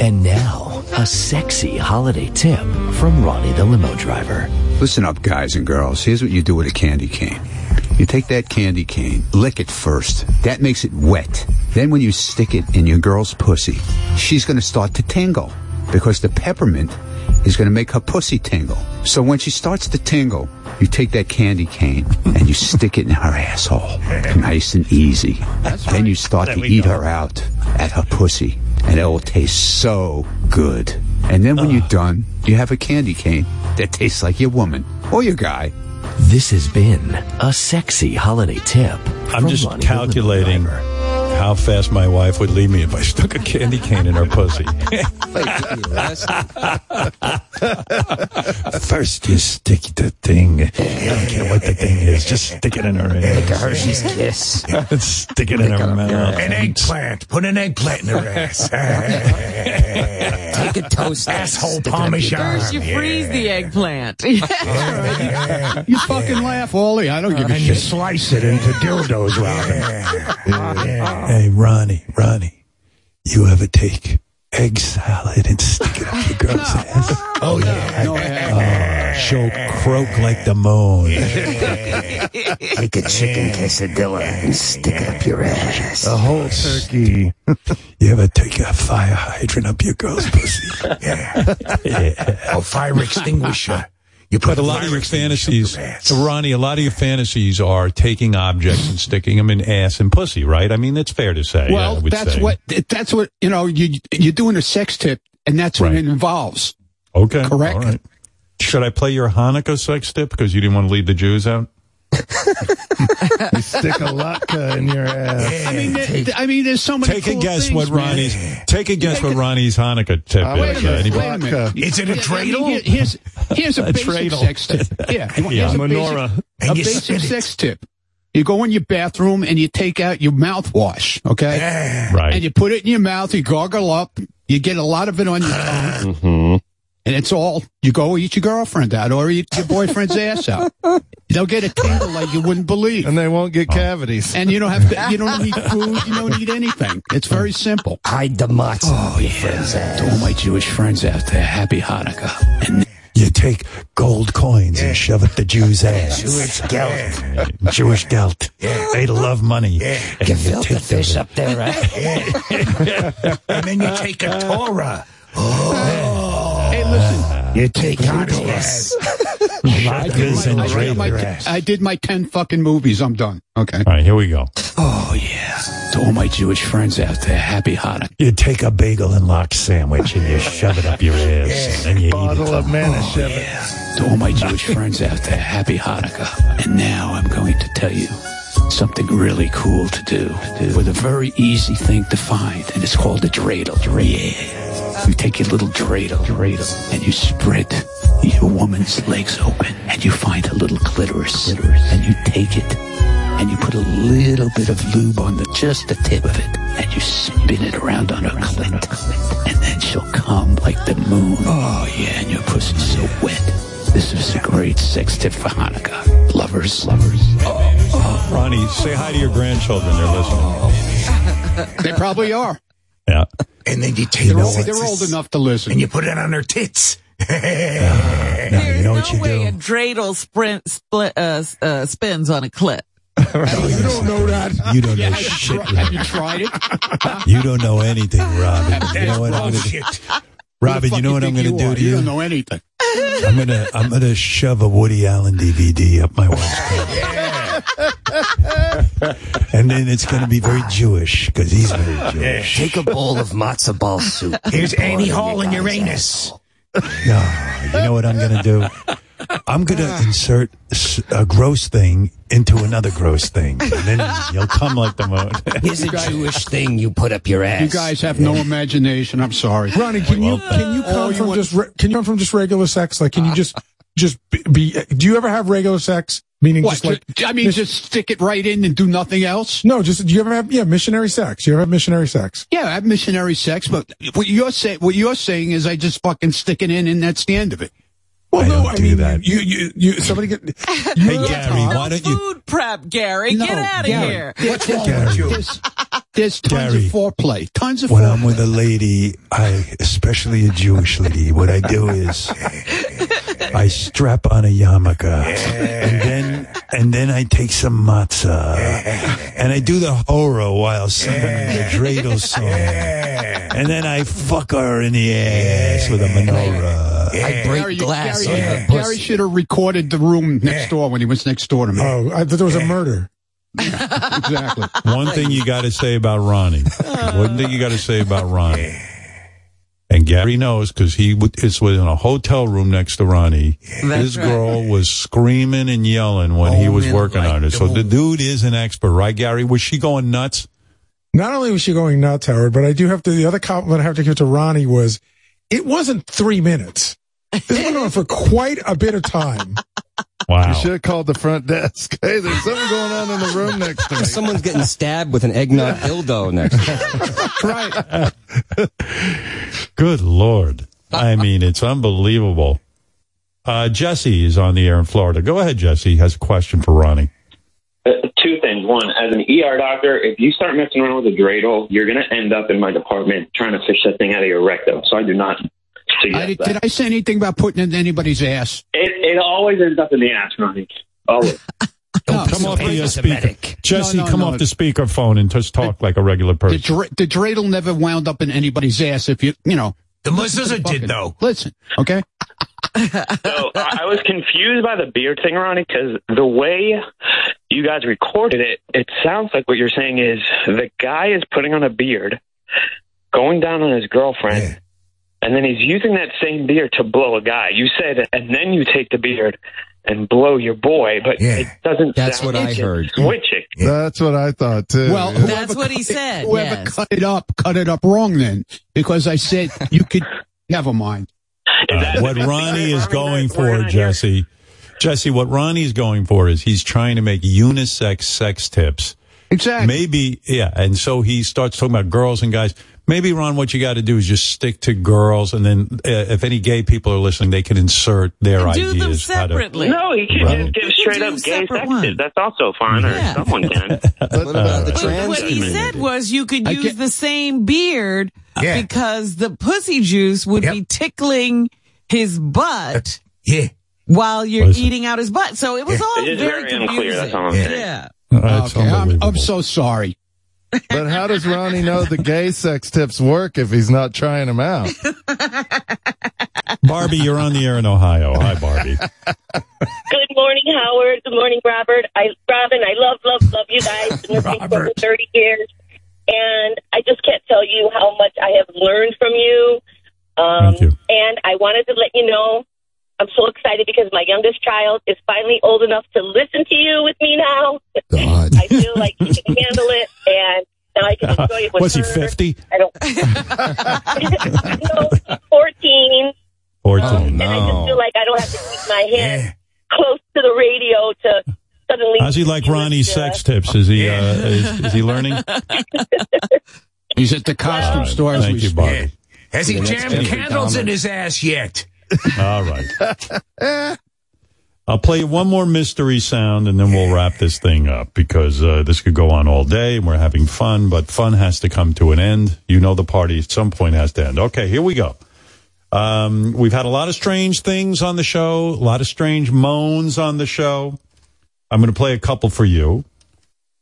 S52: And now, a sexy holiday tip from Ronnie the limo driver.
S53: Listen up, guys and girls. Here's what you do with a candy cane. You take that candy cane, lick it first. That makes it wet. Then when you stick it in your girl's pussy, she's going to start to tingle because the peppermint is going to make her pussy tingle. So when she starts to tingle, you take that candy cane and you stick it in her asshole. Nice and easy. Then you start
S34: There
S53: to eat
S34: go.
S53: her out at her pussy and it will taste so good. And then when you're done, you have a candy cane that tastes like your woman or your guy.
S52: This has been a sexy holiday tip.
S18: I'm just calculating. How fast my wife would leave me if I stuck a candy cane in her pussy.
S3: First, you stick the thing. I don't care what the thing is. Just stick it in her ass.
S50: Like a Hershey's kiss.
S3: stick it in her mouth.
S50: An
S3: eggplant. Put an eggplant in her ass.
S50: Take a toast.
S3: Asshole parmesan.
S4: First, you freeze the eggplant.
S49: Oh, you fucking laugh, Wally. I don't give a
S3: And you slice it into dildos, Robin. Hey, Ronnie, Ronnie, you ever take egg salad and stick it up your girl's ass? Oh, yeah.
S49: No, I.
S3: Oh, uh, she'll croak like the moon.
S50: Take a chicken quesadilla and stick it up your ass.
S3: A whole turkey. You ever take a fire hydrant up your girl's pussy? yeah. yeah.
S18: A fire extinguisher. You put a lot of your fantasies, so Ronnie, a lot of your fantasies are taking objects and sticking them in ass and pussy, right? I mean, that's fair to say.
S49: Well,
S18: I would
S49: that's
S18: say.
S49: what that's what you know. You you're doing a sex tip, and that's what it involves.
S18: Okay,
S49: Correct.
S18: all right. Should I play your Hanukkah sex tip because you didn't want to leave the Jews out?
S33: You stick a latke in your ass.
S49: I mean, there- I mean, there's so many.
S18: Take a guess
S49: things,
S18: what
S49: man.
S18: Ronnie's. Take a guess what Ronnie's Hanukkah tip
S33: Uh,
S18: is.
S33: wait a
S18: Uh,
S33: minute.
S49: Wait a minute.
S3: Is it a
S49: Yeah, I mean,
S3: dreidel?
S49: here's here's a,
S18: A
S49: basic
S18: dreidel.
S49: sex tip. Yeah, here's
S18: Yeah.
S49: a
S34: Menorah.
S49: basic, a
S3: you
S49: basic sex tip. You go in your bathroom and you take out your mouthwash, okay?
S18: Right.
S49: And you put it in your mouth. You gargle up. You get a lot of it on your tongue.
S18: Mm-hmm.
S49: And it's all, you go eat your girlfriend out or eat your boyfriend's ass out. They'll get a tingle like you wouldn't believe.
S33: And they won't get uh, cavities.
S49: And you don't have to, you don't need food, you don't need anything. It's very simple.
S50: Hide the matzah. Oh, your friend's ass.
S49: To all my Jewish friends out there, happy Hanukkah. And
S3: You take gold coins and shove it the Jew's ass.
S50: Jewish gelt.
S3: Jewish gelt. They love money. And you
S50: Gefilte
S3: take
S50: fish up there, right?
S3: and then you take a Torah.
S49: Oh, hey, listen. Uh-huh.
S3: You take
S50: God's
S3: your
S50: ass.
S3: Latkes and
S49: I did, my. I did my 10 fucking movies. I'm done. Okay.
S18: All right, here we go.
S49: Oh, yeah. To all my Jewish friends out there, happy Hanukkah.
S3: You take a bagel and lox sandwich and you shove it up your ass. And then you eat
S33: Bottle oh,
S3: it.
S33: of Manischewitz.
S49: To all my Jewish friends out there, happy Hanukkah. And now I'm going to tell you something really cool to do with a very easy thing to find. And it's called a dreidel. Yeah. You take your little dreidel, dreidel, and you spread your woman's legs open and you find a little clitoris. And you take it and you put a little bit of lube on the just the tip of it and you spin it around on her clit. And then she'll come like the moon. Oh yeah, and your pussy's so wet. This is a great sex tip for Hanukkah. Lovers, lovers. Oh,
S18: Ronnie, say hi to your grandchildren. They're listening.
S49: They probably are.
S18: Yeah.
S3: And then you take
S49: They're, old, they're old enough to listen.
S3: and you put it on their tits. now,
S4: There's
S3: you know
S4: no
S3: what you
S4: way
S3: do?
S4: a dreidel sprint split, uh, uh, spins on a clit.
S49: you don't know that.
S3: You don't
S49: Yeah,
S3: know
S49: have,
S3: shit.
S49: have you tried it?
S3: You don't know anything, Robin. You know what I'm gonna do?
S49: Bullshit.
S3: Robin, you know
S49: fuck
S3: what I'm gonna do
S49: are?
S3: to
S49: You
S3: you?
S49: don't know anything.
S3: I'm gonna I'm gonna shove a Woody Allen DVD up my wife's pants. and then it's gonna be very Jewish because he's very Jewish.
S50: Take a bowl of matzo ball soup.
S3: Here's
S50: and pour it
S3: Annie Hall
S50: your
S3: in your anus.
S50: asshole.
S3: No, you know what I'm gonna do? I'm gonna ah. insert a gross thing into another gross thing, and then you'll come like the moon.
S50: Here's a Jewish thing you put up your ass.
S49: You guys have no imagination. I'm sorry.
S45: Ronnie, can you can you
S49: Oh,
S45: come
S49: you
S45: from
S49: want-
S45: just re- can you come from just regular sex? Like, can you just just be, be? Do you ever have regular sex Meaning
S49: What,
S45: just like
S49: I mean, just stick it right in and do nothing else.
S45: no, just do you ever have yeah missionary sex? You ever have missionary sex?
S49: Yeah, I have missionary sex, but what you're saying, what you're saying is, I just fucking stick it in, and that's the end of it.
S45: Well,
S54: I
S45: no,
S54: don't
S45: I
S54: do
S45: mean
S54: that.
S45: you you you somebody get
S54: Hey, Gary, why don't you?
S4: Food prep, Gary.
S49: No,
S4: Get out of here.
S49: What's wrong
S54: Gary.
S49: with you? There's, there's tons
S54: Gary.
S49: of foreplay. Tons of
S54: When
S49: foreplay.
S54: I'm with a lady, I, especially a Jewish lady, what I do is I strap on a yarmulke, and then and then I take some matzah, and I do the hora while singing the dreidel song, and then I fuck her in the ass with a menorah.
S48: I break
S49: Gary,
S48: glass
S49: Gary,
S48: on her
S49: Gary should have recorded the room next door when he was next door to me.
S45: oh I thought there was a murder.
S49: exactly.
S3: One thing you got to say about Ronnie. One thing you got to say about Ronnie. And Gary knows because he w- is was in a hotel room next to Ronnie.
S4: That's
S3: His
S4: right.
S3: girl was screaming and yelling when he
S54: Oh,
S3: was
S54: man,
S3: working
S54: like
S3: on her. So the dude is an expert, right, Gary? Was she going nuts?
S45: Not only was she going nuts, Howard, but I do have to. The other compliment I have to give to Ronnie was, it wasn't three minutes. This went on for quite a bit of time.
S3: Wow.
S33: You should have called the front desk. Hey, there's something going on in the room next to me.
S48: Someone's getting stabbed with an eggnog dildo next to them.
S49: right.
S3: Good Lord. I mean, it's unbelievable. Uh, Jesse is on the air in Florida. Go ahead, Jesse. Has a question for Ronnie.
S55: Uh, two things. One, as an ER doctor, if you start messing around with a dreidel, you're going to end up in my department trying to fish that thing out of your rectum. So I do not suggest
S49: I, did,
S55: that.
S49: did I say anything about putting it in anybody's ass?
S55: It, it always ends up in the ass, Ronnie. Always.
S49: No,
S3: Come off the uh, speaker. Jesse,
S49: No, no,
S3: come
S49: no.
S3: off the speakerphone and just talk like a regular
S49: The,
S3: person.
S49: dra- the dreidel never wound up in anybody's ass. If you, you know,
S54: The Muslims did though.
S49: listen, okay.
S55: So I I was confused by the beard thing, Ronnie, because the way you guys recorded it, it sounds like what you're saying is the guy is putting on a beard, going down on his girlfriend, and then he's using that same beard to blow a guy. You said, and then you take the beard and blow your boy, but
S54: Yeah.
S55: it doesn't.
S48: That's
S55: sound
S48: what I heard.
S55: Switching.
S33: That's what I thought too.
S49: Well,
S4: That's what he said.
S49: Whoever
S4: yes.
S49: cut it up, cut it up wrong then, because I said you could. Never mind.
S55: Is
S3: Uh,
S55: that-
S3: what Ronnie is going for,
S55: not here.
S3: Jesse, Jesse, what Ronnie's going for is he's trying to make unisex sex tips.
S49: Exactly.
S3: Maybe, yeah. And so he starts talking about girls and guys. Maybe, Ron, what you got to do is just stick to girls. And then uh, if any gay people are listening, they can insert their
S4: And
S3: ideas.
S4: them
S3: how to-
S4: separately.
S55: No, he can
S3: Right.
S55: just give straight up gay sex tips. That's also fine,
S4: Yeah.
S55: or someone can.
S48: What about the
S4: But
S48: trans
S4: what he
S48: community?
S4: said was you could use
S49: get-
S4: the same beard
S54: Yeah.
S4: because the pussy juice would
S54: Yep.
S4: be tickling his butt uh,
S54: Yeah.
S4: while you're
S3: Listen.
S4: eating out his butt. So it was all
S55: It is
S4: very,
S55: very unclear,
S4: confusing.
S55: that's all I'm saying.
S4: Yeah.
S3: Uh, that's
S49: okay, I'm. I'm so sorry.
S33: But how does Ronnie know the gay sex tips work if he's not trying them out?
S3: Barbie, you're on the air in Ohio. Hi, Barbie.
S56: Good morning, Howard. Good morning, Robert. I, Robin, I love, love, love you guys. Been listening for 30 years. And I just can't tell you how much I have learned from you. Um,
S3: Thank you.
S56: And I wanted to let you know I'm so excited because my youngest child is finally old enough to listen to you with me now.
S54: God.
S56: I feel like he can handle it and now I can enjoy it with
S3: Was he 50?
S56: I don't. no, 14.
S3: 14.
S56: And I just feel like I don't have to keep my hand close to the radio to suddenly.
S3: How's he like Ronnie's sex tips? Is he, uh, is, is he learning?
S49: He's at the costume store as we
S3: Thank you,
S49: speak.
S3: Barbie.
S54: Has he
S48: The
S54: jammed candles in his ass yet?
S3: All right. I'll play you one more mystery sound and then we'll wrap this thing up because uh, this could go on all day and we're having fun, but fun has to come to an end. You know the party at some point has to end. Okay, here we go. Um, we've had a lot of strange things on the show, a lot of strange moans on the show. I'm going to play a couple for you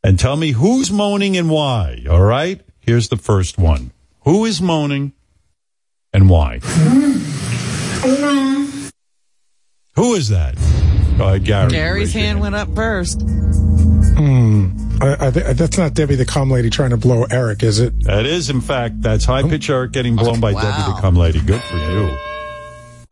S3: and tell me who's moaning and why. All right? Here's the first one. Who is moaning and why? Who is that? Uh, Gary.
S4: Gary's hand went up first.
S45: Hmm. I, I, th- that's not Debbie the calm lady trying to blow Eric, is it?
S3: That is, in fact, that's high pitch Eric getting blown by Debbie the Calm Lady. Good for you.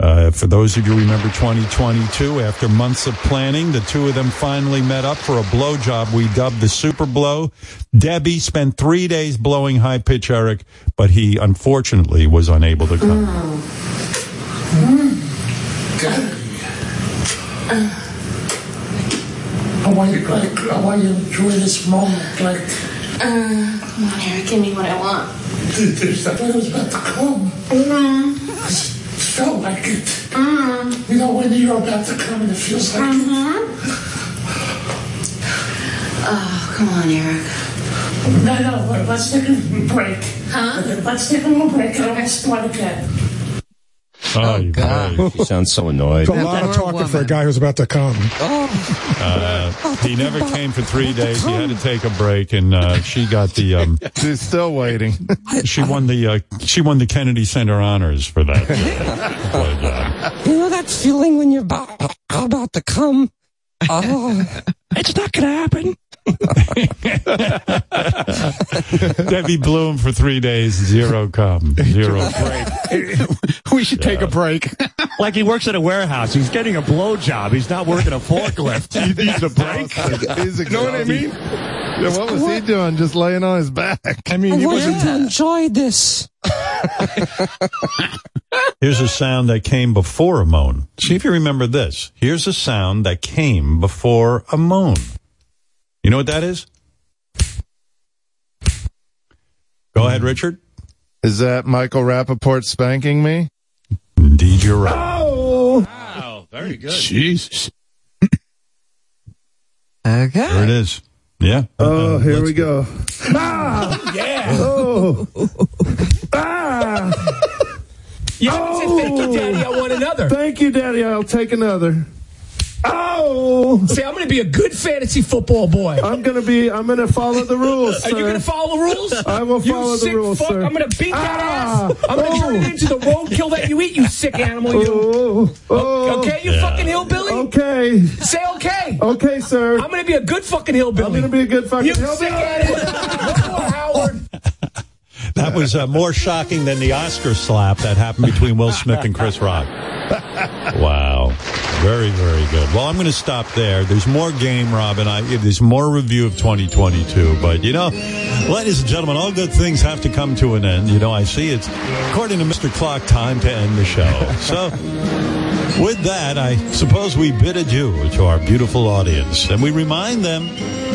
S3: Uh, for those of you who remember 2022, after months of planning, the two of them finally met up for a blowjob we dubbed the Super Blow. Debbie spent three days blowing high pitch Eric, but he unfortunately was unable to come.
S39: I want you, like, I want you to enjoy this moment, like.
S57: Uh, come on, Eric, give me what I want.
S39: Dude, there's that it was about to come.
S57: Mm.
S39: It felt like it.
S57: Mm.
S39: You know when you're about to come and it feels like
S57: Mm-hmm. Oh, come on, Eric.
S39: No, no, let- let's take a break.
S57: Huh?
S39: Let's take a little break and we'll start again.
S3: Oh, you
S48: God. He sounds so annoyed.
S45: It's a lot of talking for a guy who's about to come.
S3: Uh, he never came for three days. He had to take a break, and uh, she got the. Um,
S33: She's still waiting.
S3: she won the. Uh, she won the Kennedy Center honors for that. Uh, what a job.
S48: You know that feeling when you're about, about to come? Oh,
S34: it's not going to happen.
S3: Debbie Bloom for three days, zero come, zero break.
S34: we should take a break. like he works at a warehouse. He's getting a blowjob. He's not working a forklift. He needs a break.
S33: He's
S34: You know what I mean?
S33: Yeah, what was he doing? Just laying on his back.
S45: I mean,
S48: I want you to enjoy this.
S3: Here's a sound that came before a moan. See if you remember this. Here's a sound that came before a moan. You know what that is? Go ahead, Richard.
S33: Is that Michael Rapaport spanking me?
S3: Indeed, you're right.
S39: Oh!
S34: Wow, very good.
S3: Jesus.
S48: Okay.
S3: There it is. Yeah.
S33: Oh,
S3: Uh,
S33: here we go.
S39: Ah!
S34: Yeah.
S39: Oh! Ah!
S58: You haven't said thank you, Daddy. I want another.
S33: Thank you, Daddy. I'll take another.
S58: Oh! See, I'm going to be a good fantasy football boy.
S33: I'm gonna be. I'm gonna follow the rules.
S58: Are you going to follow the rules?
S33: I will
S58: You
S33: follow the
S58: sick
S33: rules,
S58: fuck.
S33: sir.
S58: I'm going to beat that
S33: Ah!
S58: ass. I'm going to turn it into the roadkill that you eat, you sick animal. You.
S33: Oh, oh.
S58: Okay, you
S3: Yeah.
S58: fucking hillbilly?
S33: Okay.
S58: Say okay.
S33: Okay, sir.
S58: I'm going to be a good fucking hillbilly.
S33: I'm gonna be a good fucking
S58: You
S33: hillbilly.
S58: sick animal. Oh, Howard.
S3: That was uh, more shocking than the Oscar slap that happened between Will Smith and Chris Rock. Wow. Very, very good. Well, I'm going to stop there. There's more game, Robin. I, there's more review of 2022. But, you know, ladies and gentlemen, all good things have to come to an end. You know, I see it's, according to Mr. Clock, time to end the show. So, with that, I suppose we bid adieu to our beautiful audience. And we remind them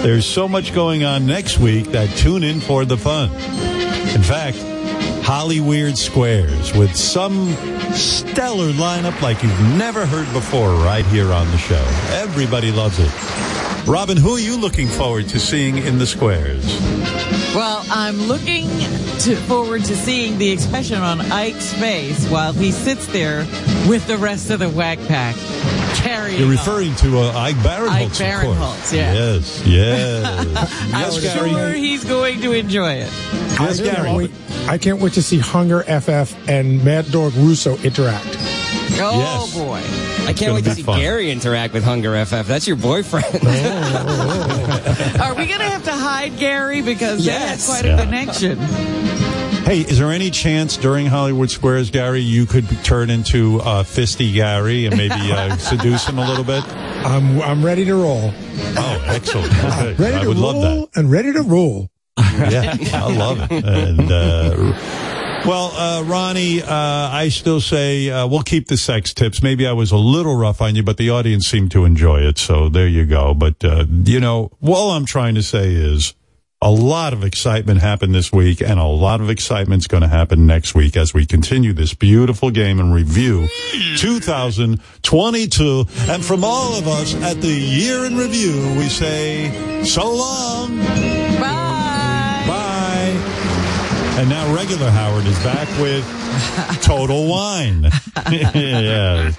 S3: there's so much going on next week that tune in for the fun. In fact, Hollyweird Squares with some stellar lineup like you've never heard before right here on the show. Everybody loves it. Robin, who are you looking forward to seeing in the squares?
S4: Well, I'm looking to forward to seeing the expression on Ike's face while he sits there with the rest of the whack pack carrying.
S3: You're referring to uh, Ike Barinholtz,
S4: Ike
S3: of course.
S4: Barinholtz, yeah.
S3: Yes, yes.
S4: I'm
S3: Gary.
S4: sure he's going to enjoy it.
S45: I can't wait. I can't wait to see Hunger FF and Mad Dog Russo interact.
S4: Oh
S3: Yes.
S4: boy!
S48: I can't wait to see
S3: fun.
S48: Gary interact with Hunger FF. That's your boyfriend.
S4: Are we going to have to hide Gary because
S48: Yes.
S4: they had quite a connection?
S3: Hey, is there any chance during Hollywood Squares, Gary, you could turn into uh, Fisty Gary and maybe uh, seduce him a little bit?
S45: I'm I'm ready to roll.
S3: Oh, excellent. Okay.
S45: Ready
S3: I
S45: to
S3: would
S45: roll
S3: love that.
S45: and ready to roll.
S3: Yeah, I love it. And uh, well, uh, Ronnie, uh, I still say uh, we'll keep the sex tips. Maybe I was a little rough on you, but the audience seemed to enjoy it. So there you go. But uh, you know, all I'm trying to say is. A lot of excitement happened this week, and a lot of excitement's going to happen next week as we continue this beautiful game and review 2022. And from all of us at the year in review, we say so long. And now regular Howard is back with Total Wine. yeah.